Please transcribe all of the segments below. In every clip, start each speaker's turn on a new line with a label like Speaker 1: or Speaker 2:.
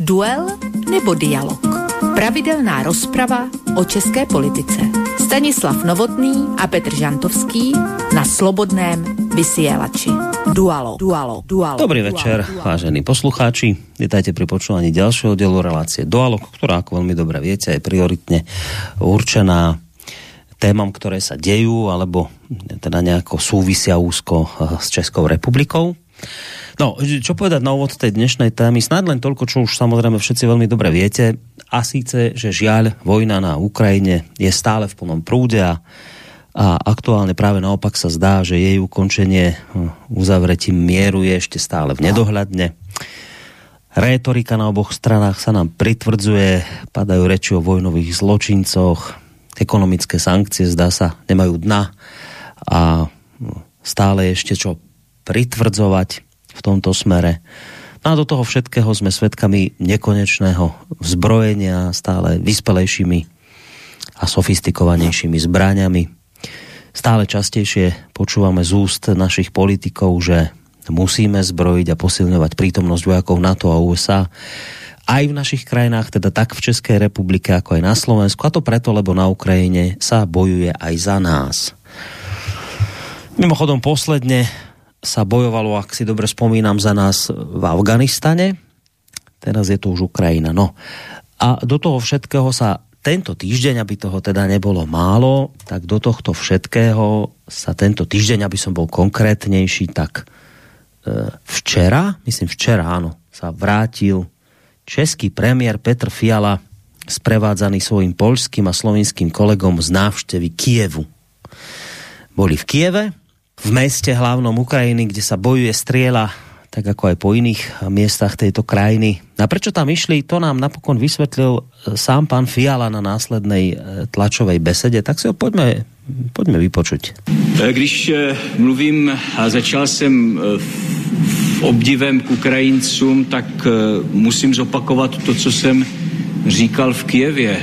Speaker 1: Duel nebo dialog? Pravidelná rozprava o české politice. Stanislav Novotný a Petr Žantovský na Slobodném vysielači. Dualo, dualo, dualo.
Speaker 2: Dobrý večer, dualo. vážení poslucháči. Vítajte pri počúvaní ďalšieho dielu relácie Dualog, ktorá, ako veľmi dobre viete, je prioritne určená témam, ktoré sa dejú, alebo teda nejako súvisia úzko eh, s Českou republikou. No, čo povedať na úvod tej dnešnej témy? Snad len toľko, čo už samozrejme všetci veľmi dobre viete. A síce, že žiaľ, vojna na Ukrajine je stále v plnom prúde a, a aktuálne práve naopak sa zdá, že jej ukončenie hm, uzavretím mieru je ešte stále v nedohľadne. Rétorika na oboch stranách sa nám pritvrdzuje, padajú reči o vojnových zločincoch, ekonomické sankcie zdá sa nemajú dna a hm, stále ešte čo pritvrdzovať v tomto smere. No a do toho všetkého sme svedkami nekonečného vzbrojenia stále vyspelejšími a sofistikovanejšími zbraňami. Stále častejšie počúvame z úst našich politikov, že musíme zbrojiť a posilňovať prítomnosť vojakov NATO a USA aj v našich krajinách, teda tak v Českej republike, ako aj na Slovensku. A to preto, lebo na Ukrajine sa bojuje aj za nás. Mimochodom, posledne sa bojovalo, ak si dobre spomínam, za nás v Afganistane. Teraz je to už Ukrajina. No. A do toho všetkého sa tento týždeň, aby toho teda nebolo málo, tak do tohto všetkého sa tento týždeň, aby som bol konkrétnejší, tak e, včera, myslím včera, áno, sa vrátil český premiér Petr Fiala sprevádzaný svojim polským a slovinským kolegom z návštevy Kievu. Boli v Kieve, v meste hlavnom Ukrajiny, kde sa bojuje striela, tak ako aj po iných miestach tejto krajiny. A prečo tam išli, to nám napokon vysvetlil e, sám pán Fiala na následnej e, tlačovej besede, tak si ho poďme, poďme vypočuť.
Speaker 3: E, když mluvím a začal jsem v obdivem k Ukrajincům, tak musím zopakovat to, co jsem říkal v Kijevě.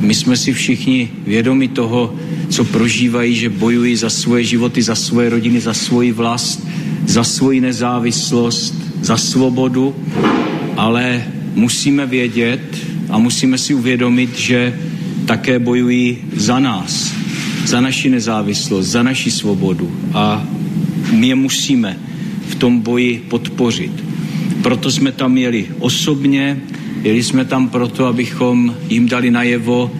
Speaker 3: My jsme si všichni vědomi toho, co prožívají, že bojují za svoje životy, za svoje rodiny, za svoji vlast, za svoji nezávislost, za svobodu, ale musíme vědět a musíme si uvědomit, že také bojují za nás, za naši nezávislost, za naši svobodu a my je musíme v tom boji podpořit. Proto jsme tam jeli osobně, jeli jsme tam proto, abychom jim dali najevo,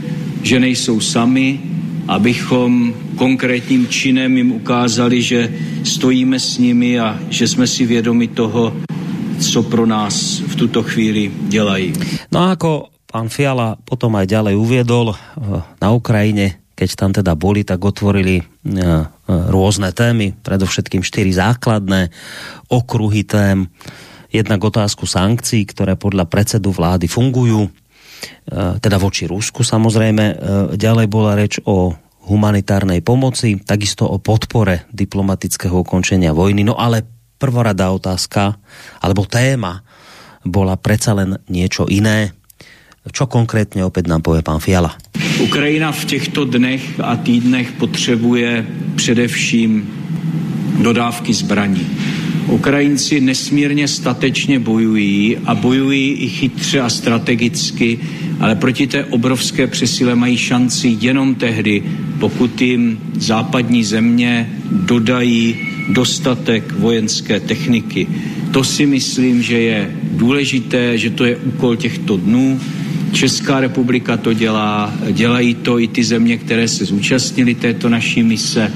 Speaker 3: že nejsou sami, abychom konkrétním činem jim ukázali, že stojíme s nimi a že jsme si vědomi toho, co pro nás v tuto chvíli dělají.
Speaker 2: No a ako pán Fiala potom aj ďalej uviedol, eh, na Ukrajine, keď tam teda boli, tak otvorili eh, eh, rôzne témy, predovšetkým štyri základné okruhy tém. Jednak otázku sankcií, ktoré podľa predsedu vlády fungujú, Eh, teda voči Rusku samozrejme. Eh, ďalej bola reč o humanitárnej pomoci, takisto o podpore diplomatického ukončenia vojny. No ale prvoradá otázka, alebo téma, bola predsa len niečo iné. Čo konkrétně opět nám povie pán Fiala?
Speaker 3: Ukrajina v těchto dnech a týdnech potřebuje především dodávky zbraní Ukrajinci nesmírně statečně bojují a bojují i chytře a strategicky, ale proti té obrovské přesile mají šanci jenom tehdy, pokud jim západní země dodají dostatek vojenské techniky. To si myslím, že je důležité, že to je úkol těchto dnů. Česká republika to dělá, dělají to i ty země, které se zúčastnily této naší mise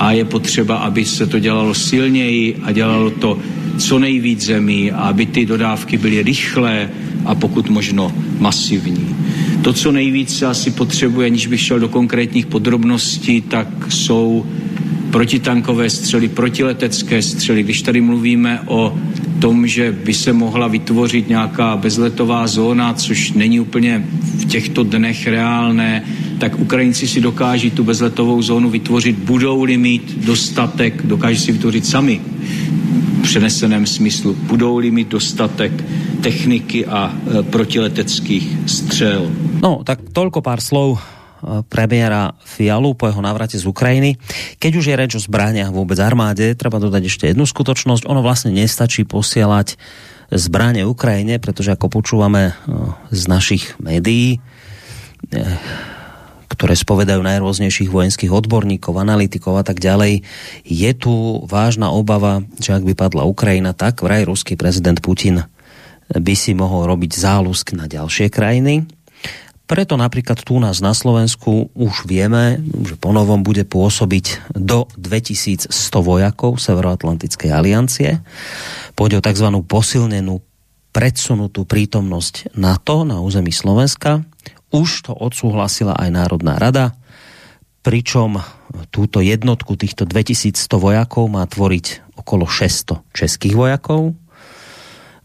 Speaker 3: a je potřeba, aby se to dělalo silněji a dělalo to co nejvíc zemí aby ty dodávky byly rychlé a pokud možno masivní. To, co nejvíce asi potřebuje, aniž bych šel do konkrétních podrobností, tak jsou protitankové střely, protiletecké střely. Když tady mluvíme o tom, že by se mohla vytvořit nějaká bezletová zóna, což není úplně v těchto dnech reálné, tak Ukrajinci si dokáží tu bezletovou zónu vytvořit, budou-li mít dostatek, dokáží si vytvořit sami v přeneseném smyslu, budou-li mít dostatek techniky a e, protileteckých střel.
Speaker 2: No, tak toľko pár slov premiéra Fialu po jeho návrate z Ukrajiny. Keď už je reč o zbraniach vôbec armáde, treba dodať ešte jednu skutočnosť. Ono vlastne nestačí posielať zbranie Ukrajine, pretože ako počúvame z našich médií, ktoré spovedajú najrôznejších vojenských odborníkov, analytikov a tak ďalej, je tu vážna obava, že ak by padla Ukrajina, tak vraj ruský prezident Putin by si mohol robiť zálusk na ďalšie krajiny. Preto napríklad tu nás na Slovensku už vieme, že ponovom bude pôsobiť do 2100 vojakov Severoatlantickej aliancie. Pôjde o tzv. posilnenú predsunutú prítomnosť NATO na území Slovenska. Už to odsúhlasila aj Národná rada, pričom túto jednotku týchto 2100 vojakov má tvoriť okolo 600 českých vojakov,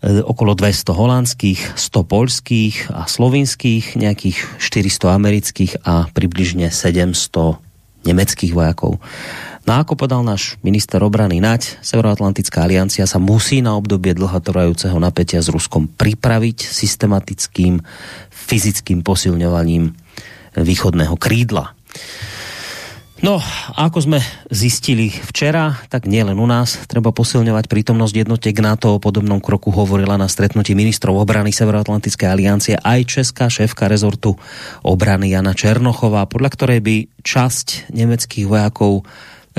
Speaker 2: e, okolo 200 holandských, 100 polských a slovinských, nejakých 400 amerických a približne 700 nemeckých vojakov. No ako podal náš minister obrany Nať, Severoatlantická aliancia sa musí na obdobie dlhotrvajúceho napätia s Ruskom pripraviť systematickým fyzickým posilňovaním východného krídla. No, ako sme zistili včera, tak nielen u nás treba posilňovať prítomnosť jednotiek NATO. O podobnom kroku hovorila na stretnutí ministrov obrany Severoatlantickej aliancie aj česká šéfka rezortu obrany Jana Černochová, podľa ktorej by časť nemeckých vojakov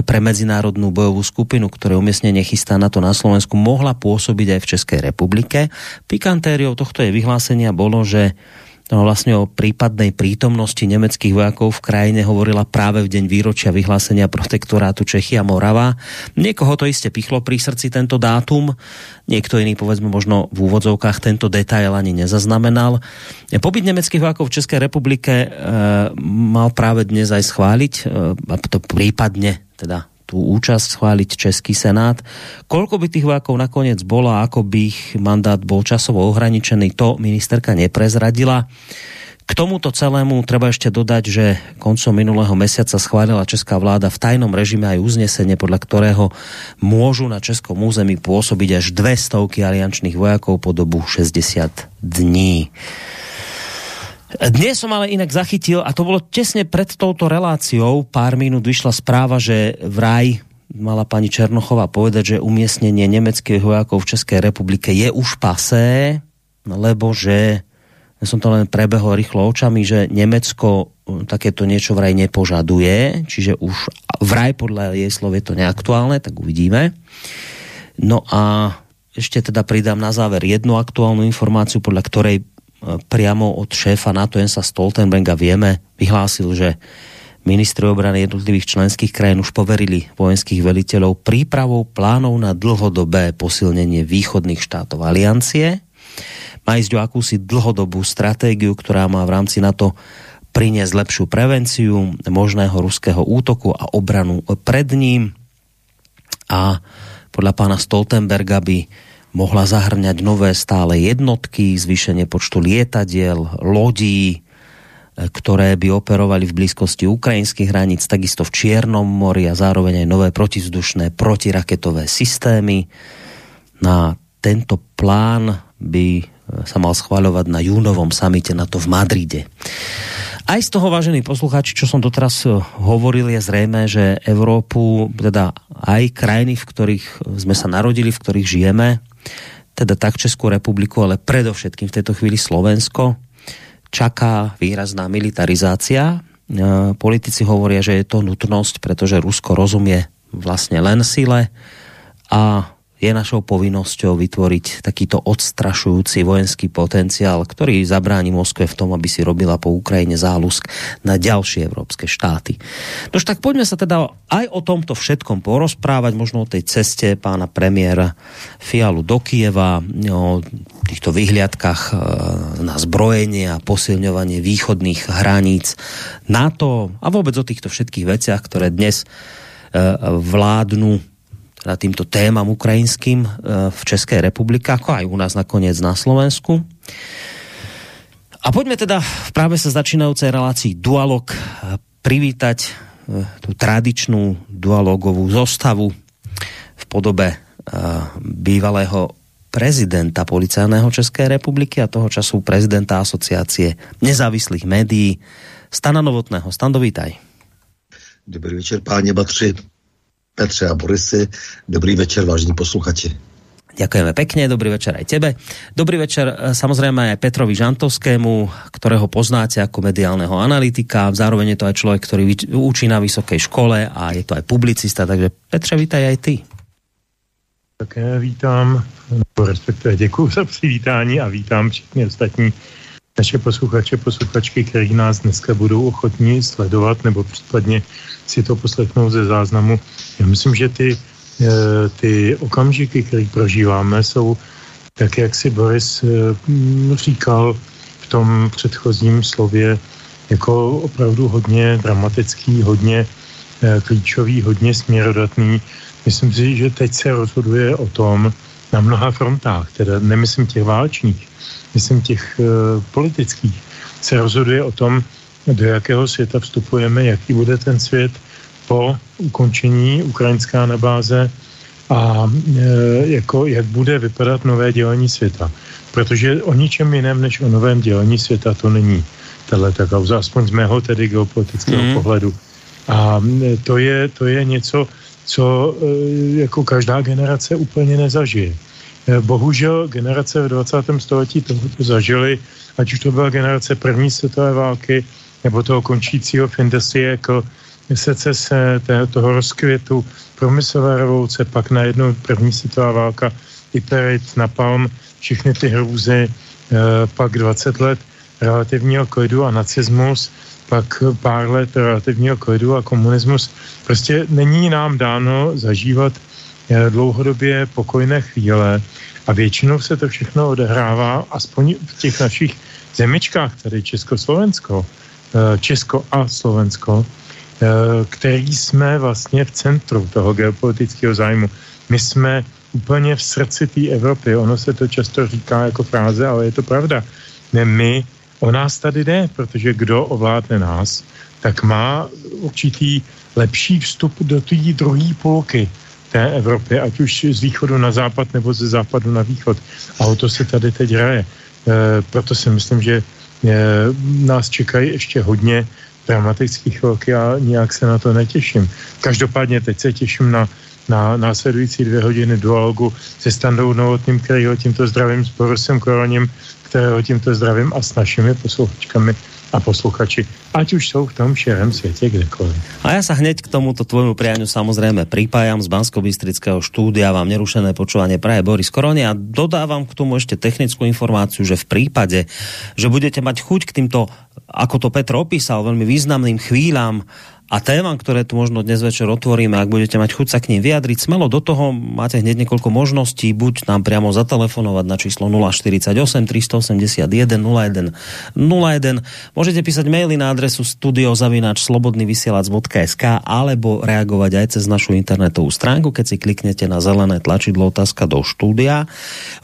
Speaker 2: pre medzinárodnú bojovú skupinu, ktoré umiestnenie chystá na to na Slovensku, mohla pôsobiť aj v Českej republike. Pikantériou tohto je vyhlásenia bolo, že no vlastne o prípadnej prítomnosti nemeckých vojakov v krajine hovorila práve v deň výročia vyhlásenia protektorátu Čechy a Morava. Niekoho to iste pichlo pri srdci tento dátum, niekto iný povedzme možno v úvodzovkách tento detail ani nezaznamenal. Pobyt nemeckých vojakov v Českej republike e, mal práve dnes aj schváliť, e, to prípadne teda tú účasť schváliť Český senát. Koľko by tých vojakov nakoniec bolo a ako by ich mandát bol časovo ohraničený, to ministerka neprezradila. K tomuto celému treba ešte dodať, že koncom minulého mesiaca schválila česká vláda v tajnom režime aj uznesenie, podľa ktorého môžu na českom území pôsobiť až dve stovky aliančných vojakov po dobu 60 dní. Dnes som ale inak zachytil, a to bolo tesne pred touto reláciou, pár minút vyšla správa, že vraj mala pani Černochová povedať, že umiestnenie nemeckých vojakov v Českej republike je už pasé, lebo že ja som to len prebehol rýchlo očami, že Nemecko uh, takéto niečo vraj nepožaduje, čiže už vraj podľa jej slov je to neaktuálne, tak uvidíme. No a ešte teda pridám na záver jednu aktuálnu informáciu, podľa ktorej priamo od šéfa NATO Jensa Stoltenberga vieme, vyhlásil, že ministri obrany jednotlivých členských krajín už poverili vojenských veliteľov prípravou plánov na dlhodobé posilnenie východných štátov aliancie. Má ísť o akúsi dlhodobú stratégiu, ktorá má v rámci NATO priniesť lepšiu prevenciu možného ruského útoku a obranu pred ním. A podľa pána Stoltenberga by mohla zahrňať nové stále jednotky, zvýšenie počtu lietadiel, lodí, e, ktoré by operovali v blízkosti ukrajinských hraníc, takisto v Čiernom mori a zároveň aj nové protizdušné protiraketové systémy. Na tento plán by e, sa mal schváľovať na júnovom samite na to v Madride. Aj z toho, vážení poslucháči, čo som doteraz e, hovoril, je zrejme, že Európu, teda aj krajiny, v ktorých sme sa narodili, v ktorých žijeme, teda tak Českou republiku, ale predovšetkým v této chvíli Slovensko, čaká výrazná militarizácia. E, politici hovoria, že je to nutnosť, pretože Rusko rozumie vlastne len sile a je našou povinnosťou vytvoriť takýto odstrašujúci vojenský potenciál, ktorý zabráni Moskve v tom, aby si robila po Ukrajine zálusk na ďalšie európske štáty. Nož tak poďme sa teda aj o tomto všetkom porozprávať, možno o tej ceste pána premiéra Fialu do Kieva, o týchto vyhliadkách e, na zbrojenie a posilňovanie východných hraníc NATO a vôbec o týchto všetkých veciach, ktoré dnes e, vládnu teda týmto témam ukrajinským e, v České republike, ako aj u nás nakoniec na Slovensku. A poďme teda v práve sa začínajúcej relácii Dualog e, privítať e, tú tradičnú dualogovú zostavu v podobe bývalého prezidenta policajného České republiky a toho času prezidenta asociácie nezávislých médií Stana Novotného. Stando, vítaj.
Speaker 4: Dobrý večer, páně Batři, Petře a Borisy. Dobrý večer, vážní posluchači.
Speaker 2: Ďakujeme pekne, dobrý večer aj tebe. Dobrý večer e, samozrejme aj Petrovi Žantovskému, ktorého poznáte ako mediálneho analytika. Zároveň je to aj človek, ktorý učí na vysokej škole a je to aj publicista. Takže Petře, vítaj aj ty.
Speaker 5: Také vítám, nebo respektive děkuji za přivítání a vítám všechny ostatní naše posluchače, posluchačky, který nás dneska budou ochotní sledovat nebo případně si to poslechnout ze záznamu. Já myslím, že ty Eh, ty okamžiky, které prožíváme, jsou tak, jak si Boris eh, říkal v tom předchozím slově, jako opravdu hodně dramatický, hodně eh, klíčový, hodně směrodatný. Myslím si, že teď se rozhoduje o tom na mnoha frontách, teda nemyslím těch válčních, myslím těch politických, se rozhoduje o tom, do jakého světa vstupujeme, jaký bude ten svět, po ukončení ukrajinská báze a e, jako, jak bude vypadat nové dělení světa. Protože o ničem jiném než o novém dělení světa to není tato kauza, aspoň z mého tedy geopolitického mm. pohledu. A e, to je, to je něco, co e, jako každá generace úplně nezažije. E, bohužel generace v 20. století tohoto zažili, ať už to byla generace první světové války, nebo toho končícího industrii jako secese, toho rozkvětu, promyslové revoluce, pak najednou první světová válka, Iterit, Napalm, všechny ty hrůzy, eh, pak 20 let relativního klidu a nacismus, pak pár let relativního klidu a komunismus. Prostě není nám dáno zažívat eh, dlouhodobě pokojné chvíle a většinou se to všechno odehrává, aspoň v těch našich zemičkách, tady Československo, eh, Česko a Slovensko, Eh, který jsme vlastně v centru toho geopolitického zájmu. My jsme úplně v srdci té Evropy. Ono se to často říká jako fráze, ale je to pravda. Ne my, o nás tady jde, protože kdo ovládne nás, tak má určitý lepší vstup do té druhé půlky té Evropy, ať už z východu na západ nebo ze západu na východ. A o to se tady teď hraje. E, proto si myslím, že e, nás čekají ještě hodně dramatický chvilky a nijak se na to netěším. Každopádně teď se těším na, na následující dvě hodiny dualogu se Standou Novotným, který ho tímto zdravím, s Borusem Koroním, kterého tímto zdravím a s našimi posluchačkami a posluchači, ať už jsou v tom širém světě kdekoliv.
Speaker 2: A ja sa hneď k tomuto tvojmu prianiu samozrejme pripájam z bansko štúdia vám nerušené počúvanie praje Boris Koroni a dodávam k tomu ešte technickú informáciu, že v prípade, že budete mať chuť k týmto ako to Petr opísal, veľmi významným chvíľam a téma, ktoré tu možno dnes večer otvoríme, ak budete mať chuť sa k ním vyjadriť, smelo do toho, máte hneď niekoľko možností, buď nám priamo zatelefonovať na číslo 048 381 01 01. Môžete písať maily na adresu studiozavinač slobodnyvysielac.sk alebo reagovať aj cez našu internetovú stránku, keď si kliknete na zelené tlačidlo otázka do štúdia.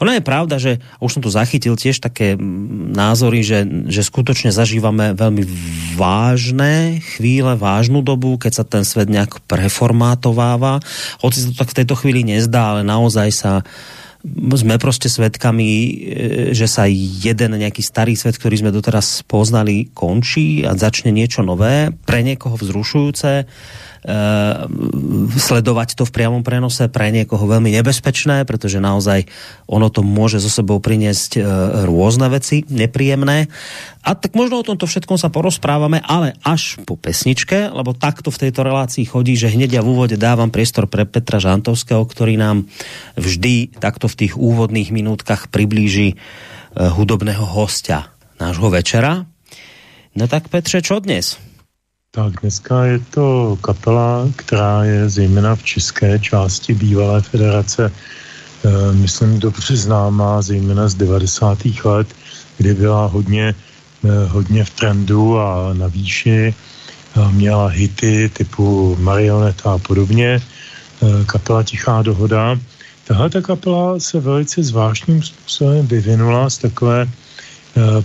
Speaker 2: Ono je pravda, že už som tu zachytil tiež také názory, že, že skutočne zažívame veľmi vážne chvíle, vážne vážnu dobu, keď sa ten svet nejak preformátováva. Hoci sa to tak v tejto chvíli nezdá, ale naozaj sa sme prostě svedkami, e, že sa jeden nejaký starý svet, ktorý sme doteraz poznali, končí a začne niečo nové, pre niekoho vzrušujúce, sledovať to v priamom prenose pre niekoho veľmi nebezpečné, pretože naozaj ono to môže so sebou priniesť uh, rôzne veci nepríjemné. A tak možno o tomto všetkom sa porozprávame, ale až po pesničke, lebo takto v tejto relácii chodí, že hneď ja v úvode dávam priestor pre Petra Žantovského, ktorý nám vždy takto v tých úvodných minútkach priblíži uh, hudobného hostia nášho večera. No tak Petře, čo dnes?
Speaker 5: Tak dneska je to kapela, která je zejména v české části bývalé federace, e, myslím, dobře známá, zejména z 90. let, kdy byla hodně, e, hodně v trendu a na výši. Měla hity typu Marioneta a podobně. E, kapela Tichá dohoda. Tahle ta kapela se velice zvláštním způsobem vyvinula z takové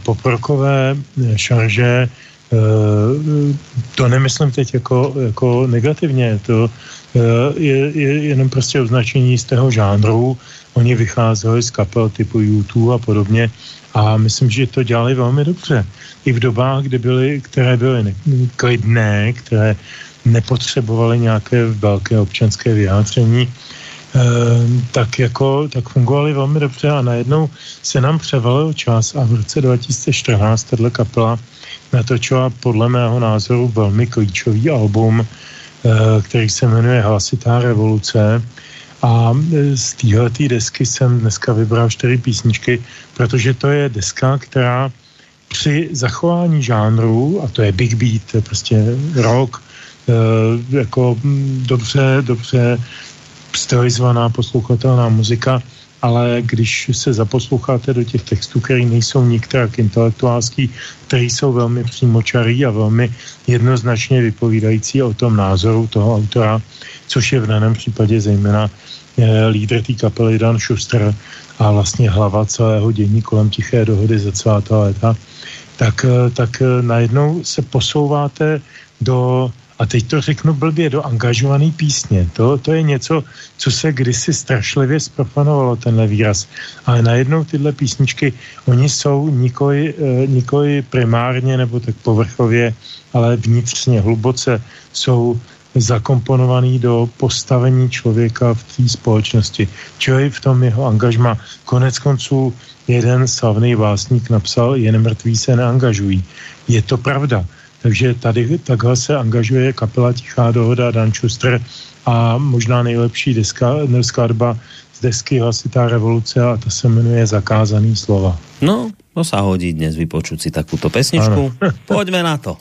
Speaker 5: poprokové šarže, Eh, to nemyslím teď jako, jako negativně, to eh, je, je jenom prostě označení z toho žánru. Oni vycházeli z kapel typu YouTube a podobně A myslím, že to dělali velmi dobře. I v dobách, kdy byly, které byly klidné, které nepotřebovaly nějaké velké občanské vyjádření, eh, tak jako, tak fungovali velmi dobře a najednou se nám převalil čas a v roce 2014 tato kapela natočila podle mého názoru velmi klíčový album, eh, který se jmenuje Hlasitá revoluce. A e, z téhleté desky jsem dneska vybral čtyři písničky, protože to je deska, která při zachování žánru, a to je big beat, to je prostě rock, e, jako dobře, dobře stylizovaná, poslouchatelná muzika, ale když se zaposloucháte do těch textů, které nejsou nikterak intelektuálský, které jsou velmi přímočarý a velmi jednoznačně vypovídající o tom názoru toho autora, což je v daném případě zejména eh, lídr té kapely Dan Schuster a vlastně hlava celého dění kolem tiché dohody za celá ta léta, tak, eh, tak eh, najednou se posouváte do a teď to řeknu blbě, do angažované písně. To, to je něco, co se kdysi strašlivě zprofanovalo, tenhle výraz. Ale najednou tyhle písničky, oni jsou nikoli, eh, nikoli primárně nebo tak povrchově, ale vnitřně, hluboce jsou zakomponovaný do postavení člověka v té společnosti. Čili v tom jeho angažma. Konec konců jeden slavný básník napsal, jen mrtví se neangažují. Je to pravda. Takže tady takhle se angažuje kapela Tichá dohoda Dan Schuster a možná nejlepší deska, skladba z desky Hlasitá revoluce a ta se jmenuje Zakázaný slova.
Speaker 6: No, to sa hodí dnes vypočuť si takúto pesničku. Ano. Poďme na to.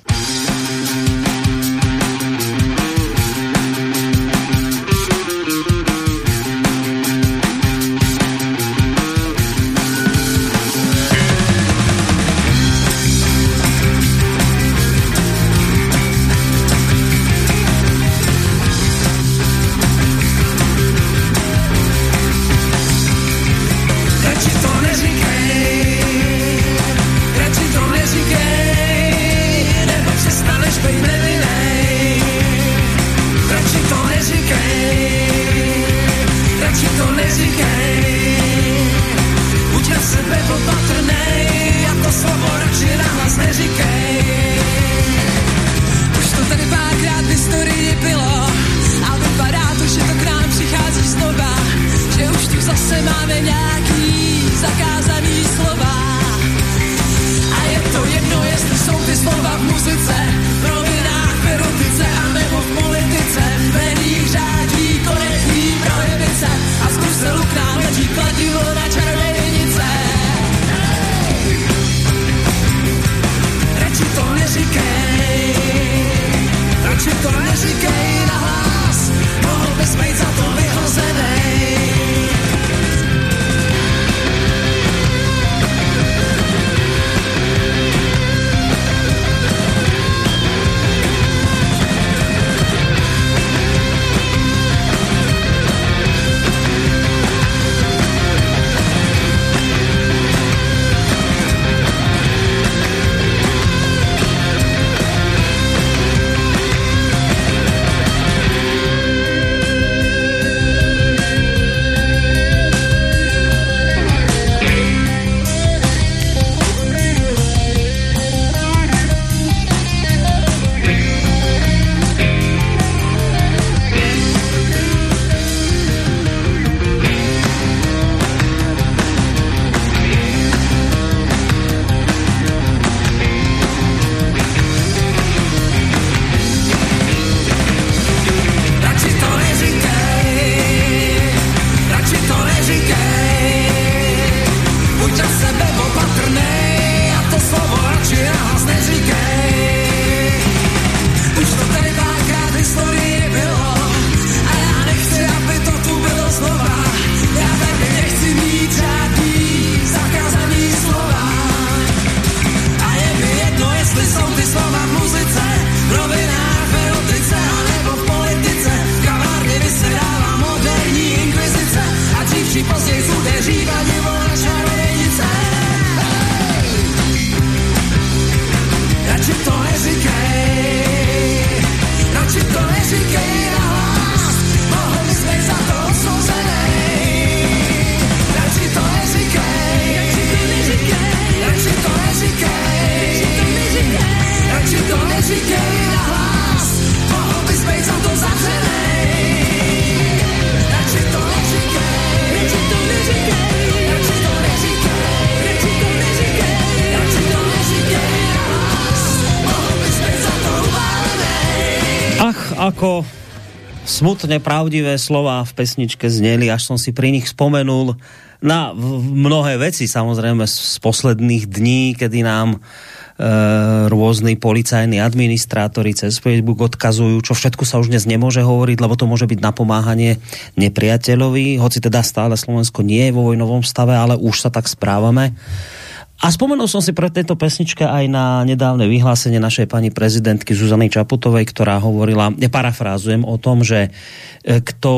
Speaker 2: Ako smutne pravdivé slova v pesničke zneli, až som si pri nich spomenul na mnohé veci, samozrejme z posledných dní, kedy nám e, rôzni policajní administrátori cez Facebook odkazujú, čo všetko sa už dnes nemôže hovoriť, lebo to môže byť napomáhanie nepriateľovi, hoci teda stále Slovensko nie je vo vojnovom stave, ale už sa tak správame. A spomenul som si pre tejto pesničke aj na nedávne vyhlásenie našej pani prezidentky Zuzany Čaputovej, ktorá hovorila, ja parafrázujem o tom, že e, kto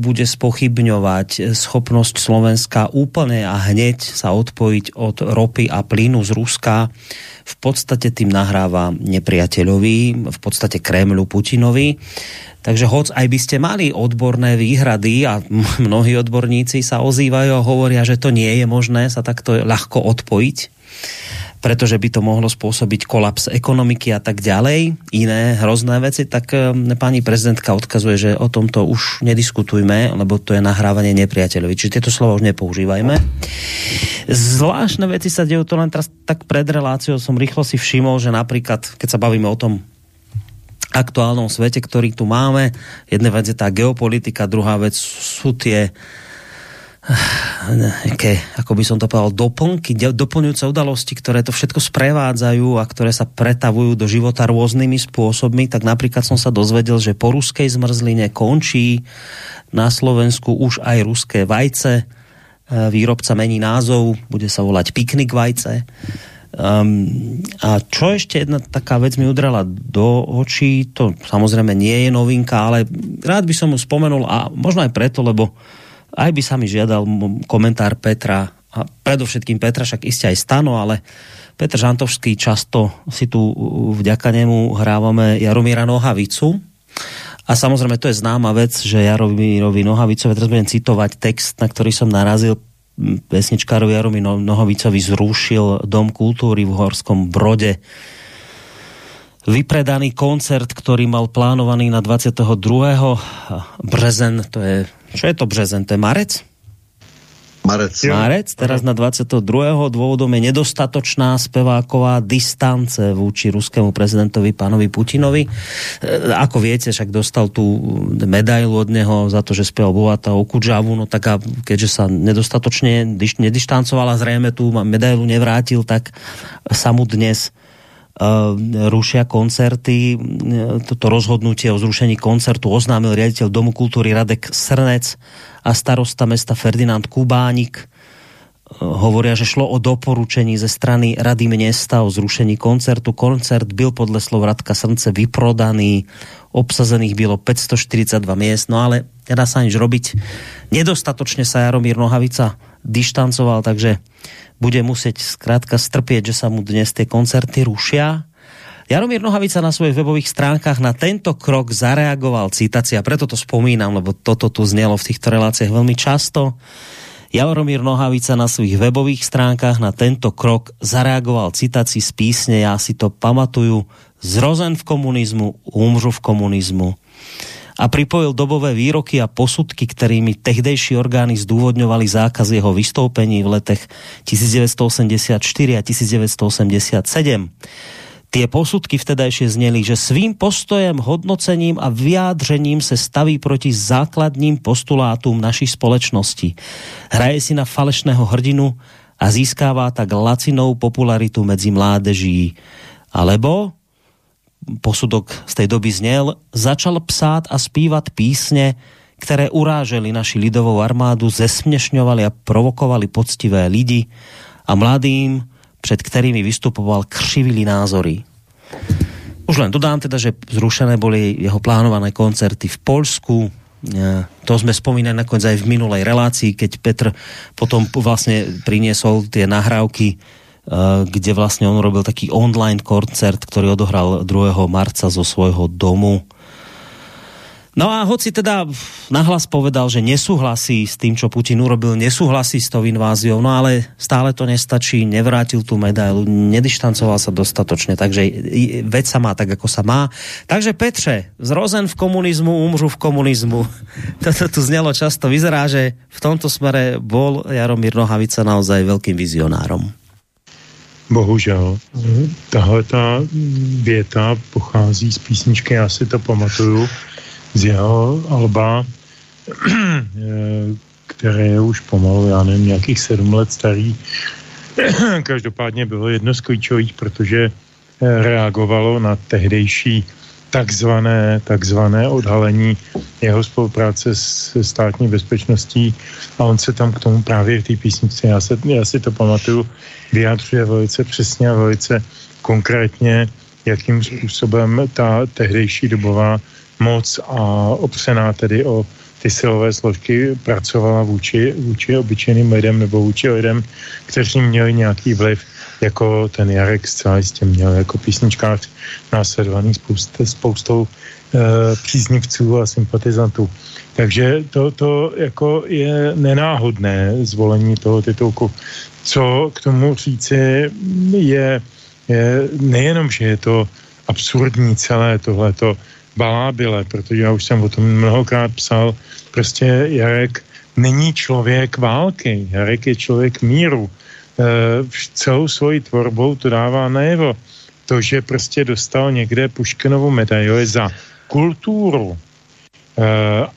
Speaker 2: bude spochybňovať schopnosť Slovenska úplne a hneď sa odpojiť od ropy a plynu z Ruska, v podstate tým nahráva nepriateľovi, v podstate Kremlu Putinovi. Takže hoc aj by ste mali odborné výhrady a mnohí odborníci sa ozývajú a hovoria, že to nie je možné sa takto ľahko odpojiť, pretože by to mohlo spôsobiť kolaps ekonomiky a tak ďalej, iné hrozné veci, tak eh, pani prezidentka odkazuje, že o tomto už nediskutujme, lebo to je nahrávanie nepriateľovi. Čiže tieto slova už nepoužívajme. Zvláštne veci sa dejú, to len teraz tak pred reláciou som rýchlo si všimol, že napríklad, keď sa bavíme o tom aktuálnom svete, ktorý tu máme. Jedna vec je tá geopolitika, druhá vec sú tie nejaké, ako by som to povedal, doplnky, doplňujúce udalosti, ktoré to všetko sprevádzajú a ktoré sa pretavujú do života rôznymi spôsobmi, tak napríklad som sa dozvedel, že po ruskej zmrzline končí na Slovensku už aj ruské vajce. E, výrobca mení názov, bude sa volať Piknik vajce. Um, a čo ešte jedna taká vec mi udrala do očí, to samozrejme nie je novinka, ale rád by som mu spomenul a možno aj preto, lebo aj by sa mi žiadal komentár Petra a predovšetkým Petra, však iste aj Stano, ale Petr Žantovský často si tu vďaka nemu hrávame Jaromíra Nohavicu. A samozrejme to je známa vec, že Jaromírovi Nohavicovi, teraz budem citovať text, na ktorý som narazil pesničkárovi Jaromi Nohovicovi zrušil Dom kultúry v Horskom Brode. Vypredaný koncert, ktorý mal plánovaný na 22. březen, to je, čo je to březen, to je marec?
Speaker 4: Marec.
Speaker 2: Marec, teraz na 22. dôvodom je nedostatočná speváková distance vůči ruskému prezidentovi pánovi Putinovi. E, ako viete, však dostal tu medailu od neho za to, že spieval Bovata o Kudžavu, no tak a keďže sa nedostatočne nedištancoval a zrejme tu medailu nevrátil, tak sa mu dnes rušia koncerty. Toto rozhodnutie o zrušení koncertu oznámil riaditeľ Domu kultúry Radek Srnec a starosta mesta Ferdinand Kubánik hovoria, že šlo o doporučení ze strany Rady města o zrušení koncertu. Koncert byl podle slov Radka Srnce vyprodaný, obsazených bylo 542 miest, no ale nedá sa nič robiť. Nedostatočne sa Jaromír Nohavica dištancoval, takže bude musieť zkrátka strpieť, že sa mu dnes tie koncerty rušia Jaromír Nohavica na svojich webových stránkach na tento krok zareagoval citácia, preto to spomínam, lebo toto tu znelo v týchto reláciách veľmi často. Jaromír Nohavica na svých webových stránkach na tento krok zareagoval citácií z písne, já si to pamatuju, zrozen v komunizmu, umřu v komunizmu a pripojil dobové výroky a posudky, kterými tehdejší orgány zdůvodňovali zákaz jeho vystoupení v letech 1984 a 1987. Tie posudky vtedajšie zneli, že svým postojem, hodnocením a vyjádřením se staví proti základním postulátum naší společnosti. Hraje si na falešného hrdinu a získává tak lacinou popularitu medzi mládeží. Alebo posudok z tej doby znel, začal psát a zpívat písne, které uráželi naši lidovou armádu, zesměšňovali a provokovali poctivé lidi a mladým před kterými vystupoval, křivili názory. Už len dodám teda, že zrušené boli jeho plánované koncerty v Polsku, e, to sme spomínali nakoniec aj v minulej relácii, keď Petr potom vlastne priniesol tie nahrávky, kde vlastne on robil taký online koncert, ktorý odohral 2. marca zo svojho domu No a hoci teda nahlas povedal, že nesúhlasí s tým, čo Putin urobil, nesúhlasí s tou inváziou, no ale stále to nestačí, nevrátil tú medailu, nedištancoval sa dostatočne, takže vec sa má tak, ako sa má. Takže Petře, zrozen v komunizmu, umřu v komunizmu. Toto tu znelo často. Vyzerá, že v tomto smere bol Jaromír Nohavica naozaj veľkým vizionárom.
Speaker 5: Bohužel. Tahle ta věta pochází z písničky, já si to pamatuju, z jeho alba, které je už pomalu, já nevím, nějakých sedm let starý. Každopádně bylo jedno z klíčových, protože eh, reagovalo na tehdejší takzvané, takzvané odhalení jeho spolupráce s státní bezpečností. A on se tam k tomu právě v té písničce, já, se, já si to pamatuju, vyjádřuje velice přesně a velice konkrétně, jakým způsobem ta tehdejší dobová moc a opřená tedy o ty silové složky pracovala vůči, vůči obyčejným lidem nebo vůči lidem, kteří měli nějaký vliv, jako ten Jarek zcela jistě měl jako písničkář následovaný spoust, spoustou e, příznivců a sympatizantů. Takže to, to jako je nenáhodné zvolení toho titulku. Co k tomu říci je, je nejenom, že je to absurdní celé tohleto, balábile, protože já už jsem o tom mnohokrát psal, prostě Jarek není člověk války, Jarek je člověk míru. E, celou svoji tvorbou to dává najevo. To, že prostě dostal někde Puškinovu medaili za kulturu e,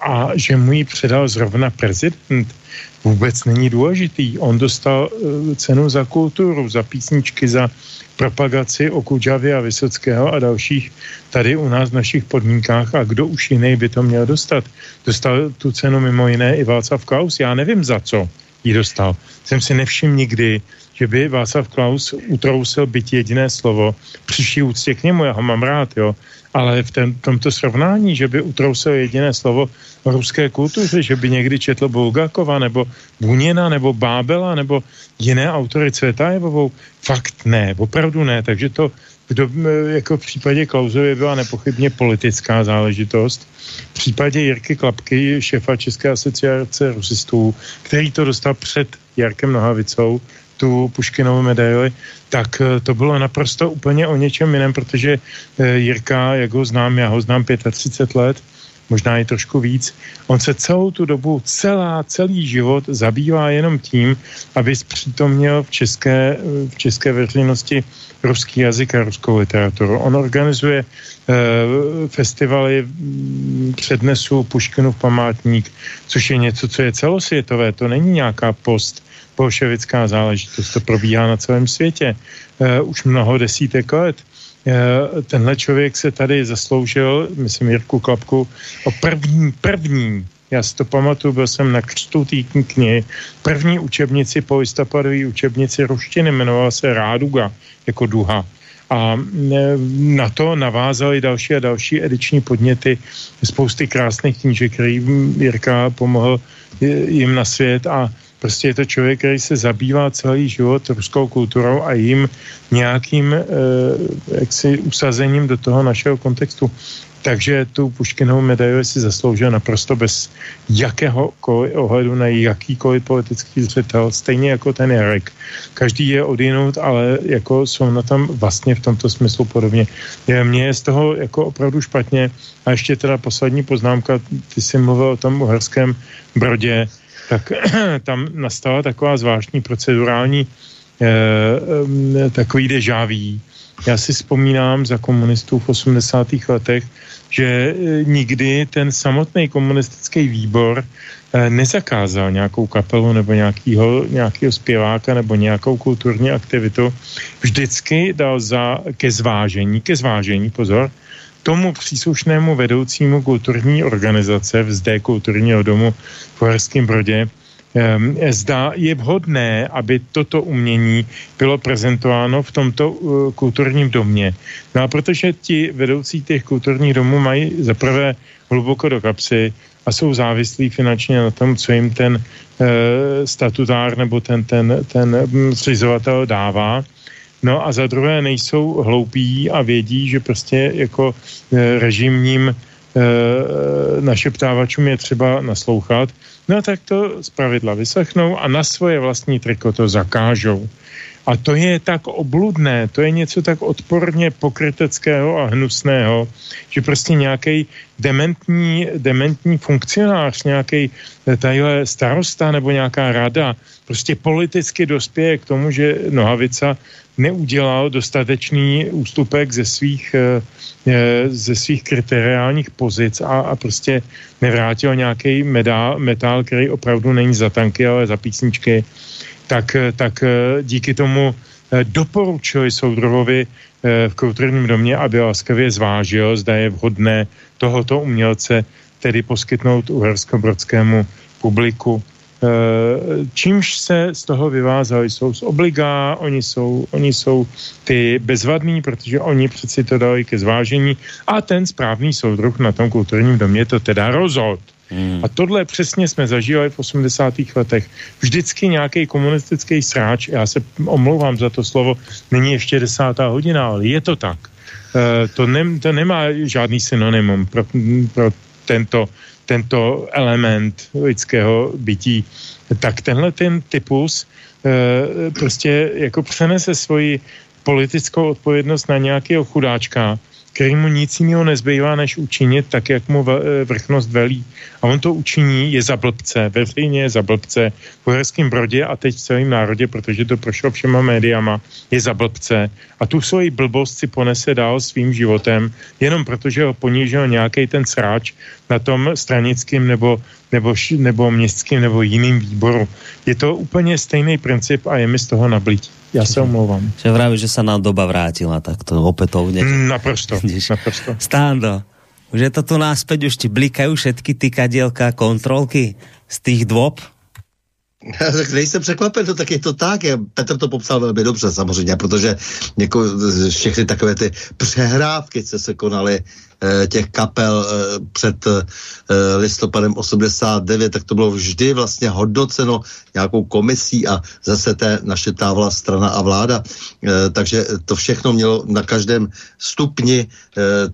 Speaker 5: a že mu ji předal zrovna prezident, vůbec není důležitý. On dostal e, cenu za kulturu, za písničky, za propagaci o Kudžavě a Vysockého a dalších tady u nás v našich podmínkách a kdo už jiný by to měl dostat. Dostal tu cenu mimo jiné i Václav Klaus, já nevím za co ji dostal. Jsem si nevšiml nikdy, že by Václav Klaus utrousil byt jediné slovo. Přiší úctě k němu, já ho mám rád, jo ale v ten, tomto srovnání, že by utrousil jediné slovo ruské kultuře, že by někdy četl Bulgakova nebo Buněna nebo Bábela nebo jiné autory Cvetajevovou, fakt ne, opravdu ne, takže to kdo, jako v případě Klausově byla nepochybně politická záležitost. V případě Jirky Klapky, šefa České asociace rusistů, který to dostal před Jarkem Nohavicou, tu Puškinovou medaili, tak eh, to bylo naprosto úplně o něčem jiném, protože eh, Jirka, jak ho znám, já ho znám 35 let, možná i trošku víc. On se celou tu dobu, celá, celý život zabývá jenom tím, aby zpřítomnil v české, eh, v české veřejnosti ruský jazyk a ruskou literaturu. On organizuje e, festivaly mm, přednesu Puškinův památník, což je něco, co je celosvětové, to není nějaká post bolševická záležitost. To probíhá na celém světě uh, už mnoho desítek let. Uh, tenhle člověk se tady zasloužil, myslím Jirku Klapku, o první, první, já si to pamatuju, byl jsem na křtu té knihy, první učebnici po listopadové učebnici ruštiny, jmenovala se Ráduga, jako duha. A na to navázali další a další ediční podněty, spousty krásných knížek, který Jirka pomohl jim na svět a Prostě je to člověk, který se zabývá celý život ruskou kulturou a jim nějakým e, jaksi usazením do toho našeho kontextu. Takže tu Puškinovou medaili si zasloužil naprosto bez jakéhokoliv ohledu na jakýkoliv politický zřetel, stejně jako ten Jarek. Každý je odjinout, ale jako jsou na tam vlastně v tomto smyslu podobně. Mně je z toho jako opravdu špatně. A ještě teda poslední poznámka, ty jsi mluvil o tom uherském brodě, tak tam nastala taková zvláštní procedurální eh, takový dežáví. Já si vzpomínám za komunistů v 80. letech, že eh, nikdy ten samotný komunistický výbor eh, nezakázal nějakou kapelu nebo nějakýho, nějakýho zpěváka nebo nějakou kulturní aktivitu. Vždycky dal za, ke zvážení, ke zvážení, pozor, tomu příslušnému vedoucímu kulturní organizace v zde kulturního domu v Uherském Brodě, zda je vhodné, aby toto umění bylo prezentováno v tomto uh, kulturním domě. No a protože ti vedoucí těch kulturních domů mají zaprvé hluboko do kapsy a jsou závislí finančně na tom, co jim ten uh, statutár nebo ten, ten, ten hm, zřizovatel dává, No a za druhé nejsou hloupí a vědí, že prostě jako e, režimním našeptávačům je třeba naslouchat, no tak to z pravidla vyslechnou a na svoje vlastní triko to zakážou. A to je tak obludné, to je něco tak odporně pokryteckého a hnusného, že prostě nějaký dementní, dementní funkcionář, nějaký tadyhle starosta nebo nějaká rada prostě politicky dospěje k tomu, že Nohavica neudělal dostatečný ústupek ze svých, eh, eh, ze svých kriteriálních pozic a, a prostě nevrátil nějaký metál, který opravdu není za tanky, ale za písničky, tak, eh, tak díky tomu doporučili soudruhovi v kulturním domě, aby laskavě zvážil, zda je vhodné tohoto umělce tedy poskytnout uhersko-brodskému publiku čímž se z toho vyvázali, jsou z obligá, oni jsou, oni jsou ty bezvadní, protože oni přeci to dali ke zvážení a ten správný soudruh na tom kulturním domě to teda rozhod. Hmm. A tohle přesně jsme zažívali v 80. letech. Vždycky nějaký komunistický sráč, já se omlouvám za to slovo, není ještě desátá hodina, ale je to tak. E, to, ne, to nemá žádný synonymum pro, pro tento tento element lidského bytí, tak tenhle ten typus e, prostě jako přenese svoji politickou odpovědnost na nějakého chudáčka, který mu nic jiného nezbývá, než učinit tak, jak mu eh, vrchnost velí. A on to učiní, je za blbce, veřejně je za blbce, v Uherském Brodě a teď v celém národě, protože to prošlo všema médiama, je za blbce. A tu svoji blbost si ponese dál svým životem, jenom protože ho ponížil nějaký ten sráč na tom stranickým nebo, nebo, nebo městským nebo jiným výboru. Je to úplně stejný princip a je mi z toho nablítí. Já se omlouvám.
Speaker 2: Že vraví, že se nám doba vrátila takto opätovně.
Speaker 5: Mm, naprosto, naprosto.
Speaker 2: Stando, už je to tu náspäť, už ti blikají všetky ty kadielka kontrolky z těch dvob?
Speaker 4: tak nejsem překvapen, to tak je to tak. Petr to popsal velmi dobře samozřejmě, protože jako všechny takové ty přehrávky, co se konaly těch kapel eh, před eh, listopadem 89, tak to bylo vždy vlastně hodnoceno nějakou komisí a zase té naše távala strana a vláda. Takže to všechno mělo na každém stupni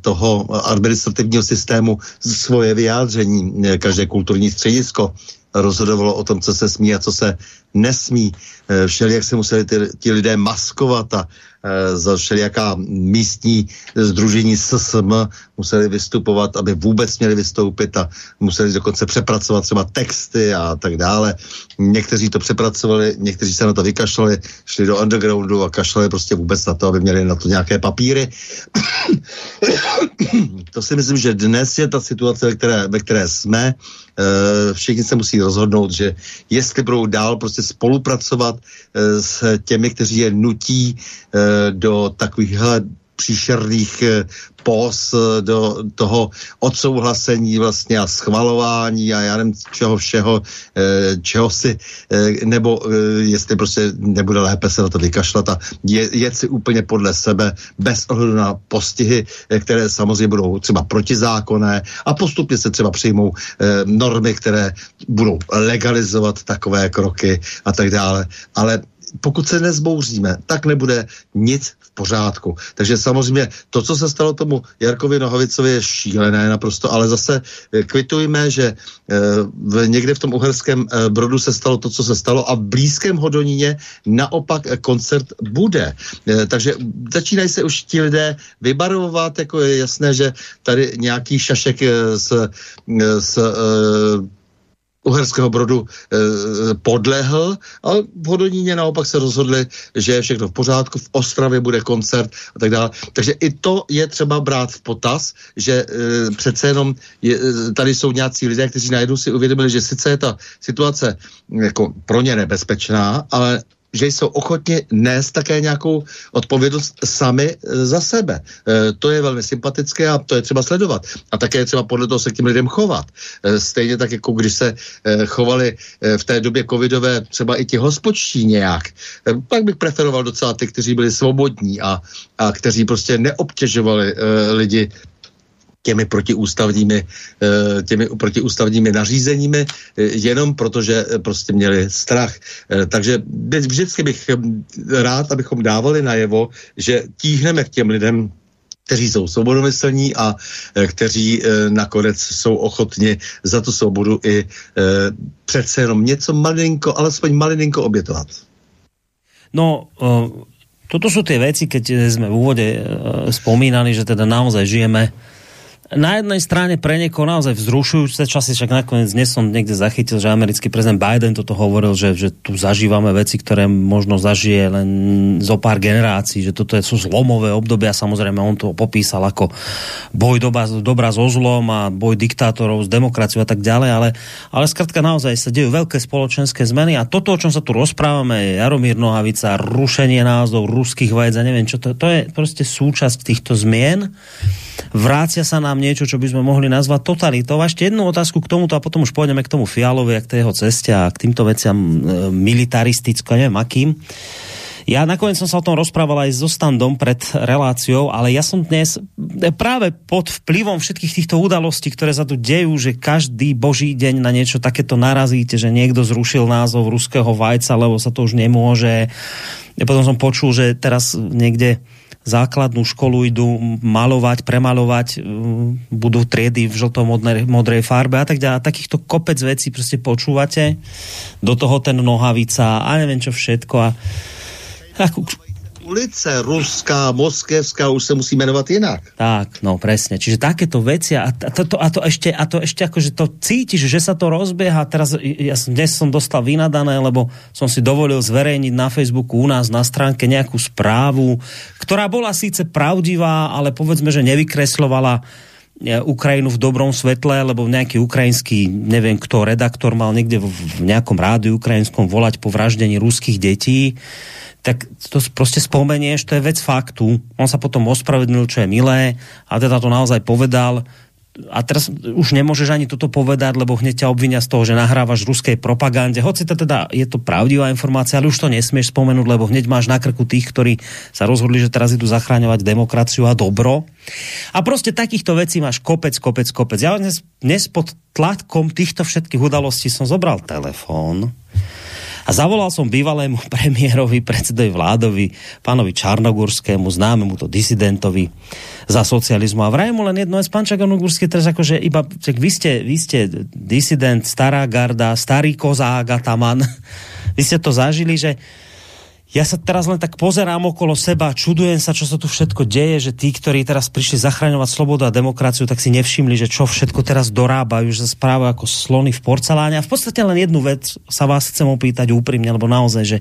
Speaker 4: toho administrativního systému svoje vyjádření, každé kulturní středisko rozhodovalo o tom, co se smí a co se nesmí. Všelijak se museli ti lidé maskovat a Eh, za všelijaká místní združení SSM museli vystupovat, aby vůbec měli vystoupit a museli dokonce přepracovat třeba texty a tak dále. Někteří to přepracovali, někteří se na to vykašlali, šli do undergroundu a kašlali prostě vůbec na to, aby měli na to nějaké papíry. to si myslím, že dnes je ta situace, ve které, ve které jsme. Eh, všichni se musí rozhodnout, že jestli budou dál prostě spolupracovat eh, s těmi, kteří je nutí do takovýchhle příšerných eh, pos eh, do toho odsouhlasení vlastně a schvalování a já nevím čeho všeho, eh, čeho si, nebo jestli prostě nebude lépe se na to vykašlat a je, jet si úplně podle sebe bez ohledu na postihy, které samozřejmě budou třeba protizákonné a postupně se třeba přijmou normy, které budou legalizovat takové kroky a tak dále. Ale pokud se nezbouříme, tak nebude nic v pořádku. Takže samozřejmě to, co se stalo tomu Jarkovi Nohavicovi, je šílené naprosto, ale zase eh, kvitujme, že eh, v, někde v tom uherském eh, brodu se stalo to, co se stalo a v blízkém Hodoníně naopak koncert bude. Takže začínají se už ti lidé vybarvovat, jako je jasné, že tady nějaký šašek s, s Uherského Brodu e, podlehl, ale v Hodoníně naopak se rozhodli, že je všechno v pořádku, v Ostravě bude koncert a tak dále. Takže i to je třeba brát v potaz, že e, přece jenom je, eh, tady jsou nějací lidé, kteří najednou si uvědomili, že sice je ta situace jako pro ně nebezpečná, ale že jsou ochotni nést také nějakou odpovědnost sami e, za sebe. E, to je velmi sympatické a to je třeba sledovat. A také je třeba podle toho se k těm lidem chovat. E, stejně tak, jako když se chovali v té době covidové třeba i ti hospodští nějak. Pak bych preferoval docela ty, kteří byli svobodní a, a kteří prostě neobtěžovali lidi těmi protiústavními, eh, těmi protiústavními nařízeními, eh, jenom protože eh, prostě měli strach. Takže vždycky bych rád, abychom dávali najevo, že tíhneme k těm lidem, kteří jsou svobodomyslní a kteří nakonec jsou ochotni za tu svobodu i přece jenom něco malinko, alespoň malinko obětovat.
Speaker 2: No, toto sú tie veci, keď sme v úvode spomínali, že teda naozaj žijeme na jednej strane pre niekoho naozaj vzrušujúce časy, však nakoniec dnes som niekde zachytil, že americký prezident Biden toto hovoril, že, že tu zažívame veci, ktoré možno zažije len zo pár generácií, že toto sú zlomové obdobia, samozrejme on to popísal ako boj doba, dobra so zlom a boj diktátorov s demokraciou a tak ďalej, ale, ale skrátka naozaj sa dejú veľké spoločenské zmeny a toto, o čom sa tu rozprávame, Jaromír Nohavica, rušenie názov ruských vajec a neviem čo, to, to je proste súčasť týchto zmien. Vrácia sa nám niečo, čo by sme mohli nazvať totalitou. Ešte jednu otázku k tomuto a potom už pôjdeme k tomu Fialovi k tej jeho ceste a k týmto veciam e, militaristicko, neviem akým. Ja nakoniec som sa o tom rozprával aj so Standom pred reláciou, ale ja som dnes práve pod vplyvom všetkých týchto udalostí, ktoré sa tu dejú, že každý boží deň na niečo takéto narazíte, že niekto zrušil názov ruského vajca, lebo sa to už nemôže. Ja potom som počul, že teraz niekde základnú školu idú malovať, premalovať, uh, budú triedy v žltom modrej, farbe a tak ďalej. Takýchto kopec vecí prostě počúvate. Do toho ten nohavica a neviem čo všetko. A,
Speaker 4: ako, ulice ruská, moskevská už se musí jmenovat jinak.
Speaker 2: Tak, no presne. Čiže takéto veci a to, to, a to ešte, a to ešte že to cítiš, že sa to rozbieha. Teraz ja dnes som dostal vynadané, lebo som si dovolil zverejniť na Facebooku u nás na stránke nejakú správu, ktorá bola síce pravdivá, ale povedzme, že nevykreslovala e, Ukrajinu v dobrom svetle, lebo nejaký ukrajinský, neviem kto, redaktor mal niekde v, v nejakom rádiu ukrajinskom volať po vraždení ruských detí tak to prostě spomenieš, to je vec faktu. On sa potom ospravedlnil, čo je milé, a teda to naozaj povedal. A teraz už nemôžeš ani toto povedať, lebo hneď ťa obvinia z toho, že nahrávaš ruskej propagande. Hoci to teda je to pravdivá informácia, ale už to nesmieš spomenúť, lebo hneď máš na krku tých, ktorí sa rozhodli, že teraz idú zachráňovať demokraciu a dobro. A prostě takýchto vecí máš kopec, kopec, kopec. Ja dnes, dnes pod tlakom týchto všetkých udalostí som zobral telefón a zavolal som bývalému premiérovi, predsedovi vládovi, pánovi Čarnogurskému, známemu to disidentovi za socializmu. A vrajem mu len jedno, pán Čarnogurský teraz akože iba, čak vy ste, vy ste disident, stará garda, starý kozák, ataman. vy ste to zažili, že ja sa teraz len tak pozerám okolo seba, čudujem sa, čo sa tu všetko deje, že tí, ktorí teraz prišli zachraňovať slobodu a demokraciu, tak si nevšimli, že čo všetko teraz dorábajú, že sa ako slony v porceláne. A v podstate len jednu vec sa vás chcem opýtať úprimne, lebo naozaj, že,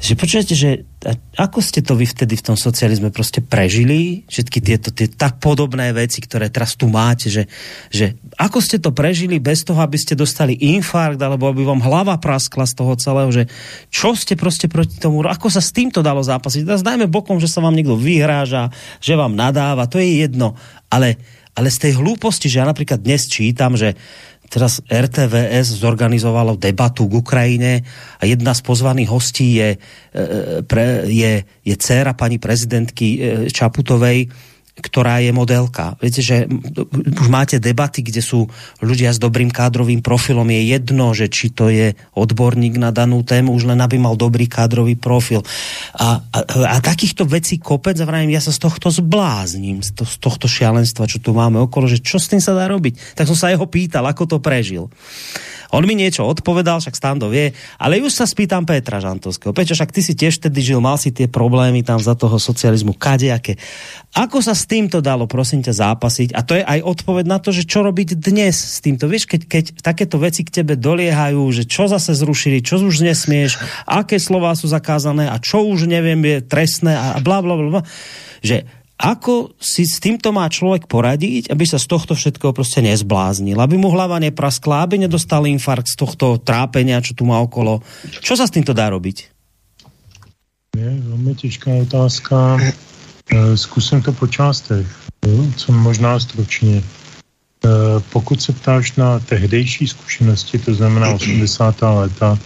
Speaker 2: že počujete, že ako ste to vy vtedy v tom socializme prostě prežili? Všetky tieto tie tak podobné veci, ktoré teraz tu máte, že, že ako ste to prežili bez toho, aby ste dostali infarkt, alebo aby vám hlava praskla z toho celého, že čo ste prostě proti tomu, ako sa s týmto dalo zápasiť? Teraz dajme bokom, že sa vám niekto vyhráža, že vám nadáva, to je jedno, ale, ale z tej hlúposti, že ja napríklad dnes čítam, že teraz RTVS zorganizovalo debatu k Ukrajine a jedna z pozvaných hostí je, e, pre, je, je dcera pani prezidentky e, Čaputovej, ktorá je modelka. Viete, že už máte debaty, kde sú ľudia s dobrým kádrovým profilom. Je jedno, že či to je odborník na danú tému, už len aby mal dobrý kádrový profil. A, a, a takýchto vecí kopec, a ja sa z tohto zblázním, z, to, z tohto šialenstva, čo tu máme okolo, že čo s tým sa dá robiť. Tak som sa jeho pýtal, ako to prežil. On mi niečo odpovedal, však Stando vie, ale už sa spýtam Petra Žantovského. Peťo, však ty si tiež vtedy žil, mal si tie problémy tam za toho socializmu, kadejaké. Ako sa s týmto dalo, prosím ťa, zápasiť? A to je aj odpoveď na to, že čo robiť dnes s týmto. Vieš, keď, keď takéto veci k tebe doliehajú, že čo zase zrušili, čo už nesmieš, aké slova sú zakázané a čo už neviem je trestné a bla bla bla. Že ako si s týmto má člověk poradiť, aby sa z tohto všetkého prostě nezbláznil, aby mu hlava nepraskla, aby nedostal infarkt z tohto trápenia, čo tu má okolo. Čo sa s týmto dá robiť?
Speaker 5: Je velmi těžká otázka. Eh, zkusím to po částech, co možná stručně. Eh, pokud se ptáš na tehdejší zkušenosti, to znamená 80. léta,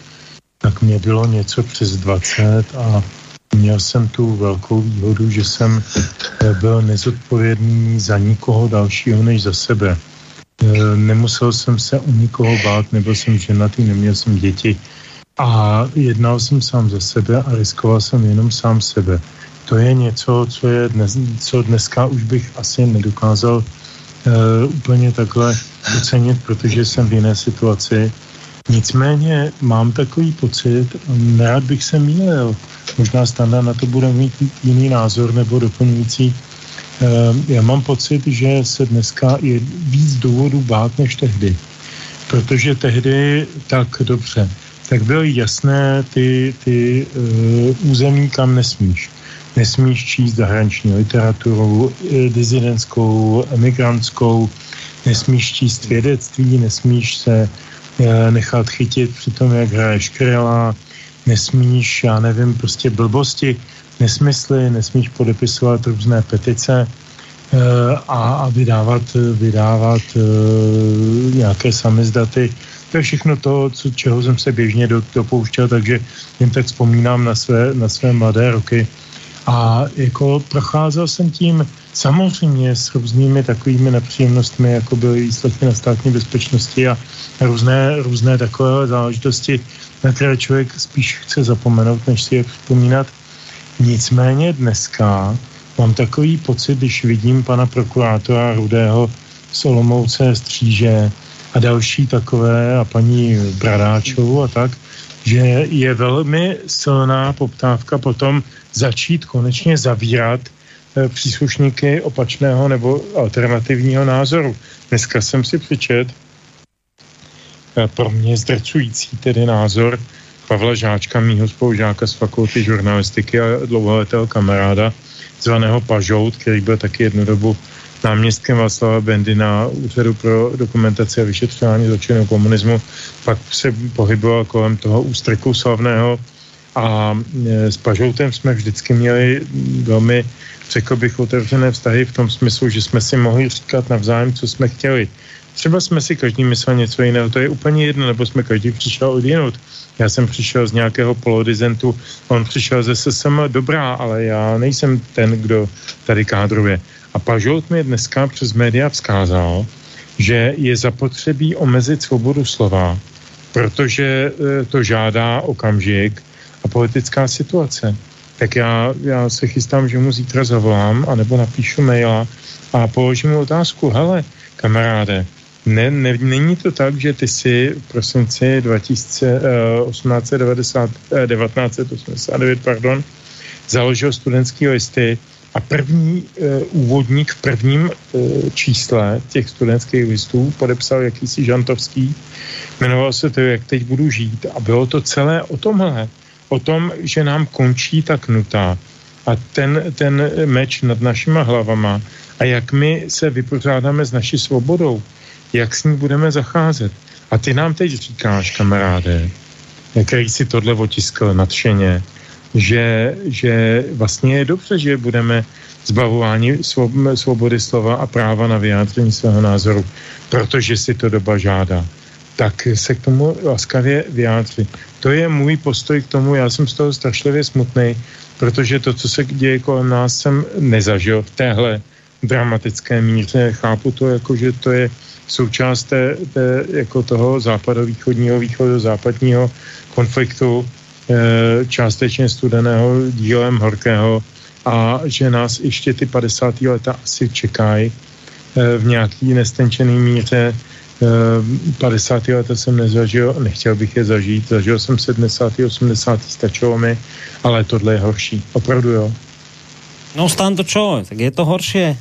Speaker 5: tak mě bylo něco přes 20 a měl jsem tu velkou výhodu, že jsem eh, byl nezodpovědný za nikoho dalšího než za sebe. Nemusel jsem se o nikoho bát, nebyl jsem ženatý, neměl jsem děti a jednal jsem sám za sebe a riskoval jsem jenom sám sebe to je něco, co, je dnes, co dneska už bych asi nedokázal uh, úplně takhle ocenit, protože jsem v jiné situaci. Nicméně mám takový pocit, nerad bych se mýlil, Možná Standa na to bude mít jiný názor nebo doplňující. Já mám pocit, že se dneska je víc důvodů bát než tehdy. Protože tehdy tak dobře, tak byly jasné ty, ty uh, území, kam nesmíš nesmíš číst zahraniční literaturu, dizidentskou, emigrantskou, nesmíš číst vědectví, nesmíš se eh, nechat chytit při tom, jak hraješ kryla, nesmíš, já nevím, prostě blbosti, nesmysly, nesmíš podepisovat různé petice eh, a, a vydávat, vydávat uh, nějaké samizdaty. To je všechno to, co, čeho jsem se běžně dopouštěl, takže jen tak vzpomínám na své, na své mladé roky. A jako procházel jsem tím samozřejmě s různými takovými nepříjemnostmi, jako byly výslechy na státní bezpečnosti a různé, různé takové záležitosti, na které člověk spíš chce zapomenout, než si je připomínat. Nicméně dneska mám takový pocit, když vidím pana prokurátora Rudého Solomouce, Stříže a další takové a paní Bradáčovou a tak, že je velmi silná poptávka potom začít konečně zavírat příslušníky opačného nebo alternativního názoru. Dneska jsem si přečet e, pro mě zdrcující tedy názor Pavla Žáčka, mýho spolužáka z fakulty žurnalistiky a dlouholetého kamaráda, zvaného Pažout, který byl taky jednu dobu náměstkem Václava Bendy na Úřadu pro dokumentaci a vyšetřování zločinu komunismu, pak se pohyboval kolem toho ústreku slavného a e, s Pažoutem jsme vždycky měli velmi, řekl bych, otevřené vztahy v tom smyslu, že jsme si mohli říkat navzájem, co jsme chtěli. Třeba jsme si každý myslel něco jiného, to je úplně jedno, nebo jsme každý přišel odjinout. Já jsem přišel z nějakého polodizentu, on přišel ze SSM, dobrá, ale já nejsem ten, kdo tady kádruje. A Pažout mi dneska přes média vzkázal, že je zapotřebí omezit svobodu slova, protože e, to žádá okamžik, a politická situace. Tak já, já se chystám, že mu zítra zavolám, anebo napíšu maila a položím mu otázku, hele, kamaráde, ne, ne, není to tak, že ty si v prosinci 1890, eh, 1989 eh, pardon, založil studentský listy a první e, úvodník v prvním e, čísle těch studentských listů podepsal jakýsi Žantovský, jmenoval se to, jak teď budu žít. A bylo to celé o tomhle o tom, že nám končí ta knutá a ten, ten meč nad našima hlavama a jak my se vypořádáme s naší svobodou, jak s ní budeme zacházet. A ty nám teď říkáš, kamaráde, který si tohle otiskl nadšeně, že, že vlastně je dobře, že budeme zbavováni svobody slova a práva na vyjádření svého názoru, protože si to doba žádá tak se k tomu laskavě vyjádřit. To je můj postoj k tomu, já jsem z toho strašlivě smutný, protože to, co se děje kolem nás, jsem nezažil v téhle dramatické míře. Chápu to jako, že to je součást té, té, jako toho západovýchodního, východo-západního konfliktu, e, částečně studeného dílem horkého a že nás ještě ty 50. leta asi čekají e, v nějaký nestenčený míře 50. Eh, leta jsem nezažil, nechtěl bych je zažít, zažil jsem 70. 80. stačilo mi, ale tohle je horší, opravdu jo.
Speaker 2: No stan to čo, tak je to horší.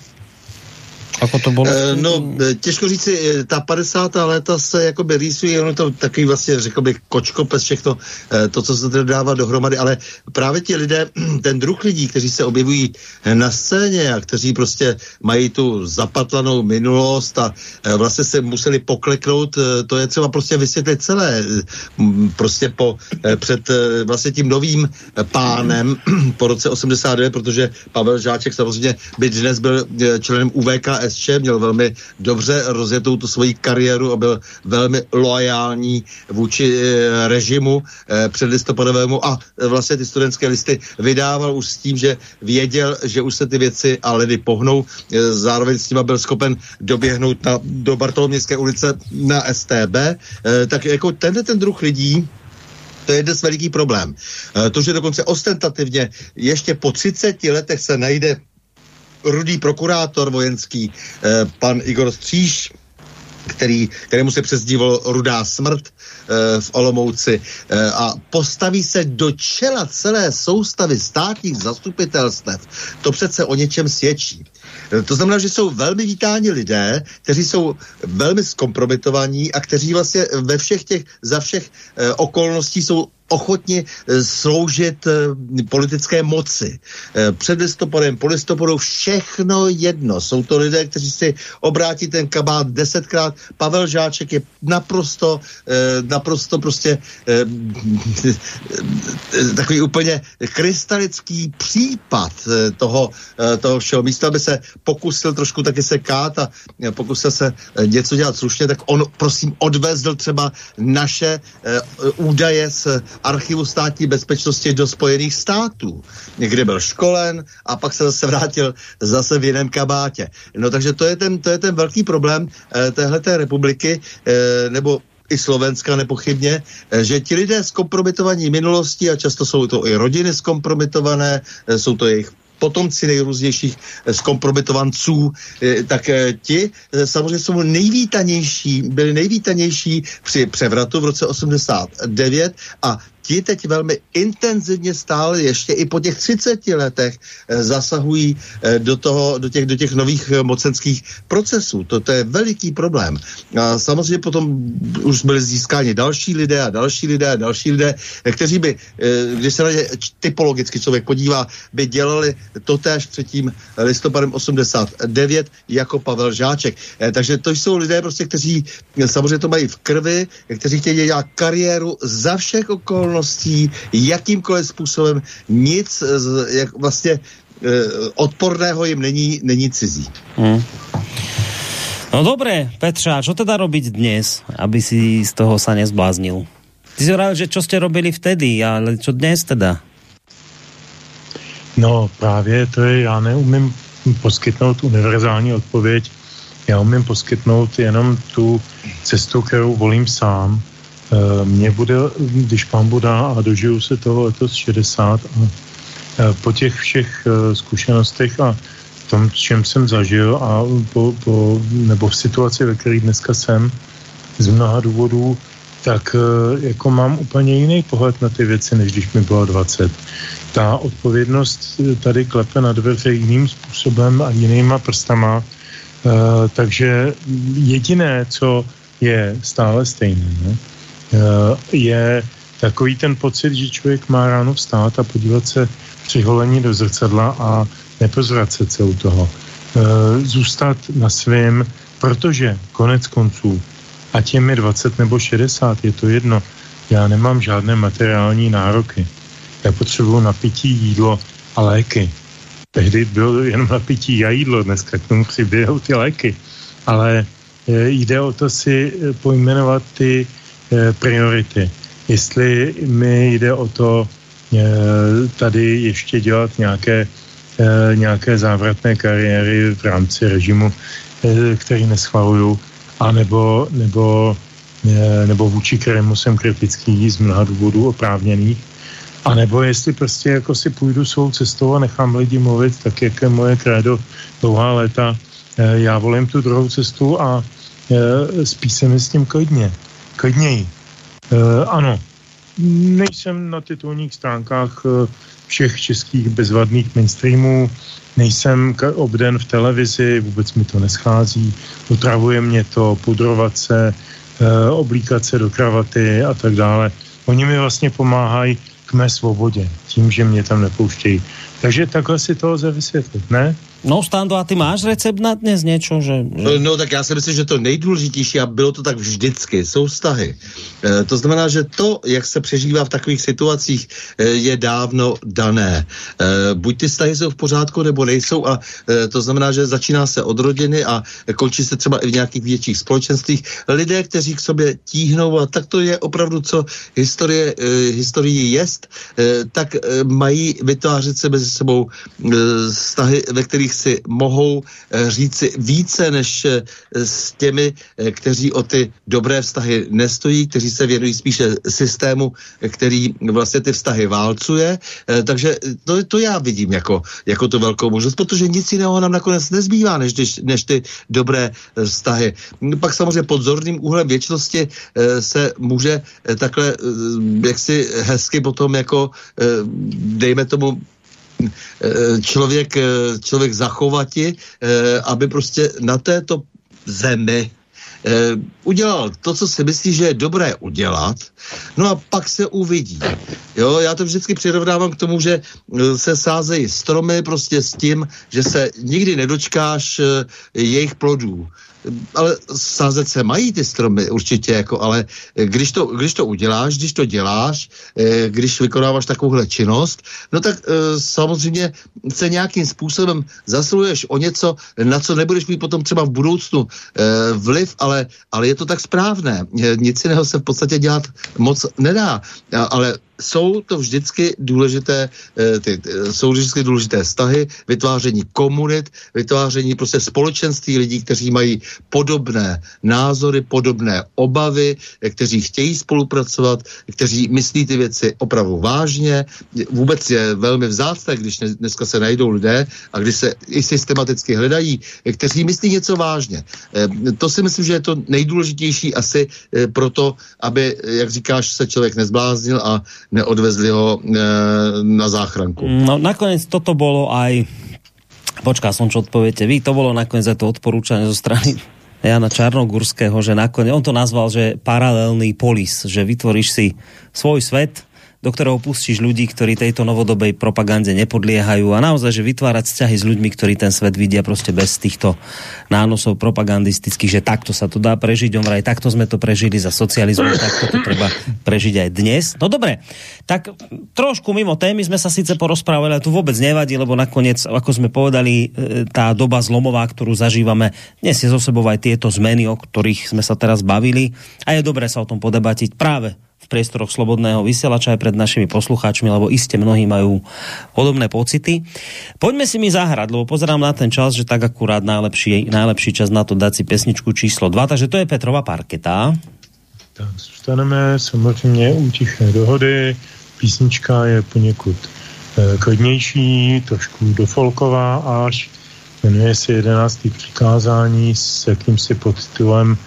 Speaker 2: Ako to bylo?
Speaker 4: E, no, těžko říct si, eh, ta 50. léta se jakoby rýsují, ono to takový vlastně, řekl bych, kočkopes všechno, e, to, co se tady dává dohromady, ale právě ti lidé, ten druh lidí, kteří se objevují na scéně a kteří prostě mají tu zapatlanou minulost a vlastně se museli pokleknout, to je třeba prostě vysvětlit celé, prostě po, před vlastně tím novým pánem po roce 89, protože Pavel Žáček samozřejmě by dnes byl členem UVKS KSČ, měl velmi dobře rozjetou tu svoji kariéru a byl velmi loajální vůči e, režimu e, předlistopadovému a e, vlastně ty studentské listy vydával už s tím, že věděl, že už se ty věci a ledy pohnou. Zároveň s tím byl schopen doběhnout na, do Bartolomějské ulice na STB. Tak jako tenhle ten druh lidí to je dnes veliký problém. To, že dokonce ostentativně ještě po 30 letech se najde rudý prokurátor vojenský, eh, pan Igor Stříž, který, kterému se přezdívalo Rudá smrt e, v Olomouci e, a postaví se do čela celé soustavy státních zastupitelstev, to přece o něčem svědčí. To znamená, že jsou velmi vítáni lidé, kteří jsou velmi zkompromitovaní a kteří vlastně ve všech těch, za všech okolností jsou ochotni eh, sloužit eh, politické moci. Eh, před listopadem, po listopadu, všechno jedno. Jsou to lidé, kteří si obrátí ten kabát desetkrát. Pavel Žáček je naprosto, naprosto prostě takový úplně krystalický případ toho, toho všeho. Místo, aby se pokusil trošku taky se kát a pokusil se něco dělat slušně, tak on prosím odvezl třeba naše údaje z archivu státní bezpečnosti do Spojených států, kde byl školen a pak se zase vrátil zase v jiném kabátě. No takže to je ten, to je ten velký problém eh, téhleté republiky, eh, nebo i Slovenska nepochybně, eh, že ti lidé zkompromitovaní minulostí, a často jsou to i rodiny zkompromitované, eh, jsou to jejich potomci nejrůznějších zkompromitovanců, eh, tak eh, ti eh, samozřejmě jsou nejvítanější, byli nejvítanější při převratu v roce 89 a ti teď velmi intenzivně stále ještě i po těch 30 letech eh, zasahují eh, do, toho, do, těch, do těch nových eh, mocenských procesů. To, to je veliký problém. A samozřejmě potom už byli získáni další lidé a další lidé a další lidé, kteří by, když se na ně typologicky člověk podívá, by dělali totéž před tím listopadem 89 jako Pavel Žáček. Takže to jsou lidé, prostě, kteří samozřejmě to mají v krvi, kteří chtějí dělat kariéru za všech okolností okolností, jakýmkoliv způsobem, nic jak vlastně e, odporného jim není, není cizí. Hmm.
Speaker 2: No dobré, Petra, čo teda robiť dnes, aby si z toho sa nezbláznil? Ty si hovoril, že čo ste robili vtedy, ale čo dnes teda?
Speaker 5: No právě to je, já neumím poskytnout univerzální odpověď, já umím poskytnout jenom tu cestu, kterou volím sám Eh, mně bude, když pán Buda a dožiju se toho letos 60 a eh, po těch všech eh, zkušenostech a tom, čem jsem zažil a po, po, nebo v situaci, ve které dneska jsem, z mnoha důvodů, tak jako mám úplně jiný pohled na ty věci, než když mi bylo 20. Ta odpovědnost tady klepe na dveře jiným způsobem a jinýma prstama, takže jediné, co je stále stejné, ne? Eh, je takový ten pocit, že člověk má ráno vstát a podívat se při holení do zrcadla a nepozvracet se u toho. Eh, zůstat na svém, protože konec konců, ať je mi 20 nebo 60, je to jedno, já nemám žádné materiální nároky. Já potřebuji napití, jídlo a léky. Tehdy bylo jenom napití a jídlo, dneska k tomu přiběhou ty léky. Ale eh, jde o to si pojmenovat ty priority. Jestli mi jde o to eh, tady ještě dělat nějaké, eh, nějaké závratné kariéry v rámci režimu, který neschvaluju, anebo, nebo, nebo vůči kterému jsem kritický z mnoha důvodů oprávněných, a nebo jestli prostě jako si půjdu svou cestou a nechám lidi mluvit, tak jak je moje krédo dlouhá léta, já volím tu druhou cestu a spíš se mi s tím klidně klidněji. E, ano, nejsem na titulních stránkách e, všech českých bezvadných mainstreamů, nejsem obden v televizi, vůbec mi to neschází, otravuje mě to, pudrovat se, e, oblíkat se do kravaty a tak dále. Oni mi vlastně pomáhají k mé svobodě, tím, že mě tam nepouštějí. Takže takhle si to lze vysvětlit, ne?
Speaker 2: No, Stando, a ty máš recept na dnes něco? Že,
Speaker 4: že... No, tak já si myslím, že to nejdůležitější, a bylo to tak vždycky, jsou vztahy. E, to znamená, že to, jak se přežívá v takových situacích, e, je dávno dané. E, buď ty vztahy jsou v pořádku, nebo nejsou a e, to znamená, že začíná se od rodiny a končí se třeba i v nějakých větších společenstvích. Lidé, kteří k sobě tíhnou, a tak to je opravdu, co historie, e, historii jest, e, tak e, mají vytvářet se mezi sebou e, vztahy, ve kterých kterých si mohou říci více než s těmi, kteří o ty dobré vztahy nestojí, kteří se věnují spíše systému, který vlastně ty vztahy válcuje. Takže to, to já vidím jako, jako tu velkou možnost, protože nic jiného nám nakonec nezbývá, než, než ty dobré vztahy. Pak samozřejmě pod zorným úhlem věčnosti se může takhle jaksi hezky potom jako dejme tomu člověk, člověk zachovati, aby prostě na této zemi udělal to, co si myslí, že je dobré udělat, no a pak se uvidí. Jo, já to vždycky přirovnávám k tomu, že se sázejí stromy prostě s tím, že se nikdy nedočkáš jejich plodů ale sázet se mají ty stromy určitě, jako, ale když to, když to uděláš, když to děláš, eh, když vykonáváš takovouhle činnost, no tak eh, samozřejmě se nějakým způsobem zasluhuješ o něco, na co nebudeš mít potom třeba v budoucnu eh, vliv, ale, ale je to tak správné. Nic jiného se v podstatě dělat moc nedá, ale jsou to vždycky důležité, eh, ty, jsou vždycky důležité vztahy, vytváření komunit, vytváření prostě společenství lidí, kteří mají podobné názory, podobné obavy, eh, kteří chtějí spolupracovat, kteří myslí ty věci opravdu vážně. Vůbec je velmi vzácné, když dneska se najdou lidé a když se i systematicky hledají, eh, kteří myslí něco vážně. To si myslím, že je to nejdůležitější asi proto, aby, jak říkáš, se člověk nezbláznil a neodvezli ho e, na záchranku.
Speaker 2: No nakoniec toto bolo aj počká som, čo odpoviete vy, to bolo nakoniec aj to odporúčanie zo strany Jana Čarnogurského, že nakoniec, on to nazval, že paralelný polis, že vytvoríš si svoj svet, do ktorého pustíš ľudí, ktorí tejto novodobej propagande nepodliehajú a naozaj, že vytvárať vzťahy s ľuďmi, ktorí ten svet vidia prostě bez týchto nánosov propagandistických, že takto sa to dá prežiť. On vraj, takto sme to prežili za socializmu, takto to treba prežiť aj dnes. No dobre, tak trošku mimo témy sme sa síce porozprávali, ale tu vôbec nevadí, lebo nakoniec, ako sme povedali, e, tá doba zlomová, ktorú zažívame, nesie zo sebou aj tieto zmeny, o ktorých sme sa teraz bavili a je dobré sa o tom podebatiť práve priestoroch slobodného vysielača aj pred našimi poslucháčmi, lebo iste mnohí majú podobné pocity. Poďme si mi zahrať, lebo pozerám na ten čas, že tak akurát najlepší, najlepší čas na to dať si pesničku číslo 2, takže to je Petrova parketa.
Speaker 5: Tak zůstaneme samozřejmě u tiché dohody. Písnička je poněkud eh, klidnější, trošku dofolková až. Jmenuje se 11. přikázání s jakýmsi podtitulem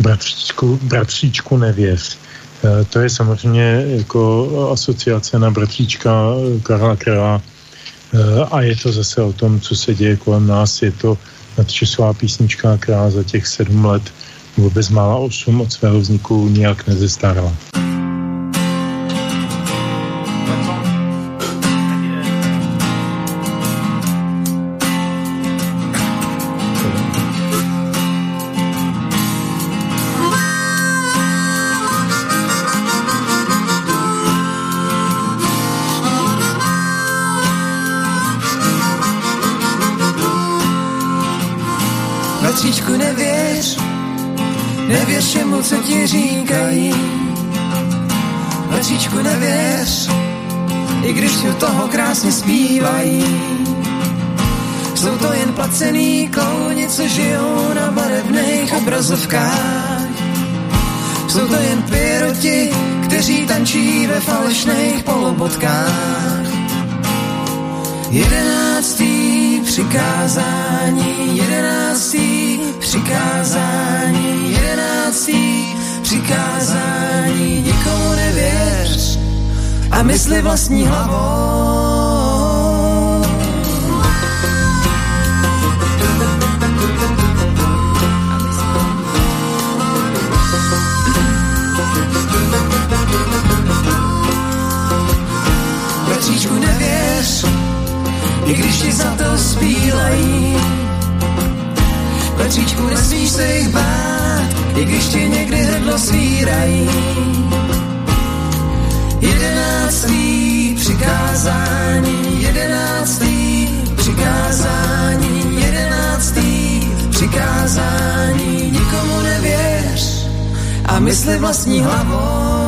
Speaker 5: Bratříčku, bratříčku nevěř. Eh, to je samozřejmě jako asociace na bratříčka Karla Krela eh, a je to zase o tom, co se děje kolem nás. Je to nadčasová písnička, která za těch sedm let vůbec mála osm od svého vzniku nijak nezestarla.
Speaker 6: Všemu, co ti říkají. Letříčku nevěř, i když u toho krásně zpívají. Jsou to jen placený klouni, co žijou na barevných obrazovkách. Jsou to jen piroti, kteří tančí ve falešných polobotkách. Jedenáctý přikázání, jedenáctý přikázání, jedenáctý přikázání, nikomu nevěř a mysli vlastní hlavou. Petříčku nevěř, i když ti za to spílají, Petříčku, nesmíš se jich bát, i když ti někdy hrdlo svírají. Jedenáctý přikázání, jedenáctý přikázání, jedenáctý přikázání, nikomu nevěř a mysli vlastní hlavou.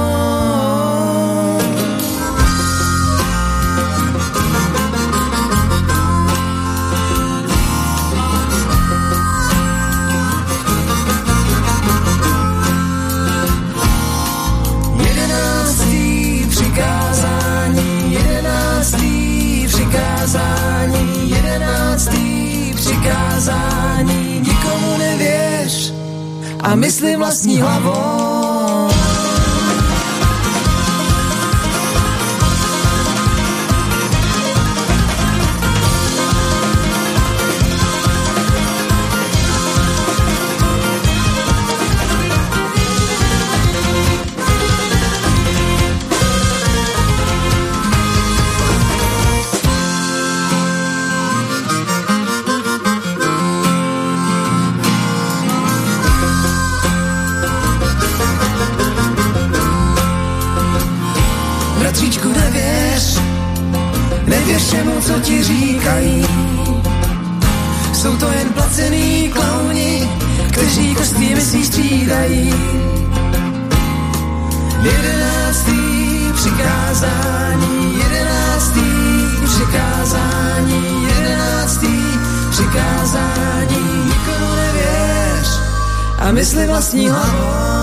Speaker 6: přikázání, jedenáctý přikázání, nikomu nevěř a myslím vlastní hlavou. Mysli vlastní hlavou.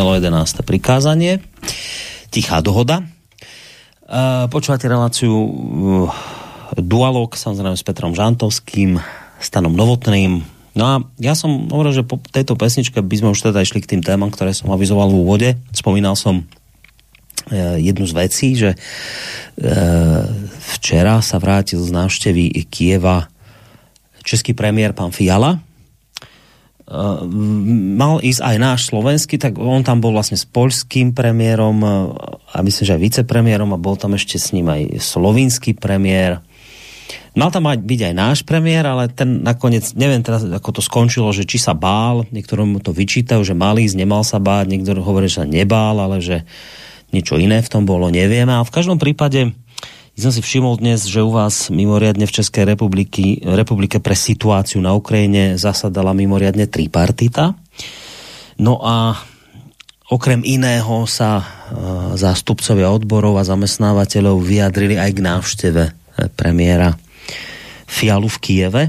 Speaker 2: Znelo 11. prikázanie. Tichá dohoda. Uh, počúvate reláciu uh, Dualog, samozrejme s Petrom Žantovským, Stanom Novotným. No a ja som hovoril, že po tejto pesničke by sme už teda išli k tým témam, ktoré som avizoval v úvode. Spomínal som uh, jednu z vecí, že včera sa vrátil z návštevy Kieva český premiér pán Fiala, mal ísť aj náš slovenský, tak on tam bol vlastne s poľským premiérom uh, a myslím, že aj vicepremiérom a bol tam ešte s ním aj slovinský premiér. Mal tam byť aj náš premiér, ale ten nakoniec, neviem teraz, ako to skončilo, že či sa bál, niektorom mu to vyčítajú, že mal ísť, nemal sa báť, niektorí hovorí, že sa nebál, ale že niečo iné v tom bolo, nevieme. A v každom prípade som si všimol dnes, že u vás mimoriadne v Českej republiky, republike pre situáciu na Ukrajine zasadala mimoriadne tripartita. No a okrem iného sa uh, zástupcovia odborov a zamestnávateľov vyjadrili aj k návšteve eh, premiéra Fialu v Kieve.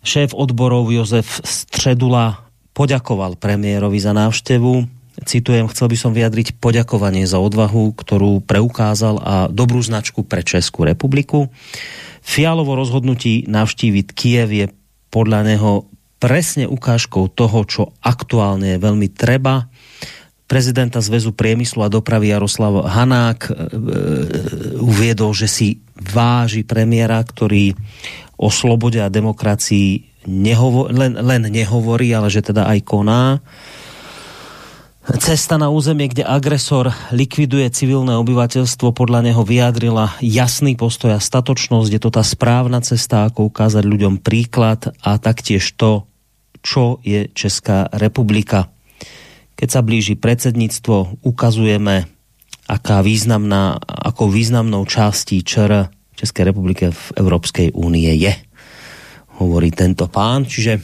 Speaker 2: Šéf odborov Jozef Středula poďakoval premiérovi za návštevu citujem, chcel by som vyjadriť poďakovanie za odvahu, ktorú preukázal a dobrú značku pre Českú republiku. Fialovo rozhodnutí navštíviť Kiev je podľa neho presne ukážkou toho, čo aktuálne je veľmi treba. Prezidenta Zväzu priemyslu a dopravy Jaroslav Hanák e, e, uviedol, že si váži premiéra, ktorý o slobode a demokracii nehovo- len, len nehovorí, ale že teda aj koná. Cesta na územie, kde agresor likviduje civilné obyvateľstvo, podľa neho vyjadrila jasný postoj a statočnosť. Je to tá správna cesta, ako ukázať ľuďom príklad a taktiež to, čo je Česká republika. Keď sa blíži predsedníctvo, ukazujeme, aká významná, ako významnou částí ČR Českej republike v Európskej únie je. Hovorí tento pán. Čiže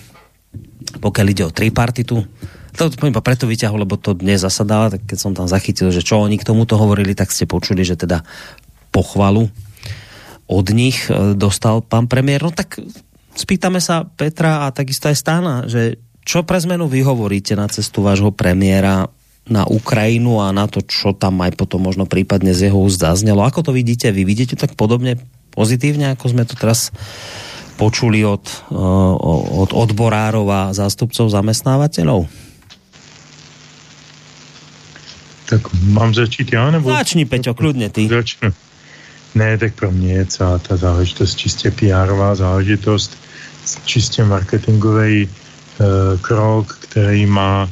Speaker 2: pokiaľ ide o tripartitu, to iba preto vyťahol, lebo to dnes zasadala, tak keď som tam zachytil, že čo oni k tomuto hovorili, tak ste počuli, že teda pochvalu od nich e, dostal pán premiér. No tak spýtame sa Petra a takisto aj Stána, že čo pre zmenu vy hovoríte na cestu vášho premiéra na Ukrajinu a na to, čo tam aj potom možno prípadne z jeho úst zaznelo. Ako to vidíte? Vy vidíte tak podobne pozitívne, ako sme to teraz počuli od, e, od odborárov a zástupcov zamestnávateľov?
Speaker 5: Tak mám začít já, nebo?
Speaker 2: Začni, Peťo, kludně ty.
Speaker 5: Začnu. Ne, tak pro mě je celá ta záležitost čistě PRová záležitost, čistě marketingový uh, krok, který má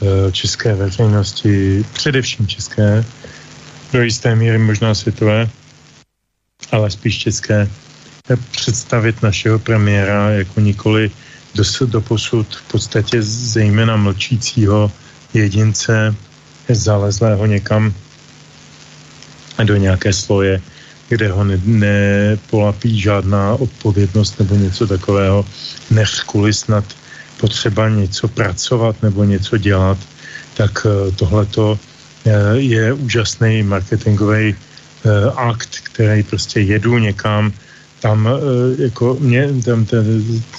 Speaker 5: uh, české veřejnosti, především české, do jisté míry možná světové, ale spíš české, představit našeho premiéra jako nikoli dosud do posud v podstatě zejména mlčícího jedince zalezlého někam do nějaké sloje, kde ho ne, nepolapí žádná odpovědnost nebo něco takového, než kvůli snad potřeba něco pracovat nebo něco dělat, tak eh, tohleto eh, je úžasný marketingový eh, akt, který prostě jedu někam, tam jako mě, tam ten,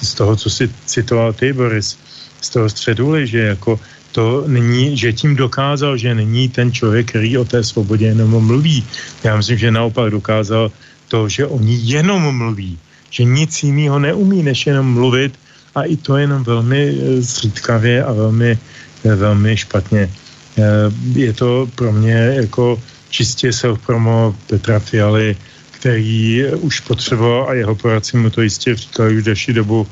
Speaker 5: z toho, co si citoval ty, Boris, z toho středuli, že jako to není, že tím dokázal, že není ten člověk, který o té svobodě jenom mluví. Já myslím, že naopak dokázal to, že oni jenom mluví, že nic jiného neumí, než jenom mluvit a i to jenom velmi eh, zřídkavě a velmi, eh, velmi špatně. Eh, je to pro mě jako čistě self-promo Petra Fialy, který už potřeboval a jeho poradci mu to jistě říkali už další dobu,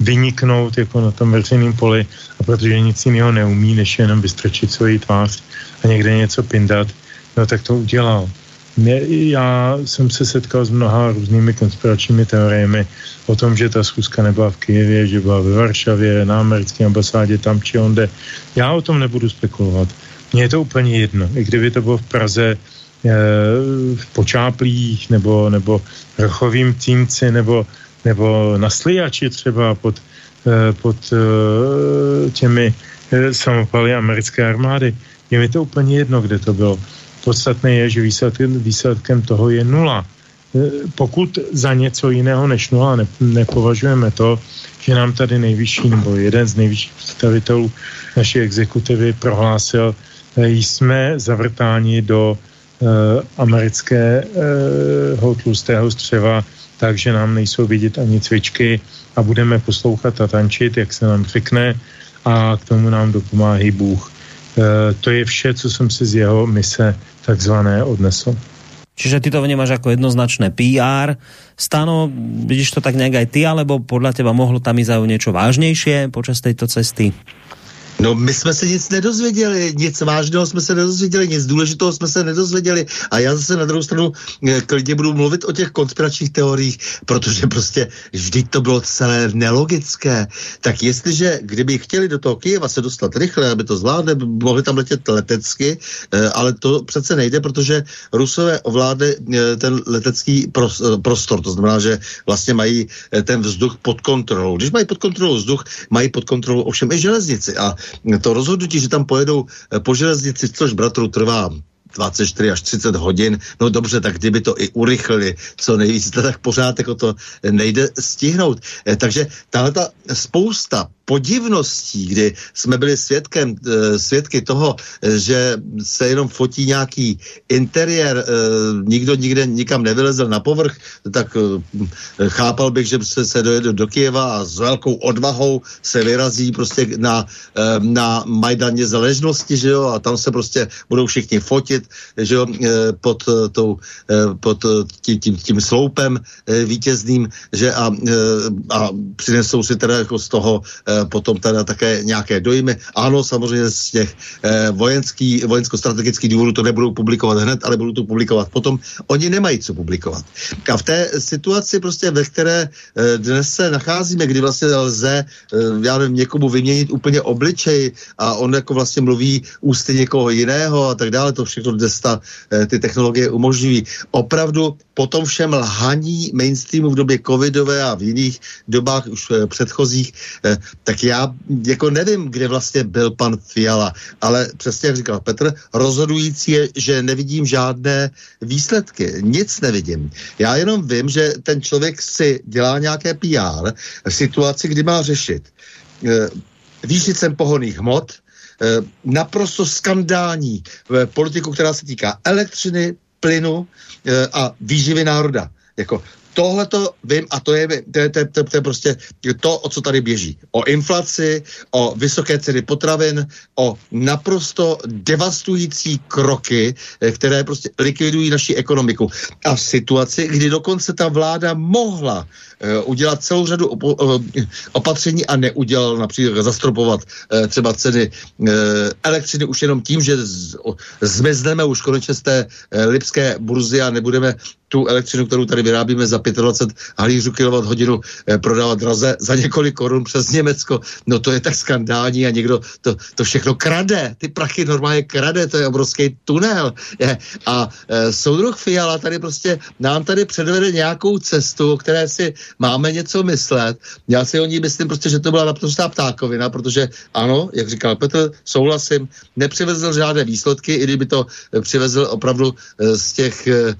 Speaker 5: vyniknout jako na tom veřejném poli a protože nic jiného neumí, než jenom vystrčit svoji tvář a někde něco pindat, no tak to udělal. Mě, já jsem se setkal s mnoha různými konspiračními teoriemi o tom, že ta schůzka nebyla v Kyjevě, že byla ve Varšavě, na americké ambasádě, tam či onde. Já o tom nebudu spekulovat. Mně je to úplně jedno. I kdyby to bylo v Praze, eh, v Počáplích nebo, nebo Rochovým Címci nebo nebo na Sliači třeba pod, eh, pod eh, těmi eh, samopaly americké armády. Je mi to úplně jedno, kde to bylo. Podstatné je, že výsledkem, výsledkem toho je nula. Pokud za něco jiného než nula ne, nepovažujeme to, že nám tady nejvyšší nebo jeden z nejvyšších představitelů naší exekutivy prohlásil, jsme zavrtáni do uh, amerického tlustého střeva takže nám nejsou vidět ani cvičky a budeme poslouchat a tančit, jak se nám řekne a k tomu nám dopomáhí Bůh. E, to je vše, co jsem si z jeho mise takzvané odnesl.
Speaker 2: Čiže ty to vnímáš jako jednoznačné PR. Stano, vidíš to tak nějak aj ty, alebo podle teba mohlo tam ísť něco vážnější počas této cesty?
Speaker 4: No, my jsme se nic nedozvěděli, nic vážného jsme se nedozvěděli, nic důležitého jsme se nedozvěděli. A já zase na druhou stranu eh, klidně budu mluvit o těch konspiračních teoriích, protože prostě vždyť to bylo celé nelogické. Tak jestliže, kdyby chtěli do toho Kyjeva se dostat rychle, aby to zvládli, mohli tam letět letecky, eh, ale to přece nejde, protože Rusové ovládli eh, ten letecký prostor. To znamená, že vlastně mají ten vzduch pod kontrolou. Když mají pod kontrolou vzduch, mají pod kontrolou ovšem i železnici. A to rozhodnutí, že tam pojedou eh, po železnici, což bratru trvá 24 až 30 hodin, no dobře, tak kdyby to i urychlili co nejvíc, tak pořád jako to nejde stihnout. Eh, takže tahle ta spousta podivností, kdy jsme byli svědkem, eh, svědky toho, eh, že se jenom fotí nějaký interiér, nikdo nikde nikam nevylezl na povrch, tak chápal bych, že se, se dojede do Kieva a s velkou odvahou se vyrazí prostě na, na Majdaně zaležnosti, že jo, a tam se prostě budou všichni fotit, že jo, eh, pod, eh, tou, eh, pod tím, tím, tím sloupem vítězným, že a, a přinesou si teda jako z toho potom teda také nějaké dojmy. Ano, samozřejmě z těch vojenský, vojensko-strategických důvodů to nebudou publikovat hned, ale budou to publikovat potom. Oni nemají co publikovat. A v té situaci prostě, ve které dnes se nacházíme, kdy vlastně lze, já nevím, někomu vyměnit úplně obličej a on jako vlastně mluví ústy někoho jiného a tak dále, to všechno dnes ta, eh, ty technologie umožňují. Opravdu po tom všem lhaní mainstreamu v době covidové a v jiných dobách už eh, předchozích, eh, tak já jako nevím, kde vlastně byl pan Fiala, ale přesně jak říkal Petr, rozhodující je, že nevidím žádné výsledky, nic nevidím. Já jenom vím, že ten člověk si dělá nějaké PR v situaci, kdy má řešit výšit sem pohoných hmot, Eh, naprosto skandální eh, politiku, která se týká elektřiny, plynu eh, a výživy národa. Jako tohle to vím a to je, to, je, to, je, to, je prostě to, o co tady běží. O inflaci, o vysoké ceny potravin, o naprosto devastující kroky, eh, které prostě likvidují naši ekonomiku. A v situaci, kdy dokonce ta vláda mohla uh, udělat celou řadu uh, opatření a neudělal například zastropovat uh, třeba ceny elektřiny už jenom tím, že z, zmizneme už konečně z té lipské burzy a nebudeme tu elektřinu, kterou tady vyrábíme za 25 halířů kilovat hodinu eh, prodávat draze za několik korun přes Německo, no to je tak skandální a někdo to, to všechno krade, ty prachy normálně krade, to je obrovský tunel. Je. A e, soudruh Fiala tady prostě nám tady předvede nějakou cestu, o které si máme něco myslet. Já si o ní myslím prostě, že to byla naprostá ptákovina, protože ano, jak říkal Petr, souhlasím, nepřivezl žádné výsledky, i kdyby to přivezl opravdu z těch e,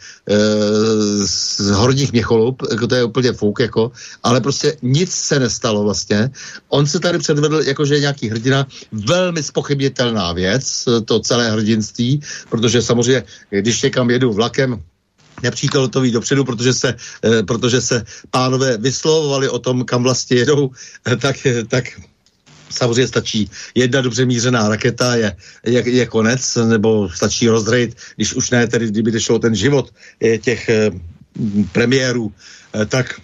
Speaker 4: z horních měcholup, jako to je úplně fouk, jako, ale prostě nic se nestalo vlastně. On se tady předvedl, jakože je nějaký hrdina, velmi spochybnitelná věc, to celé hrdinství, protože samozřejmě, když někam jedu vlakem, nepřítel to ví dopředu, protože se, eh, protože se pánové vyslovovali o tom, kam vlastně jedou, eh, tak, tak samozřejmě stačí jedna dobře mířená raketa, je, je, je konec, nebo stačí rozdrejit, když už ne, tedy kdyby šlo ten život těch eh, premiérů, eh, tak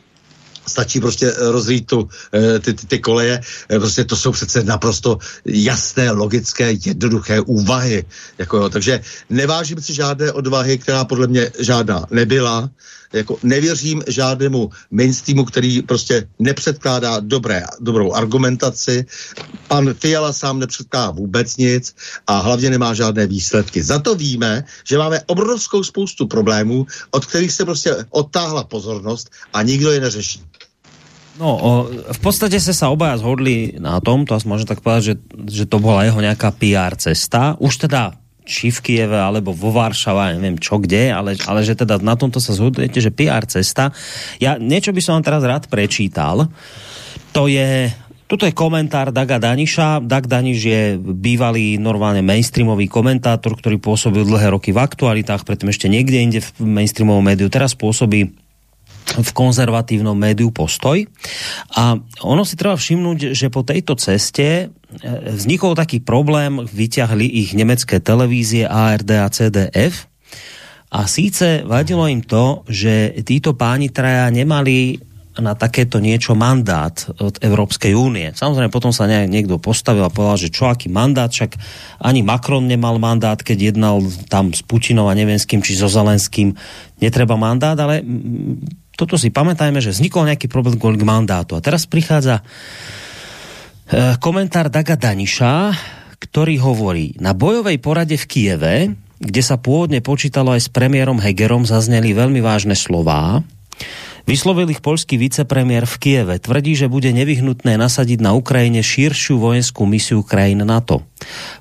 Speaker 4: stačí prostě rozrýt tu, eh, ty, ty, ty koleje. Eh, prostě to jsou přece naprosto jasné, logické, jednoduché úvahy. Jako, jo. Takže nevážím si žádné odvahy, která podle mě žádná nebyla jako nevěřím žádnému mainstreamu, který prostě nepředkládá dobré, dobrou argumentaci. Pan Fiala sám nepředkládá vůbec nic a hlavně nemá žádné výsledky. Za to víme, že máme obrovskou spoustu problémů, od kterých se prostě odtáhla pozornost a nikdo je neřeší.
Speaker 2: No, o, v podstate sa sa obaja zhodli na tom, to asi môžem tak povedať, že, že to bola jeho nejaká PR cesta. Už teda či v Kieve, alebo vo Varšava, neviem čo kde, ale, ale že teda na tomto sa zhodujete, že PR cesta. Ja niečo by som vám teraz rád prečítal. To je Tuto je komentár Daga Daniša. Dag Daniš je bývalý normálne mainstreamový komentátor, ktorý pôsobil dlhé roky v aktualitách, predtým ešte niekde inde v mainstreamovom médiu. Teraz pôsobí v konzervatívnom médiu Postoj. A ono si treba všimnúť, že po tejto ceste E, vznikol taký problém, vyťahli ich nemecké televízie ARD a CDF a síce vadilo im to, že títo páni traja nemali na takéto niečo mandát od Európskej únie. Samozrejme, potom sa niekto postavil a povedal, že čo, aký mandát, však ani Macron nemal mandát, keď jednal tam s Putinom a neviem s kým, či so Zelenským, netreba mandát, ale toto si pamätajme, že vznikol nejaký problém kvôli mandátu. A teraz prichádza Eh, komentár Daga Daniša, ktorý hovorí, na bojovej porade v Kieve, kde sa pôvodne počítalo aj s premiérom Hegerom, zazneli veľmi vážne slová. Vyslovil ich polský vicepremiér v Kieve. Tvrdí, že bude nevyhnutné nasadiť na Ukrajine širšiu vojenskú misiu krajín NATO.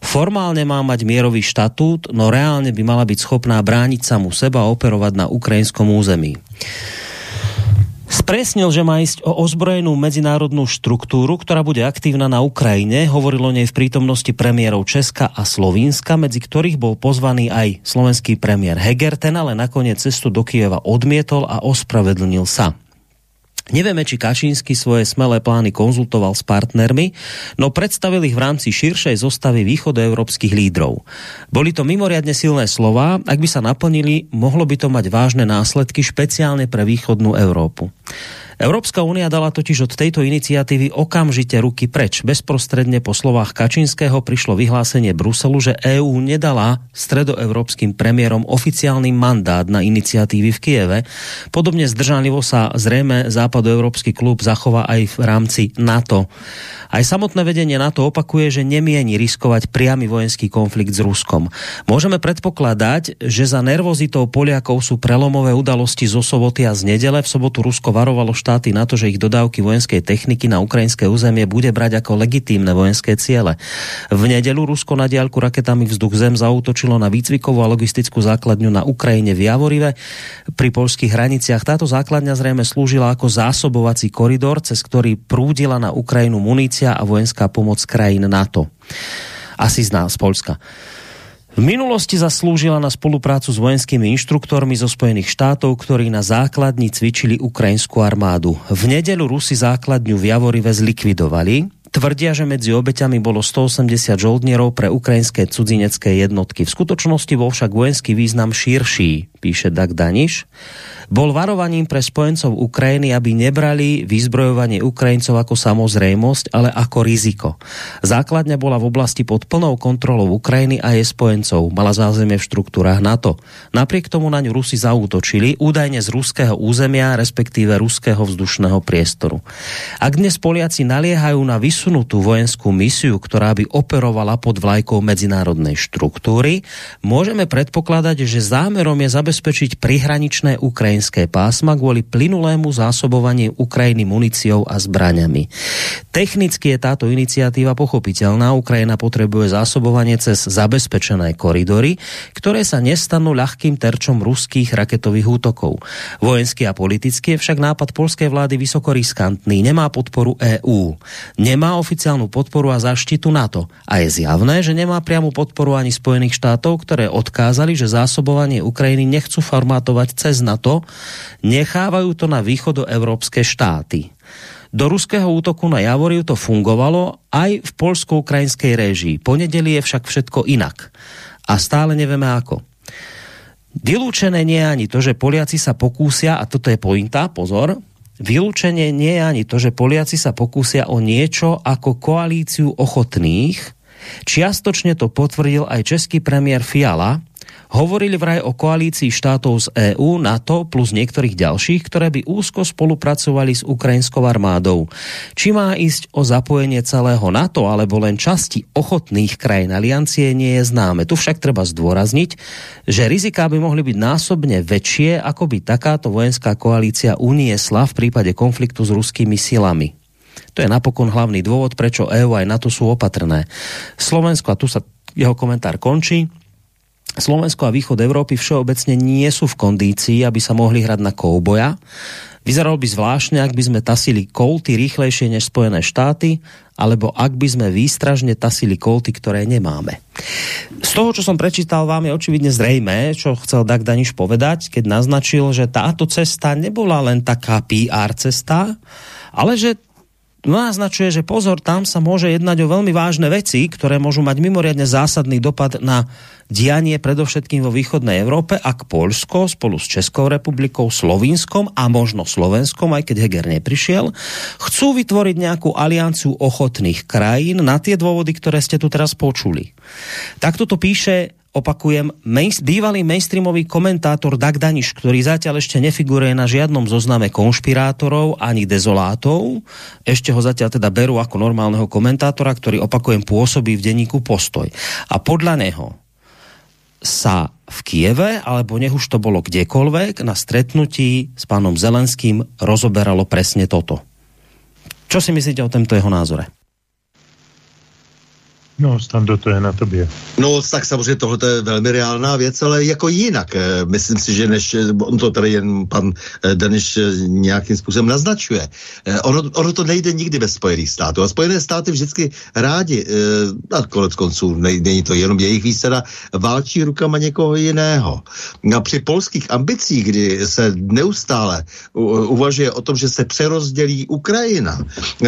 Speaker 2: Formálne má mať mierový štatút, no reálne by mala byť schopná brániť samu seba a operovať na ukrajinskom území. Spresnil, že má ísť o ozbrojenú medzinárodnú štruktúru, ktorá bude aktívna na Ukrajine. Hovorilo o nej v prítomnosti premiérov Česka a Slovínska, medzi ktorých bol pozvaný aj slovenský premiér Heger. Ten ale nakoniec cestu do Kieva odmietol a ospravedlnil sa. Nevieme, či Kačínsky svoje smelé plány konzultoval s partnermi, no predstavil ich v rámci širšej zostavy východoeurópskych lídrov. Boli to mimoriadne silné slova, ak by sa naplnili, mohlo by to mať vážne následky špeciálne pre východnú Európu. Európska únia dala totiž od tejto iniciatívy okamžite ruky preč. Bezprostredne po slovách Kačinského prišlo vyhlásenie Bruselu, že EÚ nedala stredoevropským premiérom oficiálny mandát na iniciatívy v Kieve. Podobne zdržanlivo sa zrejme západoeurópsky klub zachová aj v rámci NATO. Aj samotné vedenie NATO opakuje, že nemieni riskovať priamy vojenský konflikt s Ruskom. Môžeme predpokladať, že za nervozitou Poliakov sú prelomové udalosti zo soboty a z nedele. V sobotu Rusko varovalo štáty na to, že ich dodávky vojenskej techniky na ukrajinské územie bude brať ako legitímne vojenské ciele. V nedelu Rusko na diálku raketami vzduch zem zautočilo na výcvikovú a logistickú základňu na Ukrajine v Javorive pri polských hraniciach. Táto základňa zrejme slúžila ako zásobovací koridor, cez ktorý prúdila na Ukrajinu munícia a vojenská pomoc krajín NATO. Asi z nás, Polska. V minulosti zaslúžila na spoluprácu s vojenskými inštruktormi zo Spojených štátov, ktorí na základni cvičili ukrajinskú armádu. V nedelu Rusi základňu v Javorive zlikvidovali. Tvrdia, že medzi obeťami bolo 180 žoldnierov pre ukrajinské cudzinecké jednotky. V skutočnosti bol však vojenský význam širší, píše Dag Daniš bol varovaním pre spojencov Ukrajiny, aby nebrali vyzbrojovanie Ukrajincov ako samozrejmosť, ale ako riziko. Základňa bola v oblasti pod plnou kontrolou Ukrajiny a jej spojencov. Mala zázemie v štruktúrách NATO. Napriek tomu na ňu Rusi zaútočili, údajne z ruského územia, respektíve ruského vzdušného priestoru. Ak dnes Poliaci naliehajú na vysunutú vojenskú misiu, ktorá by operovala pod vlajkou medzinárodnej štruktúry, môžeme predpokladať, že zámerom je zabezpečiť prihraničné Ukrajiny ukrajinské pásma kvôli plynulému zásobovaniu Ukrajiny muníciou a zbraňami. Technicky je táto iniciatíva pochopiteľná. Ukrajina potrebuje zásobovanie cez zabezpečené koridory, ktoré sa nestanú ľahkým terčom ruských raketových útokov. Vojenský a politicky je však nápad polskej vlády vysoko riskantný. Nemá podporu EÚ. Nemá oficiálnu podporu a zaštitu NATO. A je zjavné, že nemá priamu podporu ani Spojených štátov, ktoré odkázali, že zásobovanie Ukrajiny nechcú formátovať cez NATO, nechávajú to na východoevropské štáty. Do ruského útoku na Javoriu to fungovalo aj v polsko-ukrajinskej réžii. Ponedeli je však všetko inak. A stále nevieme ako. Vylúčené nie je ani to, že Poliaci sa pokúsia, a toto je pointa, pozor, vylúčenie nie je ani to, že Poliaci sa pokúsia o niečo ako koalíciu ochotných. Čiastočne to potvrdil aj český premiér Fiala, Hovorili vraj o koalícii štátov z EÚ, NATO plus niektorých ďalších, ktoré by úzko spolupracovali s ukrajinskou armádou. Či má ísť o zapojenie celého NATO alebo len časti ochotných krajín aliancie nie je známe. Tu však treba zdôrazniť, že riziká by mohli byť násobne väčšie, ako by takáto vojenská koalícia uniesla v prípade konfliktu s ruskými silami. To je napokon hlavný dôvod, prečo EU aj NATO sú opatrné. Slovensko, a tu sa jeho komentár končí, Slovensko a východ Európy všeobecne nie sú v kondícii, aby sa mohli hrať na kouboja. Vyzeralo by zvláštne, ak by sme tasili kolty rýchlejšie než Spojené štáty, alebo ak by sme výstražne tasili kolty, ktoré nemáme. Z toho, čo som prečítal, vám je očividne zrejme, čo chcel Dag Daniš povedať, keď naznačil, že táto cesta nebola len taká PR cesta, ale že naznačuje, že pozor, tam sa môže jednať o veľmi vážne veci, ktoré môžu mať mimoriadne zásadný dopad na dianie predovšetkým vo východnej Európe, ak Polsko spolu s Českou republikou, Slovinskom a možno Slovenskom, aj keď Heger neprišiel, chcú vytvoriť nejakú alianciu ochotných krajín na tie dôvody, ktoré ste tu teraz počuli. Takto to píše opakujem, main, bývalý mainstreamový komentátor Dag Daniš, ktorý zatiaľ ešte nefiguruje na žiadnom zozname konšpirátorov ani dezolátov, ešte ho zatiaľ teda berú ako normálneho komentátora, ktorý opakujem pôsobí v denníku Postoj. A podľa neho sa v Kieve, alebo nech už to bolo kdekoľvek, na stretnutí s pánom Zelenským rozoberalo presne toto. Čo si myslíte o tomto jeho názore?
Speaker 5: No, Stando, to je na tobě.
Speaker 4: No, tak samozřejmě tohle je velmi reálná věc, ale jako jinak. Eh, myslím si, že než eh, on to tady jen pan eh, Daniš nějakým způsobem naznačuje. Ono, ono to nejde nikdy bez Spojených států. A Spojené státy vždycky rádi, a konec konců není to jenom jejich výsada, válčí rukama někoho jiného. A při polských ambicích, kdy se neustále uvažuje o tom, že se přerozdělí Ukrajina,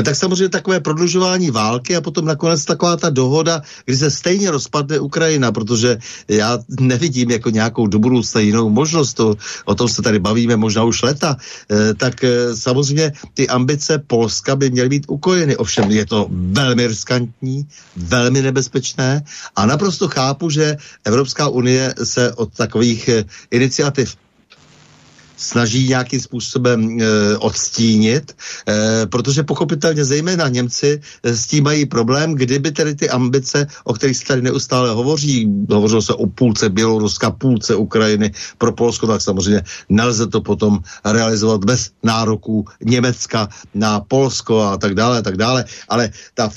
Speaker 4: tak samozřejmě takové prodlužování války a potom nakonec taková ta dohoda dohoda, kdy se stejně rozpadne Ukrajina, protože já nevidím jako nějakou do budoucna jinou možnost, to, o tom se tady bavíme možná už leta, eh, tak eh, samozřejmě ty ambice Polska by měly být ukojeny. Ovšem je to velmi riskantní, velmi nebezpečné a naprosto chápu, že Evropská unie se od takových eh, iniciativ snaží nějakým způsobem e, odstínit, e, protože pochopitelně zejména Němci e, s tím mají problém, kdyby tedy ty ambice, o kterých se tady neustále hovoří, hovořilo se o půlce Běloruska, půlce Ukrajiny pro Polsko, tak samozřejmě nelze to potom realizovat bez nároků Německa na Polsko a tak dále, a tak dále. Ale ta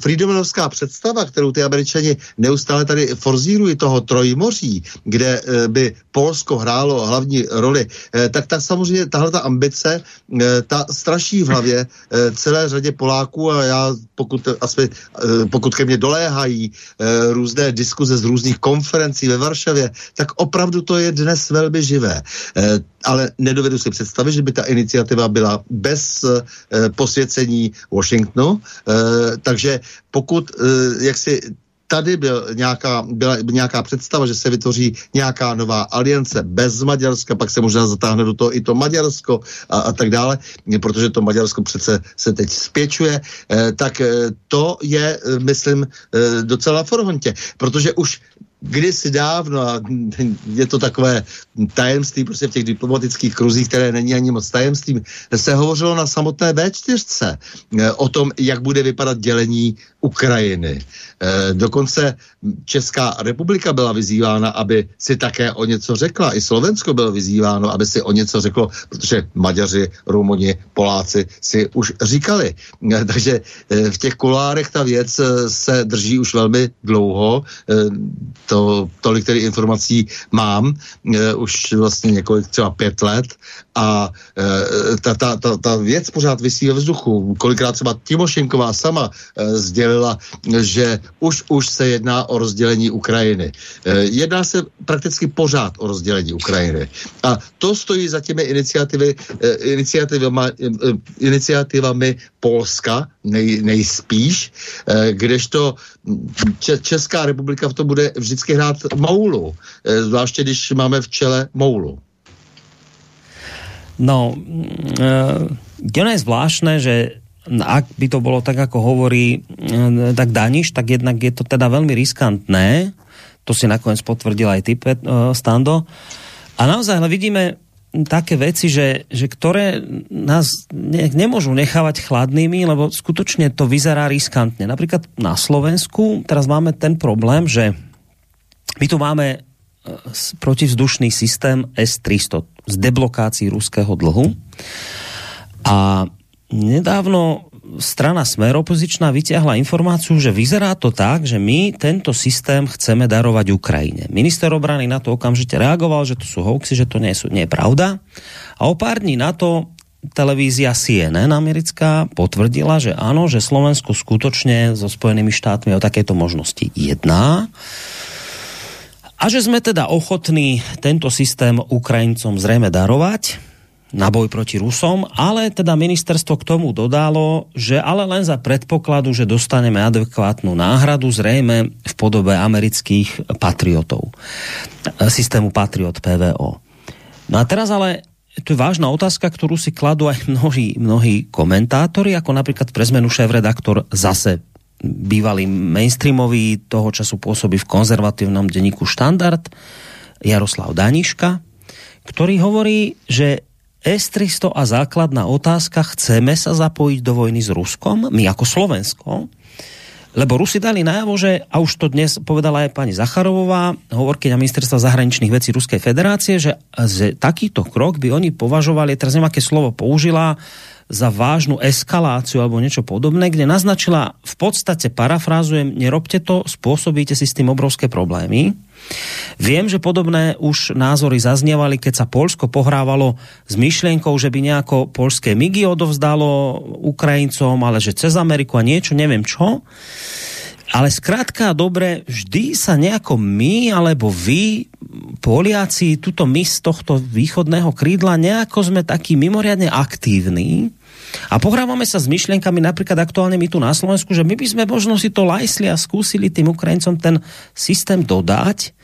Speaker 4: Friedmanovská, představa, kterou ty američani neustále tady forzírují toho trojmoří, kde e, by Polsko hrálo hlavní roli Evropy, tak tak samozřejmě tahle ta ambice, ta straší v hlavě celé řadě Poláků a já, pokud, aspoň, pokud ke mně doléhají různé diskuze z různých konferencí ve Varšavě, tak opravdu to je dnes velmi živé. Ale nedovedu si představit, že by ta iniciativa byla bez posvěcení Washingtonu, takže pokud jak si tady byl nějaká, byla nějaká představa, že se vytvoří nějaká nová aliance bez Maďarska, pak se možná zatáhne do toho i to Maďarsko a, a tak dále, protože to Maďarsko přece se teď spěčuje, eh, tak eh, to je, eh, myslím, eh, docela forhontě, protože už kdysi dávno, a je to takové tajemství prostě v těch diplomatických kruzích, které není ani moc tajemstvím, se hovořilo na samotné V4 eh, o tom, jak bude vypadat dělení Ukrajiny. Eh, dokonce Česká republika byla vyzývána, aby si také o něco řekla. I Slovensko bylo vyzýváno, aby si o něco řeklo, protože Maďaři, Rumuni, Poláci si už říkali. Eh, takže v těch kulárech ta věc se drží už velmi dlouho. To, tolik tedy informací mám už vlastně několik, třeba pět let a e, ta, ta, ta, ta věc pořád vysí ve vzduchu. Kolikrát třeba Timošenková sama e, sdělila, že už, už se jedná o rozdělení Ukrajiny. E, jedná se prakticky pořád o rozdělení Ukrajiny. A to stojí za těmi iniciativy, e, iniciativama, e, iniciativami Polska nej, nejspíš, e, kdežto Česká republika v tom bude vždycky hrát moulu, e, zvláště když máme v čele moulu.
Speaker 2: No, e, je zvláštne, že ak by to bolo tak, ako hovorí e, tak Daniš, tak jednak je to teda veľmi riskantné. To si nakoniec potvrdil aj ty, Stando. A naozaj ale vidíme také veci, že, že ktoré nás ne, nemôžu nechávať chladnými, lebo skutočne to vyzerá riskantne. Napríklad na Slovensku teraz máme ten problém, že my tu máme protivzdušný systém S-300 z deblokácií ruského dlhu. A nedávno strana Smer opozičná vyťahla informáciu, že vyzerá to tak, že my tento systém chceme darovať Ukrajine. Minister obrany na to okamžite reagoval, že to sú hoaxy, že to nie, sú, nie je pravda. A o pár dní na to televízia CNN americká potvrdila, že áno, že Slovensko skutočne so Spojenými štátmi o takéto možnosti jedná. A že sme teda ochotní tento systém Ukrajincom zrejme darovať na boj proti Rusom, ale teda ministerstvo k tomu dodalo, že ale len za predpokladu, že dostaneme adekvátnu náhradu zrejme v podobe amerických patriotov. Systému Patriot PVO. No a teraz ale to je vážna otázka, ktorú si kladú aj mnohí, mnohí komentátori, ako napríklad pre zmenu šéf-redaktor zase bývalý mainstreamový, toho času pôsobí v konzervatívnom denníku Štandard, Jaroslav Daniška, ktorý hovorí, že S-300 a základná otázka, chceme sa zapojiť do vojny s Ruskom, my ako Slovensko, lebo Rusi dali najavo, že, a už to dnes povedala aj pani Zacharovová, hovorkyňa ministerstva zahraničných vecí Ruskej federácie, že, že takýto krok by oni považovali, teraz neviem, aké slovo použila, za vážnu eskaláciu alebo niečo podobné, kde naznačila v podstate, parafrázujem, nerobte to, spôsobíte si s tým obrovské problémy. Viem, že podobné už názory zaznievali, keď sa Polsko pohrávalo s myšlienkou, že by nejako polské migy odovzdalo Ukrajincom, ale že cez Ameriku a niečo, neviem čo. Ale zkrátka dobre, vždy sa nejako my alebo vy, Poliaci, tuto my z tohto východného krídla, nejako sme takí mimoriadne aktívni a pohrávame sa s myšlienkami napríklad aktuálne my tu na Slovensku, že my by sme možno si to lajsli a skúsili tým Ukrajincom ten systém dodať.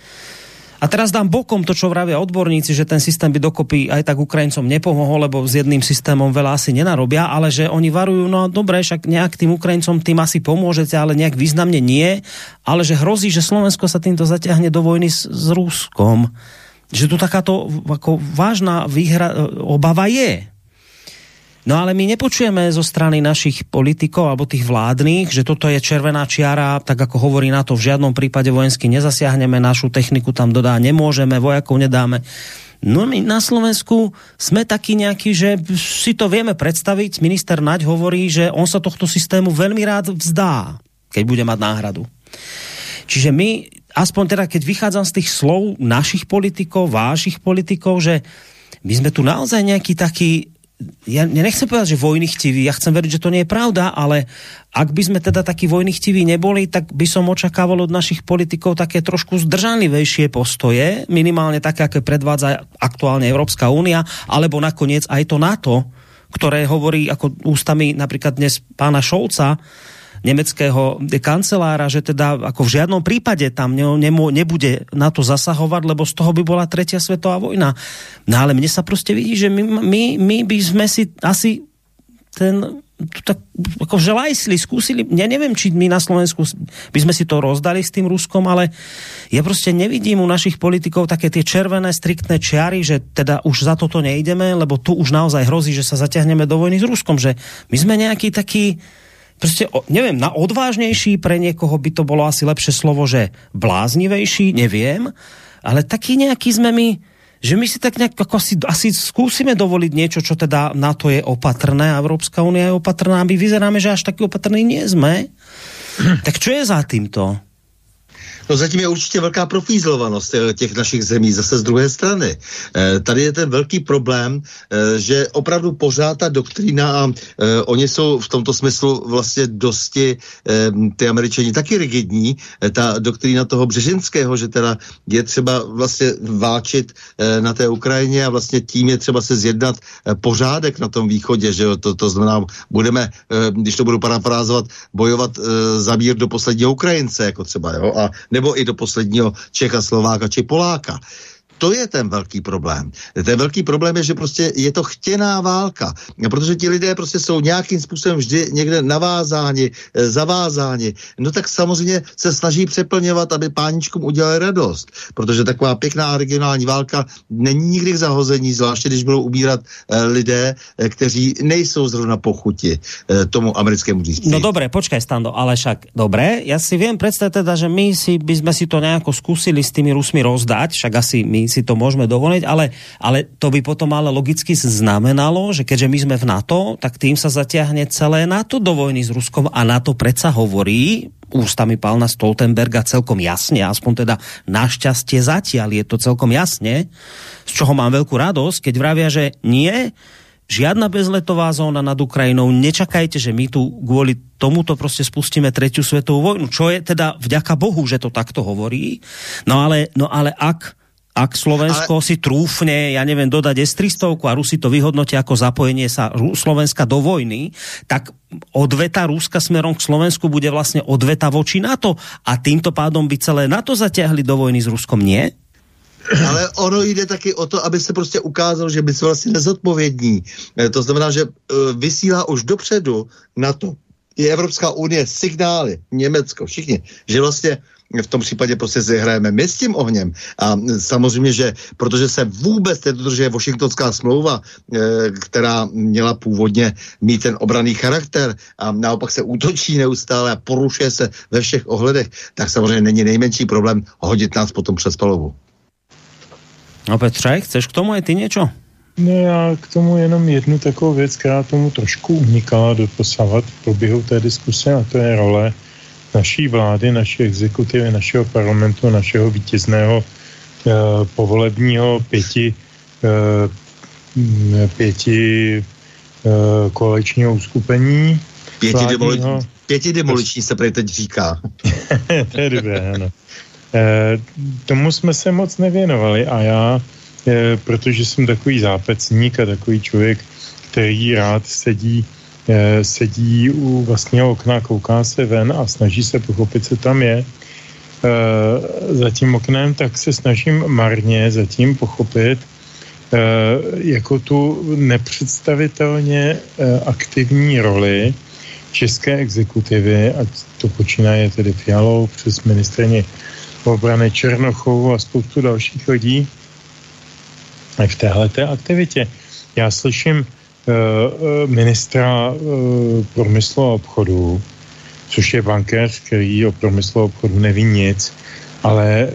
Speaker 2: A teraz dám bokom to, čo vravia odborníci, že ten systém by dokopy aj tak Ukrajincom nepomohol, lebo s jedným systémom veľa asi nenarobia, ale že oni varujú, no dobre, však nejak tým Ukrajincom tým asi pomôžete, ale nejak významne nie, ale že hrozí, že Slovensko sa týmto zaťahne do vojny s, s Ruskom. Že tu takáto ako vážna výhra, obava je. No ale my nepočujeme zo strany našich politikov alebo tých vládnych, že toto je červená čiara, tak ako hovorí na to, v žiadnom prípade vojensky nezasiahneme, našu techniku tam dodá nemôžeme, vojakov nedáme. No my na Slovensku sme takí nejakí, že si to vieme predstaviť. Minister Naď hovorí, že on sa tohto systému veľmi rád vzdá, keď bude mať náhradu. Čiže my, aspoň teda keď vychádzam z tých slov našich politikov, vášich politikov, že my sme tu naozaj nejaký taký ja nechcem povedať, že vojny chtiví, ja chcem veriť, že to nie je pravda, ale ak by sme teda takí vojny chtiví neboli, tak by som očakával od našich politikov také trošku zdržanlivejšie postoje, minimálne také, aké predvádza aktuálne Európska únia, alebo nakoniec aj to NATO, ktoré hovorí ako ústami napríklad dnes pána Šolca, nemeckého kancelára, že teda ako v žiadnom prípade tam ne, ne, nebude na to zasahovať, lebo z toho by bola tretia svetová vojna. No ale mne sa prostě vidí, že my, my, my by sme si asi ten tak ako želajsli, skúsili, ja neviem, či my na Slovensku by sme si to rozdali s tým Ruskom, ale ja prostě nevidím u našich politikov také tie červené, striktné čiary, že teda už za toto nejdeme, lebo tu už naozaj hrozí, že sa zaťahneme do vojny s Ruskom, že my sme nejaký taký, prostě, nevím, na odvážnější pre někoho by to bylo asi lepšie slovo, že bláznivejší, nevím, ale taky nějaký jsme my, že my si tak nějak jako asi, skúsime dovoliť niečo, čo teda na to je opatrné a Evropská unie je opatrná, my vyzeráme, že až taky opatrný nie sme. Tak čo je za týmto?
Speaker 4: No zatím je určitě velká profízlovanost eh, těch našich zemí zase z druhé strany. E, tady je ten velký problém, e, že opravdu pořád ta doktrína a oni jsou v tomto smyslu vlastně dosti ty američani taky rigidní, ta doktrína toho Břežinského, že teda je třeba vlastně váčit na té Ukrajině a vlastně tím je třeba se zjednat pořádek na tom východě, že jo, to, to znamená, budeme, když to budu parafrázovat, bojovat za mír do posledního Ukrajince, jako třeba, jo, a ne nebo i do posledního Čecha, Slováka či Poláka to je ten velký problém. Ten velký problém je, že prostě je to chtěná válka, protože ti lidé prostě jsou nějakým způsobem vždy někde navázáni, eh, zavázáni. No tak samozřejmě se snaží přeplňovat, aby páničkům udělali radost, protože taková pěkná regionální válka není nikdy k zahození, zvláště když budou ubírat eh, lidé, eh, kteří nejsou zrovna pochuti tomu americkému řízení.
Speaker 2: No dobré, počkaj Stando, ale však dobré, já si vím představit teda, že my si, by si to nějako zkusili s tými Rusmi rozdať, však asi my si to môžeme dovoliť, ale, ale to by potom ale logicky znamenalo, že keďže my sme v NATO, tak tým sa zatiahne celé NATO do vojny s Ruskom a NATO predsa hovorí, ústami pána Stoltenberga celkom jasne, aspoň teda našťastie zatiaľ je to celkom jasne, z čoho mám veľkú radosť, keď vravia, že nie, žiadna bezletová zóna nad Ukrajinou, nečakajte, že my tu kvôli tomuto prostě spustíme tretiu svetovú vojnu, čo je teda vďaka Bohu, že to takto hovorí. No ale, no ale ak ak Slovensko ale... si trúfne, ja neviem, dodať S-300 a Rusi to vyhodnotia ako zapojenie sa Slovenska do vojny, tak odveta Ruska smerom k Slovensku bude vlastne odveta voči NATO a týmto pádom by celé NATO zatiahli do vojny s Ruskom, nie?
Speaker 4: Ale ono jde taky o to, aby se prostě ukázalo, že by se vlastně nezodpovědní. E, to znamená, že e, vysílá už dopředu na to i Evropská unie signály, Německo, všichni, že vlastně v tom případě prostě hrajeme my s tím ohněm. A samozřejmě, že protože se vůbec nedodržuje Washingtonská smlouva, e, která měla původně mít ten obraný charakter a naopak se útočí neustále a porušuje se ve všech ohledech, tak samozřejmě není nejmenší problém hodit nás potom přes palovu.
Speaker 2: No Petře, chceš k tomu i ty něco?
Speaker 5: No já k tomu jenom jednu takovou věc, která tomu trošku unikala do posavat v průběhu té diskuse a to je role naší vlády, naší exekutivy, našeho parlamentu, našeho vítězného eh, povolebního pěti, eh, pěti eh, koaličního uskupení.
Speaker 4: Pěti, demoli, pěti demoliční se prý teď říká.
Speaker 5: to je dobré, ano. Eh, tomu jsme se moc nevěnovali a já, eh, protože jsem takový zápecník a takový člověk, který rád sedí Eh, sedí u vlastního okna, kouká se ven a snaží se pochopit, co tam je. Eh, za tím oknem, tak se snažím marně zatím pochopit eh, jako tu nepředstavitelně aktivní roli české exekutivy, a to počínaje tedy Fialou přes ministrně obrany Černochovou a spoustu dalších lidí v téhle aktivitě. Já slyším Eh, eh, ministra eh, průmyslu a obchodu, což je bankéř, který o průmyslu a obchodu neví nic, ale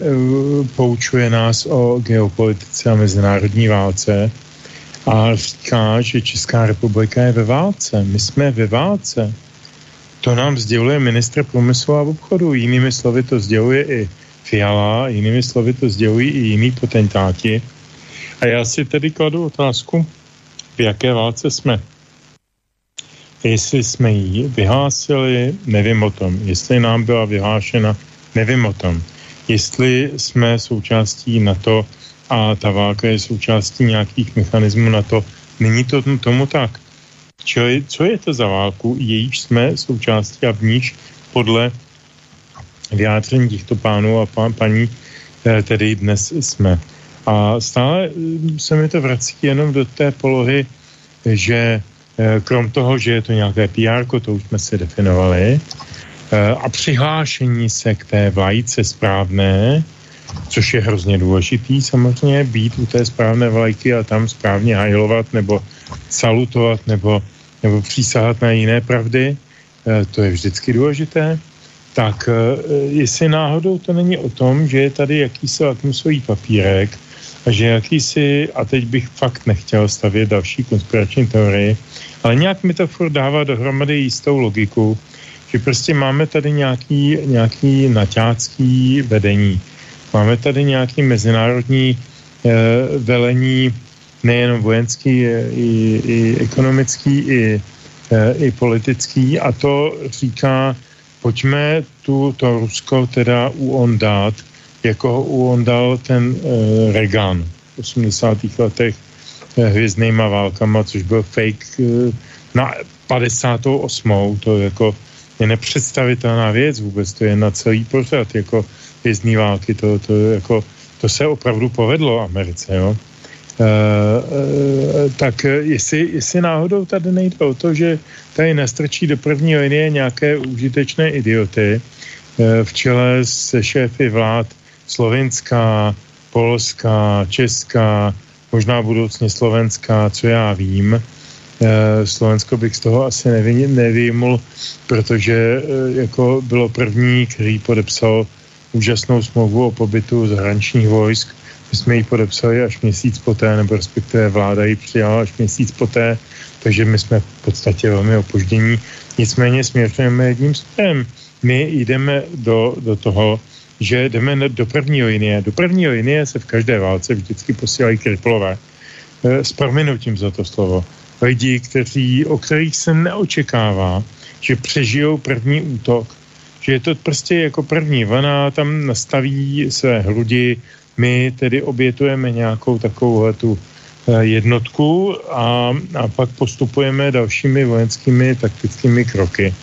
Speaker 5: poučuje nás o geopolitice a mezinárodní válce a říká, že Česká republika je ve válce. My jsme ve válce. To nám sděluje ministr průmyslu a obchodu. Jinými slovy to sděluje i Fiala, jinými slovy to sdělují i jiní potentáti. A já si tedy kladu otázku, v jaké válce jsme. Jestli jsme ji vyhlásili, nevím o tom. Jestli nám byla vyhlášena, nevím o tom. Jestli jsme součástí NATO a ta válka je součástí nějakých mechanismů NATO, není to tomu tak. Čili co je to za válku, jejíž jsme součástí a v níž podle vyjádření těchto pánů a pán, paní eh, tedy dnes jsme. A stále hm, se mi to vrací jenom do té polohy, že eh, krom toho, že je to nějaké PR, to už jsme si definovali, eh, a přihlášení se k té vlajce správné, což je hrozně důležitý samozřejmě, být u té správné vlajky a tam správně hajlovat nebo salutovat nebo, nebo přísahat na jiné pravdy, eh, to je vždycky důležité, tak jestli náhodou to není o tom, že je tady jakýsi lakmusový papírek, že jakýsi, a teď bych fakt nechtěl stavět další konspirační teorii, ale nějak mi to furt dává dohromady jistou logiku, že prostě máme tady nějaký, nějaký naťácký vedení. Máme tady nějaký mezinárodní eh, velení, nejen vojenský, i, i ekonomický, i, eh, i politický a to říká, pojďme tu, to Rusko teda uon dát, jako on dal ten uh, Reagan v 80. letech uh, hvězdnýma válkama, což byl fake uh, na 58. To jako je nepředstavitelná věc vůbec, to je na celý pořad, jako hvězdní války, to, to, jako, to se opravdu povedlo Americe, jo. Uh, uh, tak jestli, jestli náhodou tady nejde o to, že tady nastrčí do první linie nějaké užitečné idioty uh, v čele se šéfy vlád slovenská, polská, česká, možná budoucně slovenská, co já vím. E, Slovensko bych z toho asi nevýmul, protože e, jako bylo první, který podepsal úžasnou smlouvu o pobytu zahraničních vojsk. My jsme ji podepsali až měsíc poté, nebo respektive vláda ji přijala až měsíc poté, takže my jsme v podstatě velmi opoždění. Nicméně směřujeme jedním směrem. My jdeme do, do toho, že jdeme do první linie. Do první linie se v každé válce vždycky posílají kriplové. E, s prominutím za to slovo. Lidi, kteří, o kterých se neočekává, že přežijou první útok. Že je to prostě jako první vlna, tam nastaví své hrudi, my tedy obětujeme nějakou takovou tu e, jednotku a, a pak postupujeme dalšími vojenskými taktickými kroky.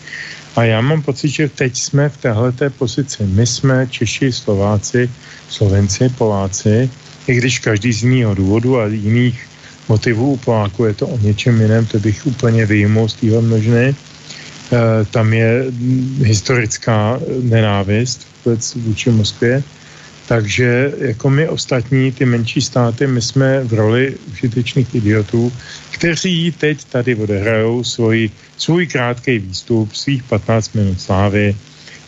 Speaker 5: A já mám pocit, že teď jsme v téhleté pozici. My jsme Češi, Slováci, Slovenci, Poláci, i když každý z jiného důvodu a jiných motivů u Poláku je to o něčem jiném, to bych úplně vyjmul z téhle množny. E, tam je historická nenávist vůbec vůči Moskvě. Takže jako my ostatní, ty menší státy, my jsme v roli užitečných idiotů, kteří teď tady odehrajou svůj, svůj krátký výstup, svých 15 minut slávy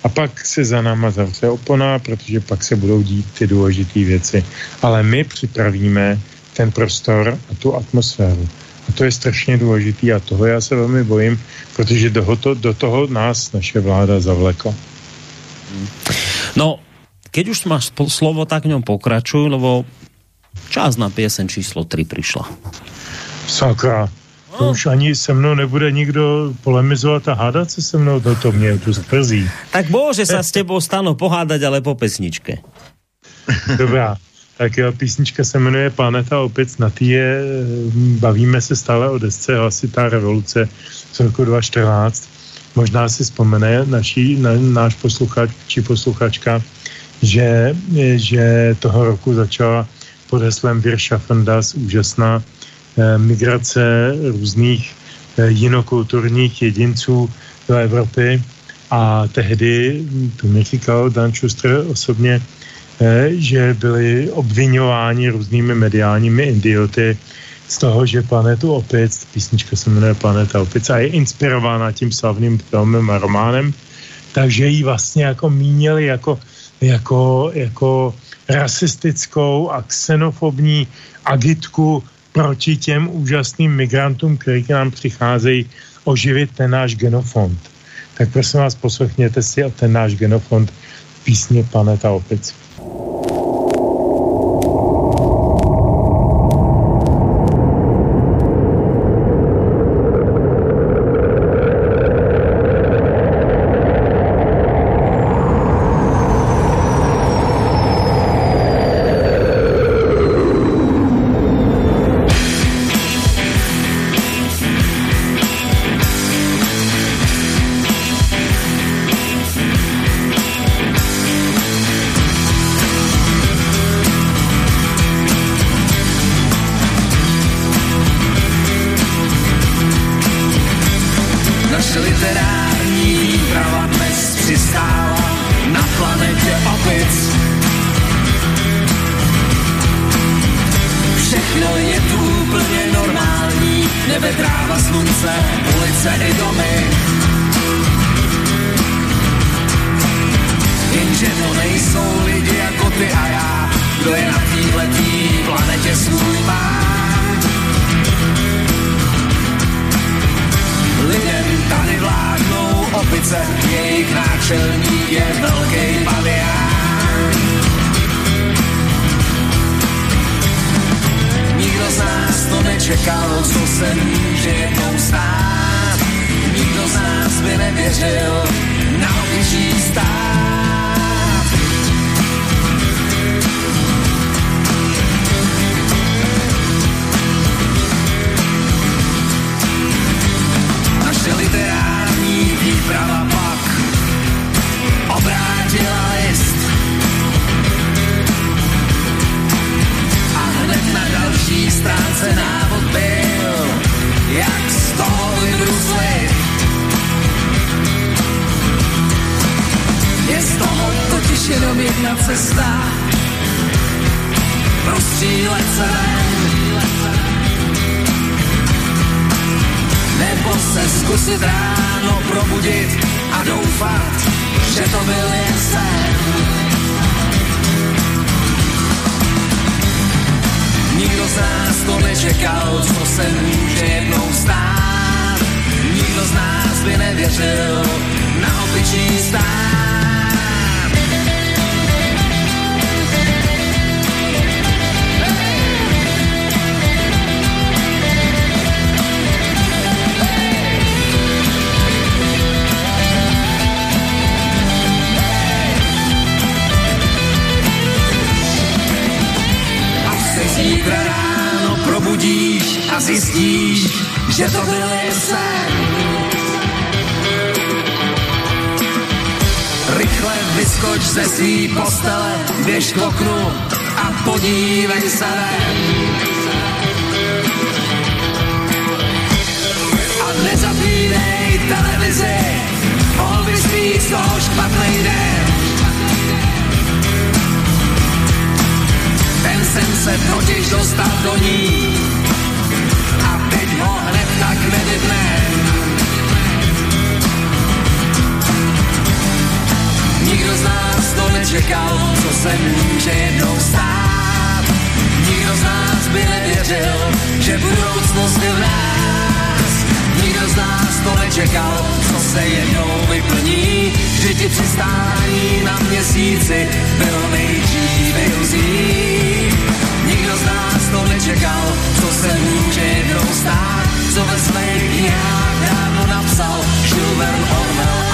Speaker 5: a pak se za náma zavře opona, protože pak se budou dít ty důležité věci. Ale my připravíme ten prostor a tu atmosféru. A to je strašně důležitý a toho já se velmi bojím, protože do toho, do toho nás naše vláda zavlekla.
Speaker 2: No, keď už máš slovo, tak v ňom pokračuj, lebo čas na piesen číslo 3 prišla.
Speaker 5: Sakra. To už ani se mnou nebude nikdo polemizovat a hádat se se mnou, to, to mě tu sprzí.
Speaker 2: Tak bože sa s tebou stanu pohádať, ale po pesničke.
Speaker 5: Dobrá. Tak jo, písnička se jmenuje Planeta opět na je, bavíme se stále o desce Hlasitá revoluce z roku 2014. Možná si vzpomene naší, na, náš posluchač či posluchačka, že, že toho roku začala pod heslem Wir schaffen das úžasná eh, migrace různých eh, jinokulturních jedinců do Evropy. A tehdy, to mi říkal Dan Schuster osobně, eh, že byli obvinováni různými mediálními idioty z toho, že Planetu opic, písnička se jmenuje Planeta opic a je inspirována tím slavným filmem a románem, takže ji vlastně jako mínili jako jako, jako rasistickou a xenofobní agitku proti těm úžasným migrantům, kteří k nám přicházejí oživit ten náš genofond. Tak prosím vás, poslechněte si ten náš genofond písně Planeta Opic.
Speaker 6: To nečekal, co se může jednou stát. Nikdo z nás by nevěřil, že budoucnost je v nás. Nikdo z nás to nečekal, co se jednou vyplní, že ti přistání na měsíci bylo nejdřív iluzí. Nikdo z nás to nečekal, co se může jednou stát, co ve svých knihách dávno napsal Verne, Orwell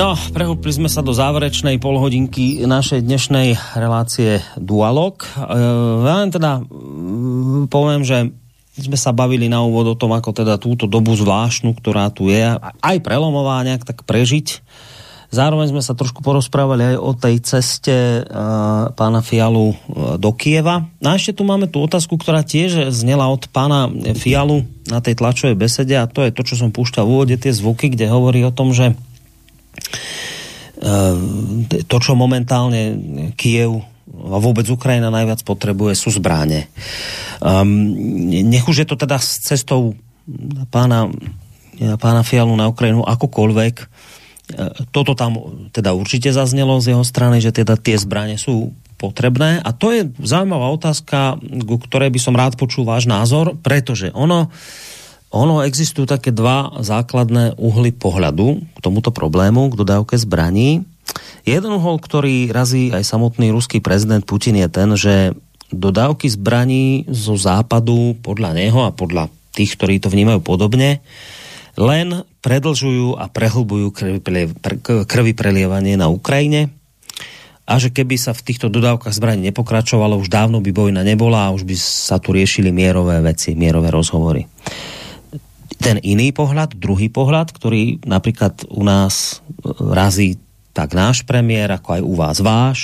Speaker 2: No, prehúpli sme sa do záverečnej polhodinky našej dnešnej relácie Dualog. E, ja len teda mm, poviem, že sme sa bavili na úvod o tom, ako teda túto dobu zvláštnu, ktorá tu je, aj prelomová nejak tak prežiť. Zároveň sme sa trošku porozprávali aj o tej ceste uh, pána Fialu uh, do Kieva. No a ešte tu máme tú otázku, ktorá tiež znela od pána Fialu na tej tlačovej besede a to je to, čo som púšťal v úvode, tie zvuky, kde hovorí o tom, že to, čo momentálne Kiev a vôbec Ukrajina najviac potrebuje, sú zbráne. Um, nech už je to teda s cestou pána, pána Fialu na Ukrajinu akokoľvek, toto tam teda určite zaznelo z jeho strany, že teda tie zbranie sú potrebné a to je zaujímavá otázka, ku ktorej by som rád počul váš názor, pretože ono ono existujú také dva základné uhly pohľadu k tomuto problému, k dodávke zbraní. Jeden uhol, ktorý razí aj samotný ruský prezident Putin je ten, že dodávky zbraní zo západu podľa neho a podľa tých, ktorí to vnímajú podobne, len predlžujú a prehlbujú krvi, krvi prelievanie na Ukrajine a že keby sa v týchto dodávkach zbraní nepokračovalo, už dávno by vojna nebola a už by sa tu riešili mierové veci, mierové rozhovory. Ten iný pohľad, druhý pohľad, ktorý napríklad u nás razí tak náš premiér, ako aj u vás váš,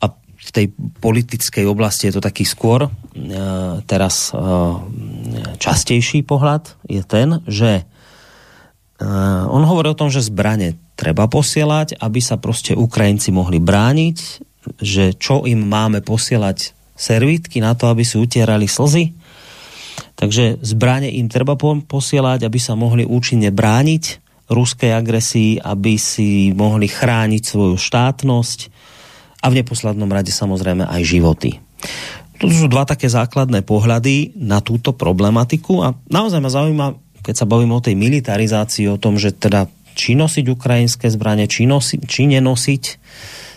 Speaker 2: a v tej politickej oblasti je to taký skôr, e, teraz e, častejší pohľad je ten, že on hovorí o tom, že zbranie treba posielať, aby sa prostě Ukrajinci mohli brániť, že čo im máme posielať servítky na to, aby si utierali slzy. Takže zbraně im treba posielať, aby sa mohli účinne brániť ruskej agresii, aby si mohli chrániť svoju štátnosť a v neposlednom rade samozrejme aj životy. To sú dva také základné pohľady na túto problematiku a naozaj ma zaujíma, keď sa bavíme o tej militarizácii, o tom, že teda či nosiť ukrajinské zbraně, či, nosi, či nenosiť.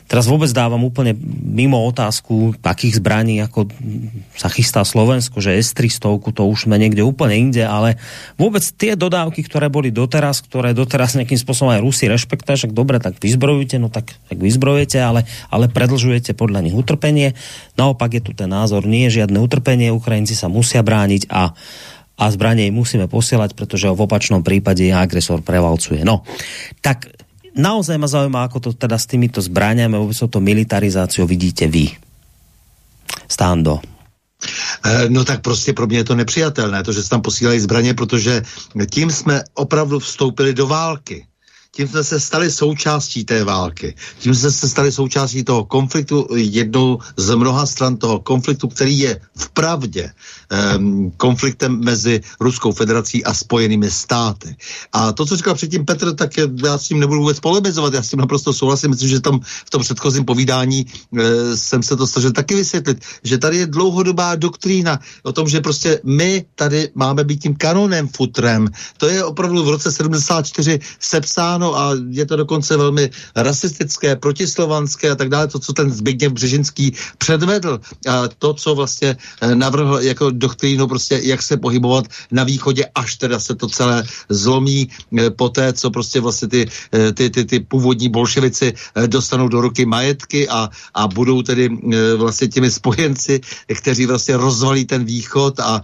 Speaker 2: Teraz vůbec dávam úplně mimo otázku, akých zbraní, jako sa chystá Slovensko, že S-300, to už sme někde úplně inde, ale vůbec tie dodávky, které boli doteraz, které doteraz nejakým spôsobom aj Rusi rešpektujú, že dobre, tak vyzbrojujete, no tak, tak vyzbrojujete, ale, ale predlžujete podľa nich utrpenie. Naopak je tu ten názor, nie je žiadne utrpenie, Ukrajinci sa musia brániť a a zbraně musíme posielať, protože v opačnom prípade agresor prevalcuje. No, tak naozaj ma zaujíma, ako to teda s týmito zbraniami, vôbec to militarizáciou vidíte vy. Stando.
Speaker 4: Eh, no tak prostě pro mě je to nepřijatelné, to, že se tam posílají zbraně, protože tím jsme opravdu vstoupili do války tím jsme se stali součástí té války. Tím jsme se stali součástí toho konfliktu, jednou z mnoha stran toho konfliktu, který je v pravdě um, konfliktem mezi Ruskou federací a spojenými státy. A to, co říkal předtím Petr, tak je, já s tím nebudu vůbec polemizovat, já s tím naprosto souhlasím, myslím, že tam v tom předchozím povídání uh, jsem se to snažil taky vysvětlit, že tady je dlouhodobá doktrína o tom, že prostě my tady máme být tím kanonem futrem. To je opravdu v roce 74 sepsáno a je to dokonce velmi rasistické, protislovanské a tak dále, to, co ten Zbigněv Břežinský předvedl. A to, co vlastně eh, navrhl jako doktrínu, prostě jak se pohybovat na východě, až teda se to celé zlomí eh, po té, co prostě vlastně ty, eh, ty, ty, ty původní bolševici dostanou do ruky majetky a, a budou tedy vlastně těmi spojenci, kteří vlastně rozvalí ten východ a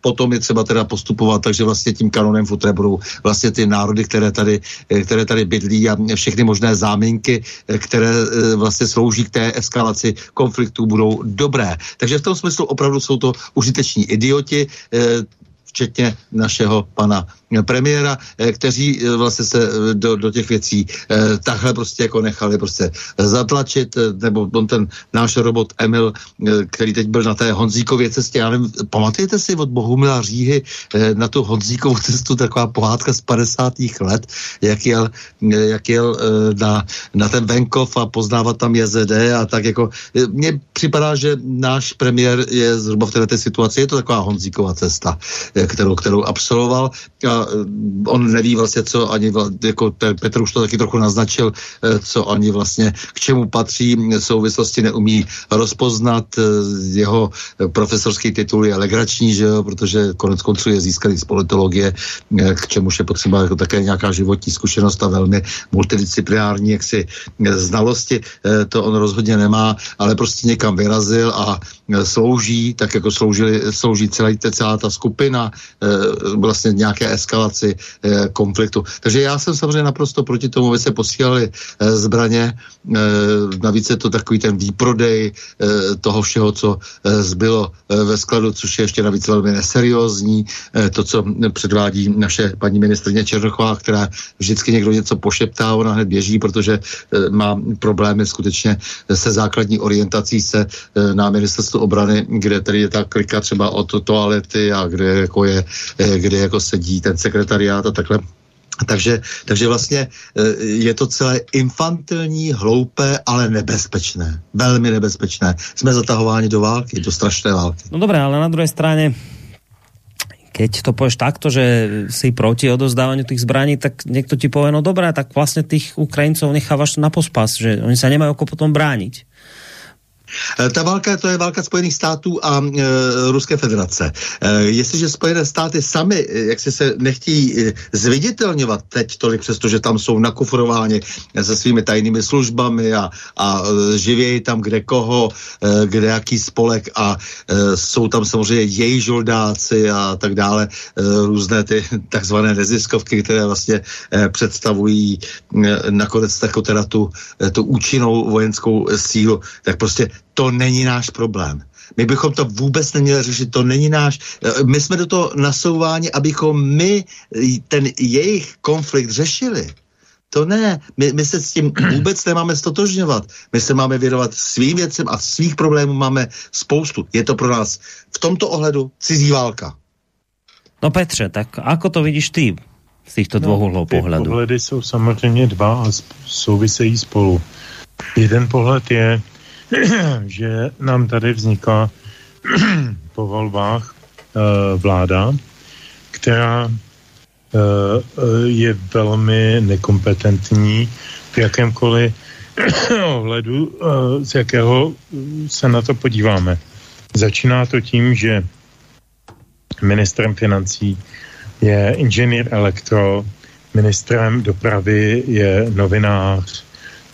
Speaker 4: potom je třeba teda postupovat, takže vlastně tím kanonem futre budou vlastně ty národy, které tady, které tady bydlí a všechny možné záminky, které vlastně slouží k té eskalaci konfliktů, budou dobré. Takže v tom smyslu opravdu jsou to užiteční idioti, včetně našeho pana premiéra, eh, kteří eh, vlastně se eh, do, do těch věcí takhle prostě jako nechali prostě zatlačit, nebo on ten náš robot Emil, který teď byl na té Honzíkově cestě, já nevím, pamatujete si od Bohumila Říhy na tu Honzíkovou cestu, taková pohádka z 50. let, jak jel, jak jel na, na ten venkov a poznávat tam JZD a tak jako, mně připadá, že náš premiér je zhruba v této situaci, je to taková Honzíková cesta, kterou, kterou absolvoval a Eh, on neví vlastně, co ani, jako ten Petr už to taky trochu naznačil, eh, co ani vlastně k čemu patří, souvislosti neumí rozpoznat, eh, jeho profesorský titul je legrační, že jo, protože konec konců je získaný z politologie, k čemuž je potřeba jako také nějaká životní zkušenost a velmi multidisciplinární jaksi znalosti, to on rozhodně nemá, ale prostě někam vyrazil a slouží, tak jako sloužili, slouží celá, celá ta skupina, vlastně nějaké eskalaci eh, konfliktu. Takže já jsem samozřejmě naprosto proti tomu, aby se posílali eh, zbraně. Eh, navíc je to takový ten výprodej toho všeho, co zbylo ve skladu, což je ještě navíc velmi neseriózní. To, co předvádí naše paní ministrně Černochová, která vždycky někdo něco pošeptá, ona hned běží, protože má problémy skutečně se základní orientací se na ministerstvu obrany, kde tedy je ta klika třeba od toalety a kde jako je, kde jako sedí ten sekretariát a takhle. Takže, takže vlastně e, je to celé infantilní, hloupé, ale nebezpečné. Velmi nebezpečné. Jsme zatahováni do války, do strašné války.
Speaker 2: No dobré, ale na druhé straně keď to povieš takto, že si proti odozdávaniu tých zbraní, tak niekto ti povie, no dobré, tak vlastne tých Ukrajincov nechávaš na pospas, že oni sa nemajú ako potom brániť.
Speaker 4: Eh, ta válka, to je válka Spojených států a e, Ruské federace. E, jestliže Spojené státy sami, jak si se nechtějí zviditelňovat teď tolik, přestože tam jsou nakufrováni se svými tajnými službami a, a živějí tam kde koho, e, kde jaký spolek a e, jsou tam samozřejmě její žoldáci a tak dále, e, různé ty takzvané neziskovky, které vlastně e, představují e, nakonec jako teda tu, e, tu účinnou vojenskou sílu, tak prostě to není náš problém. My bychom to vůbec neměli řešit, to není náš. Eh, my jsme do toho nasouváni, abychom my ten jejich konflikt řešili. To ne, my, my se s tím vůbec nemáme stotožňovat. My se máme věnovat svým věcem a svých problémů máme spoustu. Je to pro nás v tomto ohledu cizí válka.
Speaker 2: No Petře, tak ako to vidíš ty z těchto no, dvou uhlů pohledu?
Speaker 5: Pohledy jsou samozřejmě dva a souvisejí spolu. Jeden pohled je, že nám tady vznikla po volbách uh, vláda, která uh, je velmi nekompetentní v jakémkoliv ohledu, z jakého se na to podíváme. Začíná to tím, že ministrem financí je inženýr elektro, ministrem dopravy je novinář,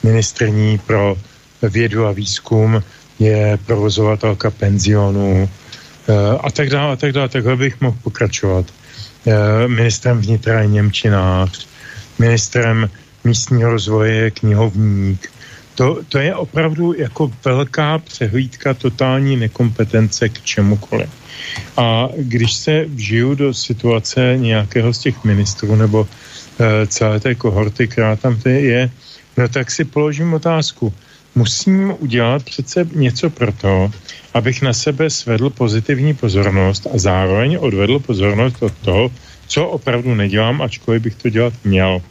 Speaker 5: ministrní pro vědu a výzkum, je provozovatelka penzionů eh, a tak dále, a tak dále. Takhle bych mohl pokračovat. Eh, ministrem vnitra je Němčinář, ministrem místního rozvoje je knihovník. To, to je opravdu jako velká přehlídka totální nekompetence k čemukoliv. A když se vžiju do situace nějakého z těch ministrů nebo uh, celé té kohorty, která tam je, no tak si položím otázku musím udělat přece něco pro to, abych na sebe svedl pozitivní pozornost a zároveň odvedl pozornost od toho, co opravdu nedělám, ačkoliv bych to dělat měl.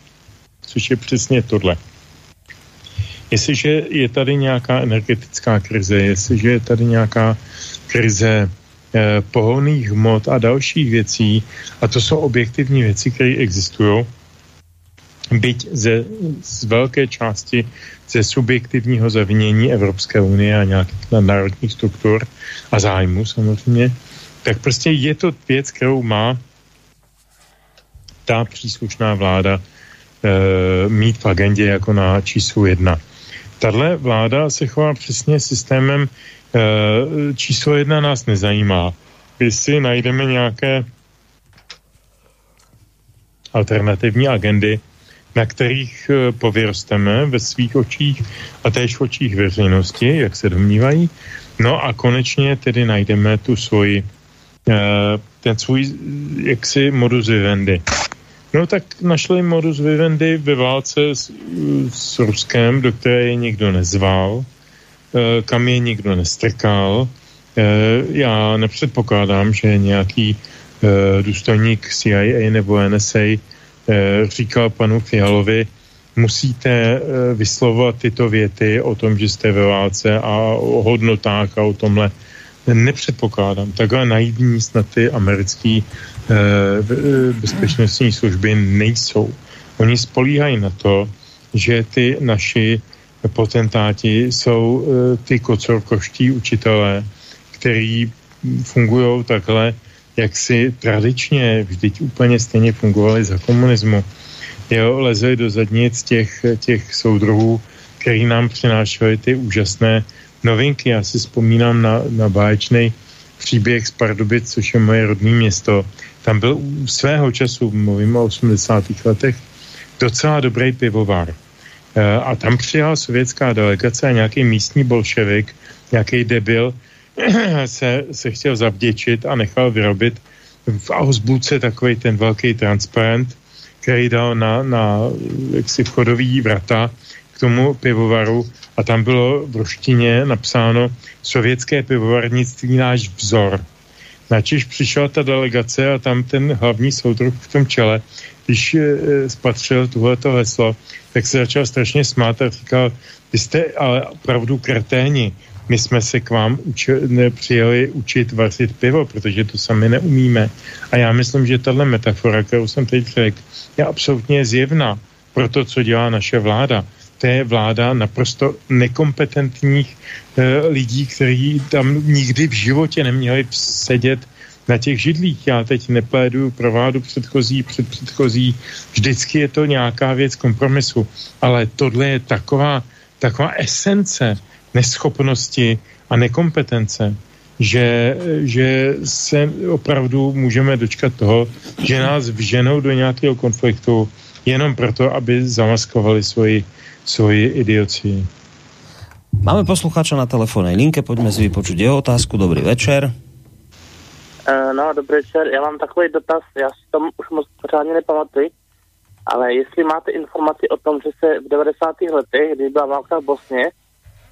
Speaker 5: Což je přesně tohle. Jestliže je tady nějaká energetická krize, jestliže je tady nějaká krize eh, pohonných hmot a dalších věcí, a to jsou objektivní věci, které existují, byť ze, z velké části ze subjektivního zavinění Evropské unie a nějakých národních struktur a zájmu samozřejmě, tak prostě je to věc, kterou má ta příslušná vláda e, mít v agendě jako na číslu jedna. Tahle vláda se chová přesně systémem e, číslo jedna nás nezajímá. Když si najdeme nějaké alternativní agendy, na kterých eh, povyrosteme ve svých očích a též v očích veřejnosti, jak se domnívají. No a konečně tedy najdeme tu svoji, eh, ten svůj jaksi modus vivendi. No tak našli modus vivendi ve válce s, s Ruskem, do které je nikdo nezval, eh, kam je nikdo nestrkal. Já nepředpokládám, že nějaký důstojník CIA nebo NSA Eh, říkal panu Fialovi, musíte eh, vyslovovat tyto věty o tom, že jste ve válce a o hodnotách a o tomhle. Nepředpokládám. Takhle naivní snad ty americké eh, bezpečnostní služby nejsou. Oni spolíhají na to, že ty naši potentáti jsou ty kocorkoští učitelé, který fungují takhle jak si tradičně vždyť úplně stejně fungovali za komunismu. Jo, lezli do zadnic těch, těch soudruhů, který nám přinášeli ty úžasné novinky. Já si vzpomínám na, na báječný příběh z Pardubic, což je moje rodné město. Tam byl u svého času, mluvím o 80. letech, docela dobrý pivovar. E, a tam přijala sovětská delegace a nějaký místní bolševik, nějaký debil, se, se chtěl zavděčit a nechal vyrobit v Ausbuce takový ten velký transparent, který dal na, na jaksi vchodový vrata k tomu pivovaru a tam bylo v ruštině napsáno sovětské pivovarnictví náš vzor. Načež přišla ta delegace a tam ten hlavní soudruh v tom čele, když e, spatřil tohleto heslo, tak se začal strašně smát a říkal, vy jste ale opravdu kreténi, my jsme se k vám uči, přijeli učit vařit pivo, protože to sami neumíme. A já myslím, že tahle metafora, kterou jsem teď řekl, je absolutně zjevná pro to, co dělá naše vláda. to je vláda naprosto nekompetentních e, lidí, kteří tam nikdy v životě neměli sedět na těch židlích. Já teď nepléduju pro vládu předchozí, před předchozí. Vždycky je to nějaká věc kompromisu. Ale tohle je taková, taková esence neschopnosti a nekompetence, že, že se opravdu můžeme dočkat toho, že nás vženou do nějakého konfliktu jenom proto, aby zamaskovali svoji, svoji idioci.
Speaker 2: Máme posluchača na telefónnej linke, pojďme si vypočuť jeho otázku. Dobrý večer.
Speaker 7: Uh, no, dobrý večer. Já mám takový dotaz, já si tom už moc pořádně nepamatuji, ale jestli máte informaci o tom, že se v 90. letech, když byla válka v Bosně,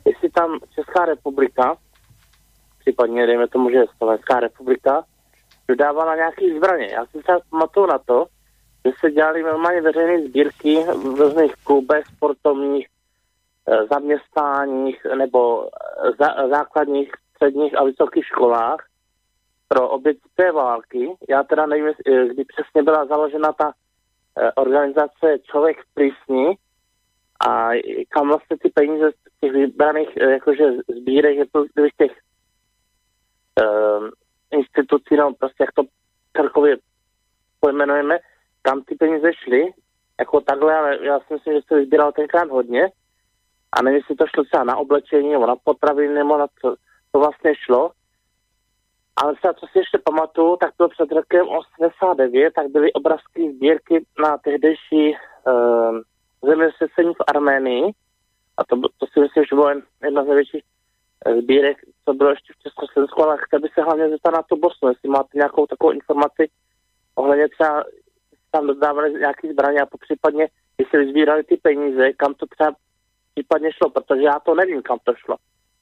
Speaker 7: jestli tam Česká republika, případně dejme tomu, že Slovenská republika, dodávala nějaký zbraně. Já si třeba pamatuju na to, že se dělali normálně veřejné sbírky v různých klubech, sportovních, eh, zaměstnáních nebo eh, za, základních, středních a vysokých školách pro oběti té války. Já teda nevím, eh, kdy přesně byla založena ta organizace Člověk v plísni a kam vlastně ty peníze těch vybraných jakože sbírek, to z těch uh, institucí, no prostě jak to celkově pojmenujeme, kam ty peníze šly, jako takhle, ale já si myslím, že se vybíral tenkrát hodně a nevím, jestli to šlo třeba na oblečení nebo na potraviny nebo na to, to vlastně šlo. Ale třeba, co si ještě pamatuju, tak bylo před rokem 89, tak byly obrazky sbírky na tehdejší uh, zemětřesení v Arménii. A to, to si myslím, že bylo jedna z největších eh, sbírek, co bylo ještě v Československu, ale chtěl bych se hlavně zeptat na tu Bosnu, jestli máte nějakou takovou informaci ohledně třeba tam dodávali nějaký zbraně a případně, jestli sbírali ty peníze, kam to třeba případně šlo, protože já to nevím, kam to šlo.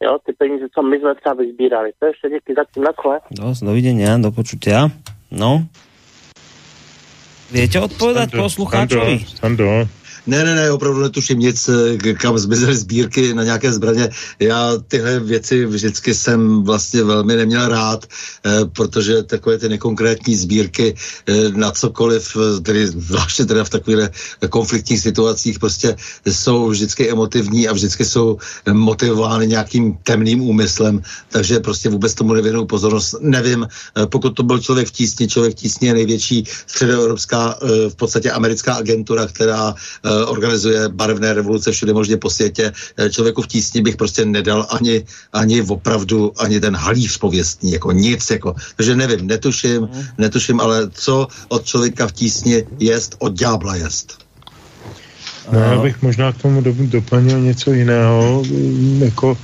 Speaker 7: Jo, ty peníze, co my jsme třeba vyzbírali. To je ještě díky za tím nakole.
Speaker 2: Do, dovidenia, do počutia. No. Viete odpovedať poslucháčovi?
Speaker 5: Stando, stando.
Speaker 4: Ne, ne, ne, opravdu netuším nic, eh, kam zmizely sbírky na nějaké zbraně. Já tyhle věci vždycky jsem vlastně velmi neměl rád, eh, protože takové ty nekonkrétní sbírky eh, na cokoliv, tedy zvláště teda v takových konfliktních situacích, prostě jsou vždycky emotivní a vždycky jsou motivovány nějakým temným úmyslem, takže prostě vůbec tomu nevěnou pozornost. Nevím, pokud to byl člověk v tísni, člověk v tísni je největší středoevropská, v podstatě americká agentura, která Eh, organizuje barevné revoluce všude možně po světě. Eh, člověku v tísni bych prostě nedal ani, ani opravdu, ani ten halíř pověstní, jako nic, jako. Takže nevím, netuším, netuším, ale co od člověka v tísni jest, od ďábla jest.
Speaker 5: No, já bych možná k tomu doplnil něco jiného, jako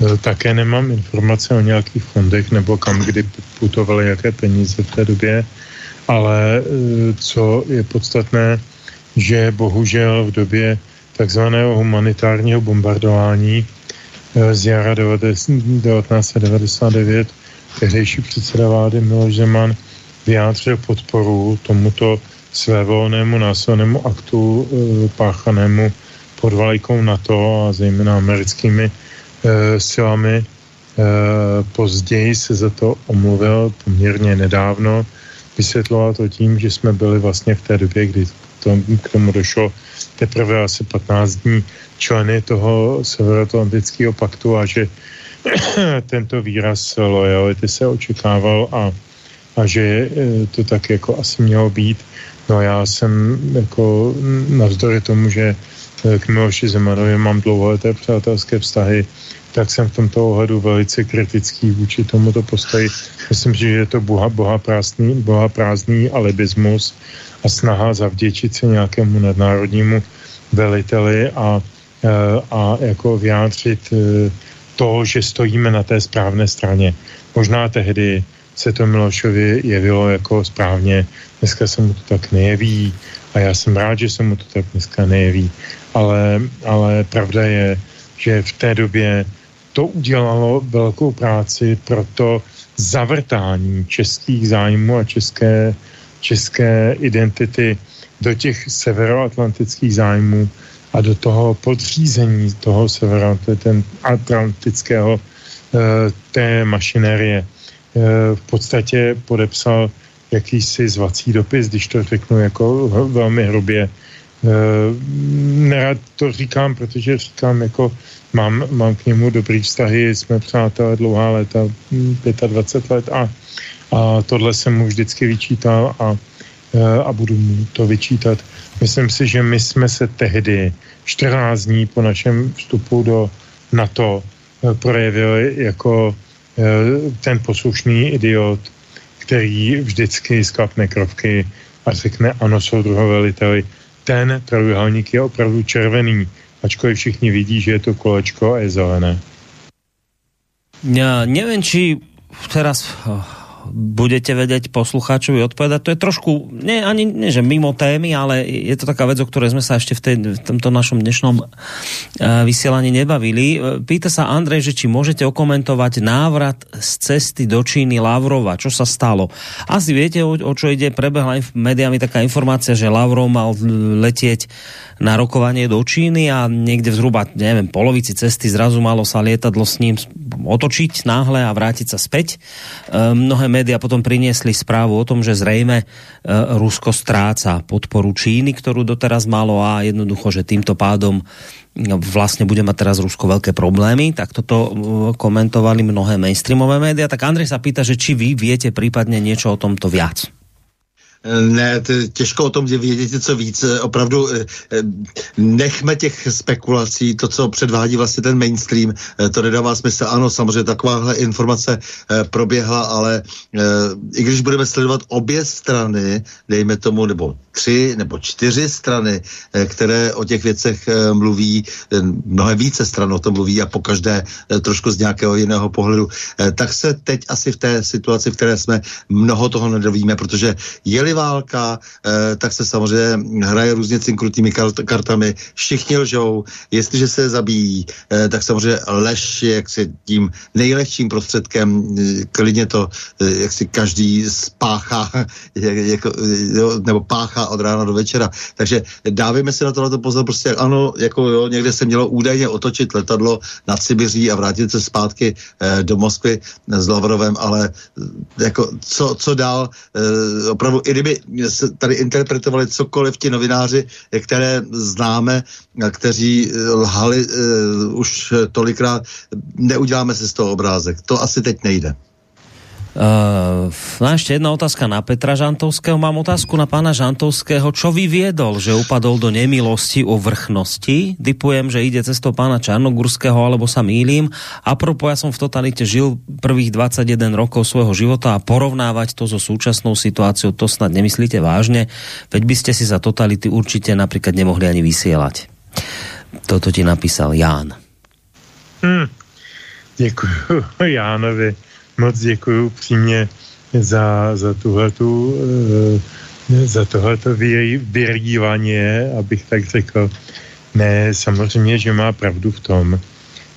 Speaker 5: eh, také nemám informace o nějakých fondech nebo kam kdy putovaly jaké peníze v té době, ale co je podstatné, že bohužel v době takzvaného humanitárního bombardování eh, z jara 1999 tehdejší předseda vlády Miloš Zeman vyjádřil podporu tomuto svévolnému násilnému aktu e, páchanému pod vlajkou NATO a zejména americkými e, silami. E, později se za to omluvil poměrně nedávno. Vysvětloval to tím, že jsme byli vlastně v té době, kdy to, k tomu došlo teprve asi 15 dní členy toho Severoatlantického paktu a že tento výraz lojality se očekával a, a že e, to tak jako asi mělo být. No já jsem jako navzdory tomu, že e, k Miloši Zemanovi mám dlouholeté přátelské vztahy, tak jsem v tomto ohledu velice kritický vůči tomuto postoji. Myslím, že je to boha, boha, prázdný, boha prázdný alibismus a snaha zavděčit se nějakému nadnárodnímu veliteli a, e, a jako vyjádřit e, to, že stojíme na té správné straně. Možná tehdy se to Milošovi jevilo jako správně, dneska se mu to tak nejeví a já jsem rád, že se mu to tak dneska nejeví, ale, ale pravda je, že v té době to udělalo velkou práci pro to zavrtání českých zájmů a české české identity do těch severoatlantických zájmů a do toho podřízení toho severoatlantického eh, té mašinérie. Eh, v podstatě podepsal jakýsi zvací dopis, když to řeknu jako velmi hrubě, nerad to říkám, protože říkám, jako mám, mám k němu dobrý vztahy, jsme přátelé dlouhá léta, 25 let a, a tohle jsem mu vždycky vyčítal a, a budu mu to vyčítat. Myslím si, že my jsme se tehdy 14 dní po našem vstupu do NATO projevili jako ten poslušný idiot, který vždycky sklapne krovky a řekne ano, soudruho veliteli, ten trojuhelník je opravdu červený, ačkoliv všichni vidí, že je to kolečko a je zelené.
Speaker 2: Ja neviem, či teraz budete vedieť poslucháčovi odpovedať. To je trošku, nie, ani nie, že mimo témy, ale je to taká vec, o ktorej sme sa ešte v, tej, v tomto našom dnešnom uh, vysielaní nebavili. Pýta sa Andrej, že či môžete okomentovať návrat z cesty do Číny Lavrova. Čo sa stalo? Asi viete, o, o čo ide. Prebehla inf- médiami taká informácia, že Lavrov mal letieť na rokovanie do Číny a niekde v zhruba, neviem, polovici cesty zrazu malo sa lietadlo s ním otočiť náhle a vrátiť sa späť. E, mnohé média potom priniesli správu o tom, že zrejme e, Rusko stráca podporu Číny, ktorú doteraz malo a jednoducho, že týmto pádom no, vlastne bude mať teraz Rusko veľké problémy, tak toto e, komentovali mnohé mainstreamové média. Tak Andrej sa pýta, že či vy viete prípadne niečo o tomto viac.
Speaker 4: Ne, těžko o tom vědět něco víc. Opravdu eh, eh, nechme těch spekulací, to, co předvádí vlastně ten mainstream, eh, to nedává smysl. Ano, samozřejmě takováhle informace proběhla, ale i když budeme sledovat obě strany, dejme tomu, nebo tři nebo čtyři strany, které o těch věcech mluví, mnohem více stran o tom mluví a po každé trošku z nějakého jiného pohledu, tak se teď asi v té situaci, v které jsme, mnoho toho nedovíme, protože jeli válka, eh, tak se samozřejmě hraje různě cinkrutými kartami, všichni lžou, jestliže se zabijí, eh, tak samozřejmě lež je jaksi tím nejlehčím prostředkem, eh, klidně to jak si každý spáchá, jako, jo, nebo páchá od rána do večera. Takže dávejme si na tohle pozor, prostě ano, jako jo, někde se mělo údajně otočit letadlo nad Sibiří a vrátit se zpátky eh, do Moskvy s Lavrovem, ale jako co, co dál, eh, opravdu, i kdyby tady interpretovali cokoliv ti novináři, které známe, kteří eh, lhali uh, už tolikrát, neuděláme si z toho obrázek. To asi teď nejde.
Speaker 2: Uh, no ešte jedna otázka na Petra Žantovského. Mám otázku na pána Žantovského. Čo vyviedol, že upadol do nemilosti o vrchnosti? Typujem, že ide cestou pána Čarnogurského, alebo sa mýlim. A propos, ja som v totalite žil prvých 21 rokov svojho života a porovnávať to so súčasnou situáciou, to snad nemyslíte vážne. Veď by ste si za totality určite napríklad nemohli ani vysielať. Toto ti napísal Ján.
Speaker 5: Hmm. Děkuji Jánovi moc děkuji přímě za, za tuhletu, eh, za tohleto vyrývání, abych tak řekl. Ne, samozřejmě, že má pravdu v tom,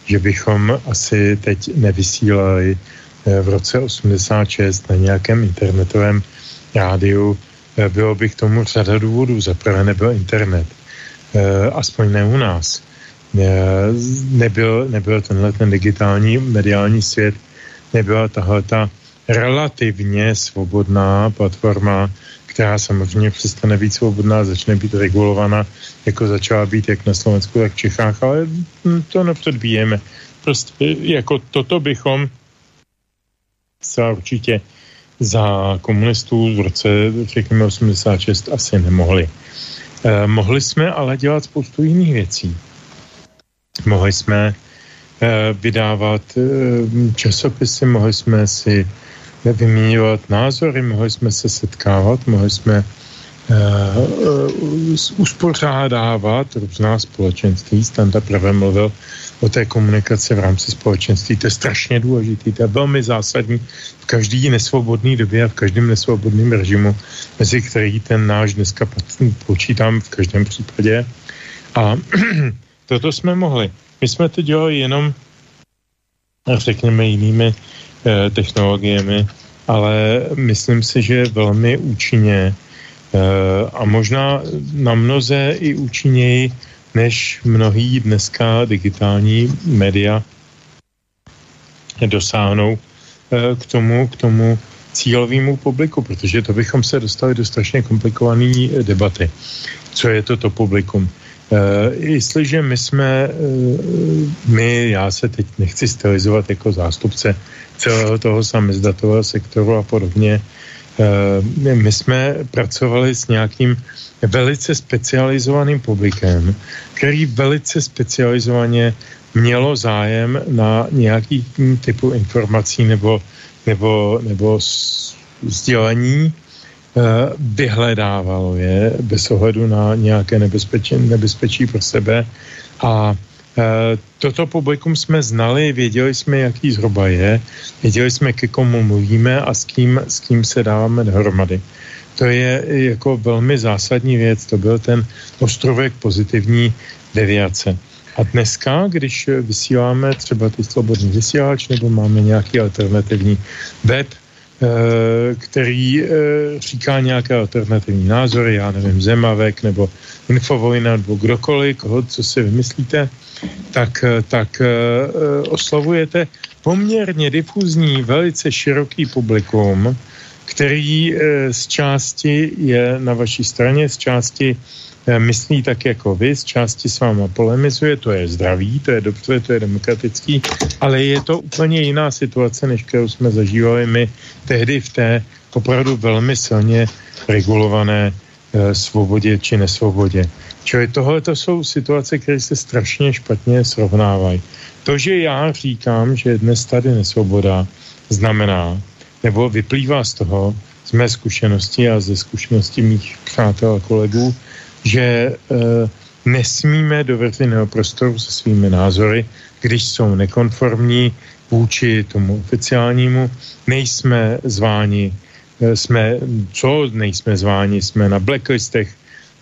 Speaker 5: že bychom asi teď nevysílali eh, v roce 86 na nějakém internetovém rádiu. Eh, bylo by k tomu řada důvodů. Za prvé nebyl internet. Aspoň ne u nás. Nebyl, nebyl tenhle ten digitální mediální svět nebyla tahle ta relativně svobodná platforma, která samozřejmě přestane být svobodná, začne být regulovaná, jako začala být jak na Slovensku, tak v Čechách, ale to nepředbíjeme. Prostě jako toto bychom se určitě za komunistů v roce, řekněme, 86 asi nemohli. Eh, mohli jsme ale dělat spoustu jiných věcí. Mohli jsme Eh, vydávat eh, časopisy, mohli jsme si vyměňovat názory, mohli jsme se setkávat, mohli jsme uh, uspořádávat různá společenství. Standa právě mluvil o té komunikaci v rámci společenství. To je strašně důležité, to je velmi zásadní v každý nesvobodný době a v každém nesvobodném režimu, mezi který ten náš dneska počítám v každém případě. A toto jsme mohli. My jsme to dělali jenom, řekněme, jinými eh, technologiemi, ale myslím si, že velmi účinně eh, a možná na mnoze i účinněji než mnohý dneska digitální média dosáhnou eh, k tomu, k tomu cílovému publiku, protože to bychom se dostali do strašně komplikované debaty. co je to to publikum. Jestliže my jsme, my, já se teď nechci stylizovat jako zástupce celého toho samizdatového sektoru a podobně, my jsme pracovali s nějakým velice specializovaným publikem, který velice specializovaně mělo zájem na nějaký typu informací nebo, nebo, nebo sdělení, vyhledávalo je bez ohledu na nějaké nebezpečí, nebezpečí pro sebe a eh, Toto publikum jsme znali, věděli jsme, jaký zhruba je, věděli jsme, ke komu mluvíme a s kým, s kým se dáváme dohromady. To je jako velmi zásadní věc, to byl ten ostrovek pozitivní deviace. A dneska, když vysíláme třeba ty slobodný vysílač nebo máme nějaký alternativní web, eh, který eh, říká nějaké alternativní názory, já nevím, Zemavek nebo Infovojna nebo kdokoliv, koho, co si vymyslíte, tak, eh, tak oslovujete poměrně difuzní, velice široký publikum, který z části je na vaší straně, z části Eh, myslí tak jako vy, z části s váma polemizuje, to je zdravý, to je dobře, to je demokratický, ale je to úplně jiná situace, než kterou jsme zažívali my tehdy v té opravdu velmi silně regulované e, svobodě či nesvobodě. Čili tohle to jsou situace, které se strašně špatně srovnávají. To, že já říkám, že dnes tady nesvoboda, znamená, nebo vyplývá z toho, z mé zkušenosti a ze zkušenosti mých přátel a kolegů, že e, nesmíme do veřejného prostoru se svými názory, když jsou nekonformní vůči tomu oficiálnímu, nejsme zváni, e, jsme, co nejsme zváni, jsme na blacklistech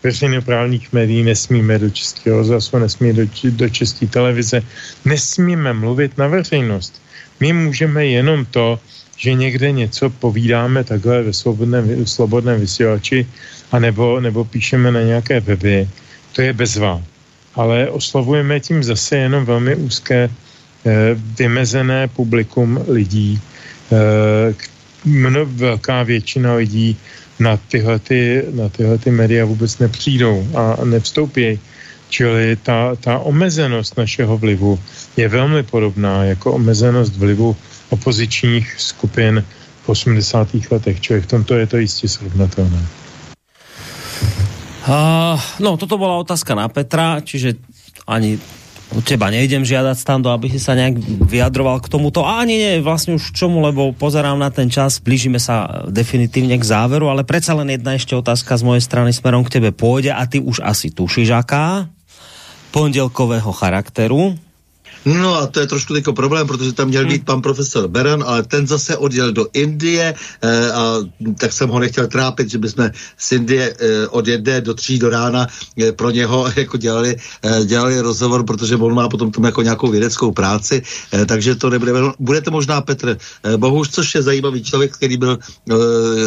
Speaker 5: veřejnoprávních médií, nesmíme do českého rozhlasu, nesmíme do, do české televize, nesmíme mluvit na veřejnost. My můžeme jenom to, že někde něco povídáme takhle ve svobodném, svobodném vysílači, anebo, nebo píšeme na nějaké weby, to je bezvá. Ale oslovujeme tím zase jenom velmi úzké, eh, vymezené publikum lidí. Eh, mno, velká většina lidí na tyhle, ty, na tyhle ty média vůbec nepřijdou a nevstoupí. Čili ta, ta omezenost našeho vlivu je velmi podobná jako omezenost vlivu opozičních skupin v 80. letech, čili v tomto je to jistě srovnatelné.
Speaker 2: Uh, no, toto bola otázka na Petra, čiže ani od teba nejdem žiadať stando, aby si sa nejak vyjadroval k tomuto. A ani nie, vlastne už čomu, lebo pozerám na ten čas, blížime sa definitívne k záveru, ale predsa len jedna ešte otázka z mojej strany smerom k tebe pôjde a ty už asi tušíš aká pondelkového charakteru.
Speaker 4: No a to je trošku jako problém, protože tam měl být hmm. pan profesor Beran, ale ten zase odjel do Indie e, a tak jsem ho nechtěl trápit, že bychom z Indie e, od jedné do tří do rána e, pro něho jako dělali, e, dělali rozhovor, protože on má potom tomu jako nějakou vědeckou práci, e, takže to nebude. Bude to možná Petr e, Bohuž, což je zajímavý člověk, který byl e,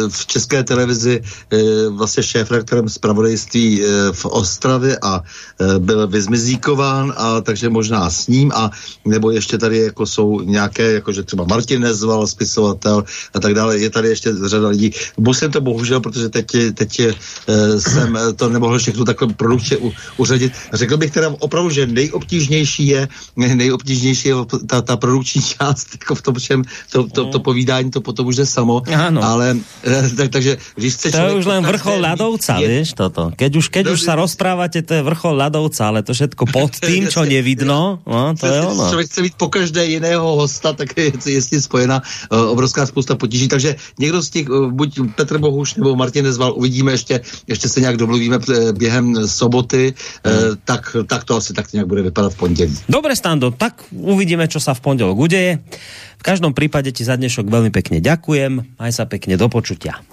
Speaker 4: v české televizi e, vlastně šéf-rektorem zpravodajství e, v Ostravě a e, byl vyzmizíkován, a takže možná s ním a nebo ještě tady jako jsou nějaké, jako že třeba Martin Nezval, spisovatel a tak dále. Je tady ještě řada lidí. Musím to bohužel, protože teď, teď uh, jsem to nemohl všechno takhle produkčně uřadit. Řekl bych teda opravdu, že nejobtížnější je, nejobtížnější je ta, ta produkční část, jako v tom všem, to, to, to povídání, to potom už je samo. Ano. Ale, eh, tak, takže když chce
Speaker 2: To je už len vrchol ľadovca, je... vieš, toto. Keď už, keď no, už sa rozprávate, to je vrchol ľadovca, ale to všetko pod tým, čo nevidno, no, to je je ono.
Speaker 4: člověk chce mít po každé jiného hosta, tak je, je s tím spojena uh, obrovská spousta potíží. Takže někdo z těch, uh, buď Petr Bohuš nebo Martin Nezval, uvidíme ještě, ještě se nějak domluvíme během soboty, uh, hmm. tak, tak to asi tak nějak bude vypadat v pondělí.
Speaker 2: Dobre, Stando, tak uvidíme, čo sa v pondělok udeje. V každom prípade ti za dnešok veľmi pekne ďakujem. Maj sa pekne, do počutia.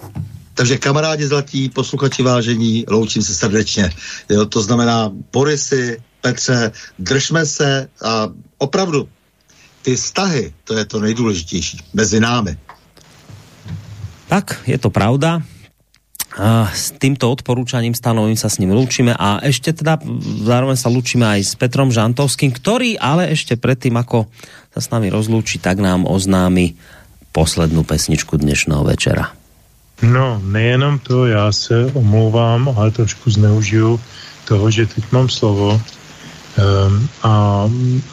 Speaker 4: Takže kamarádi zlatí, posluchači vážení, loučím se srdečně. Jo, to znamená Borisy, Petře, držme se a opravdu ty vztahy, to je to nejdůležitější mezi námi.
Speaker 2: Tak, je to pravda. A s týmto odporúčaním stanovím sa s ním lúčime a ešte teda zároveň sa lúčime aj s Petrom Žantovským, ktorý ale ešte predtým, ako sa s nami rozlúči, tak nám oznámi poslednú pesničku dnešného večera.
Speaker 5: No, nejenom to, já se omlouvám, ale trošku zneužiju toho, že teď mám slovo. Um, a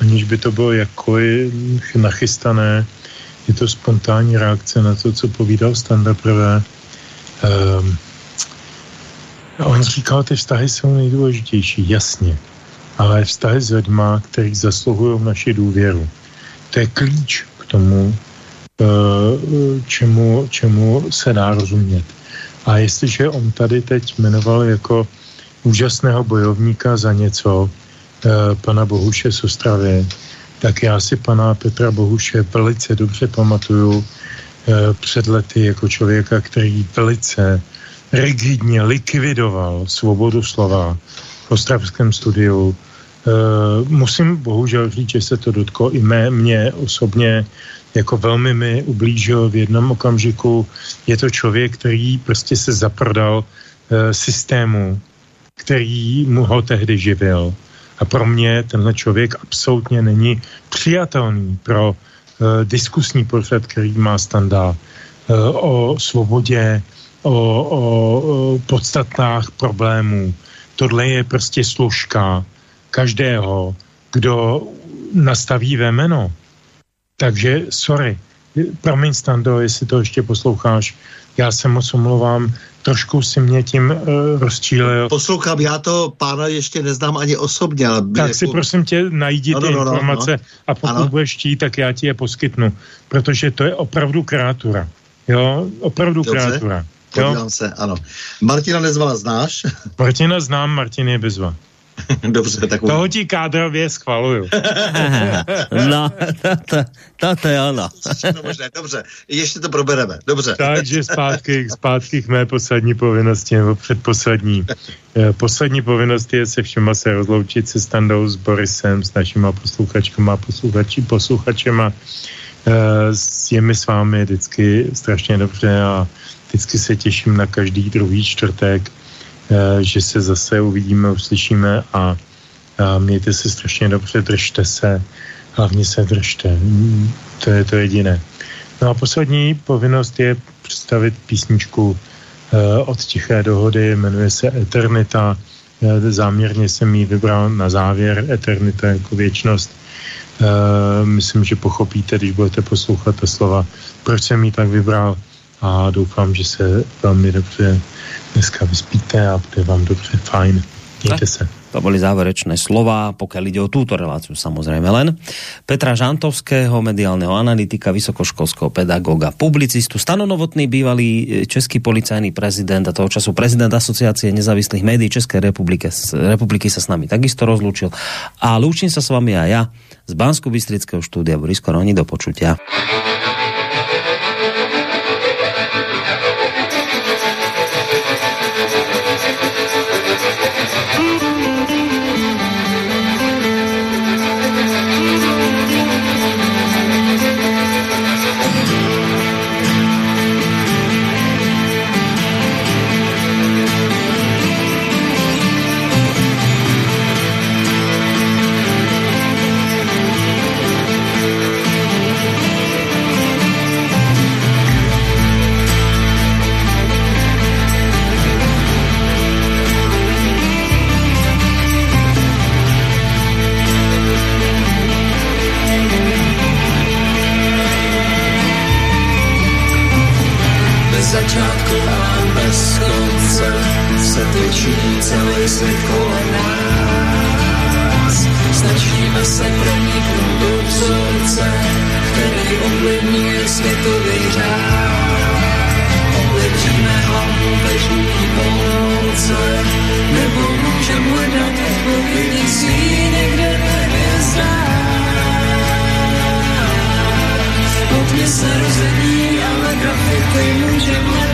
Speaker 5: aniž by to bylo jako nachystané, je to spontánní reakce na to, co povídal Standa prvé. Um, on říkal, ty vztahy jsou nejdůležitější, jasně, ale vztahy s lidma, který zasluhují naši důvěru. To je klíč k tomu, uh, čemu, čemu se dá rozumět. A jestliže on tady teď jmenoval jako úžasného bojovníka za něco, Eh, pana Bohuše z Ostravy, tak já si pana Petra Bohuše velice dobře pamatuju eh, před lety jako člověka, který velice rigidně likvidoval svobodu slova v ostravském studiu. Eh, musím bohužel říct, že se to dotklo i mé, mě osobně, jako velmi mi ublížil v jednom okamžiku. Je to člověk, který prostě se zaprdal systému, který mu ho tehdy živil. A pro mě tenhle člověk absolutně není přijatelný pro uh, diskusní pořad, který má standard uh, o svobodě, o, o, o podstatách problémů. Tohle je prostě služka každého, kdo nastaví ve jméno. Takže, sorry, promiň Stando, jestli to ještě posloucháš, já se moc omlouvám, trošku si mě tím uh, rozčílil.
Speaker 4: Poslouchám, já to pána ještě neznám ani osobně. Ale
Speaker 5: tak jako... si prosím tě najdi no, ty no, no, informace no, no. a pokud ano. budeš chtít, tak já ti je poskytnu, protože to je opravdu kreatura. Jo, opravdu Dobře. kreatura.
Speaker 4: Podívám se, ano. Martina Nezvala znáš?
Speaker 5: Martina znám, Martin je bezva.
Speaker 4: Dobře, tak...
Speaker 5: Toho ti kádrově schvaluju.
Speaker 2: no, to, to, to, to je ono.
Speaker 4: možné, dobře, ještě to probereme, dobře.
Speaker 5: Takže zpátky, zpátky k mé poslední povinnosti, nebo předposlední. Eh, poslední povinnost je se všema se rozloučit se Standou, s Borisem, s našima posluchačkama, posluchači, posluchačema. Eh, je mi s vámi vždycky strašně dobře a vždycky se těším na každý druhý čtvrtek že se zase uvidíme, uslyšíme a, a mějte se strašně dobře, držte se, hlavně se držte. Mm, to je to jediné. No a poslední povinnost je představit písničku uh, od Tiché dohody, jmenuje se Eternita. Uh, záměrně jsem ji vybral na závěr, Eternita jako věčnost. Myslím, že pochopíte, když budete poslouchat ta slova, proč jsem ji tak vybral a doufám, že se velmi dobře dneska vyspíte a bude vám dobře, fajn. Mějte se.
Speaker 2: To boli záverečné slova, pokiaľ ide o túto reláciu samozrejme len. Petra Žantovského, mediálneho analytika, vysokoškolského pedagoga, publicistu, stanonovotný bývalý e, český policajný prezident a toho času prezident asociácie nezávislých médií Českej republiky, republiky sa s nami takisto rozlúčil. A lúčim sa s vami aj ja z Bansko-Bystrického štúdia Boris Koroni do počutia.
Speaker 6: celý svět kolem nás. Snažíme se proniknout do vzorce, který ovlivňuje světový řád. Ovlivníme ho každý polnoce, nebo můžeme hledat odpovědi si někde ve hvězdách. Pod mě se rozední, ale grafity můžeme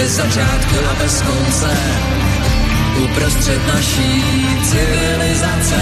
Speaker 6: Bez začátku a bez konce, uprostřed naší civilizace.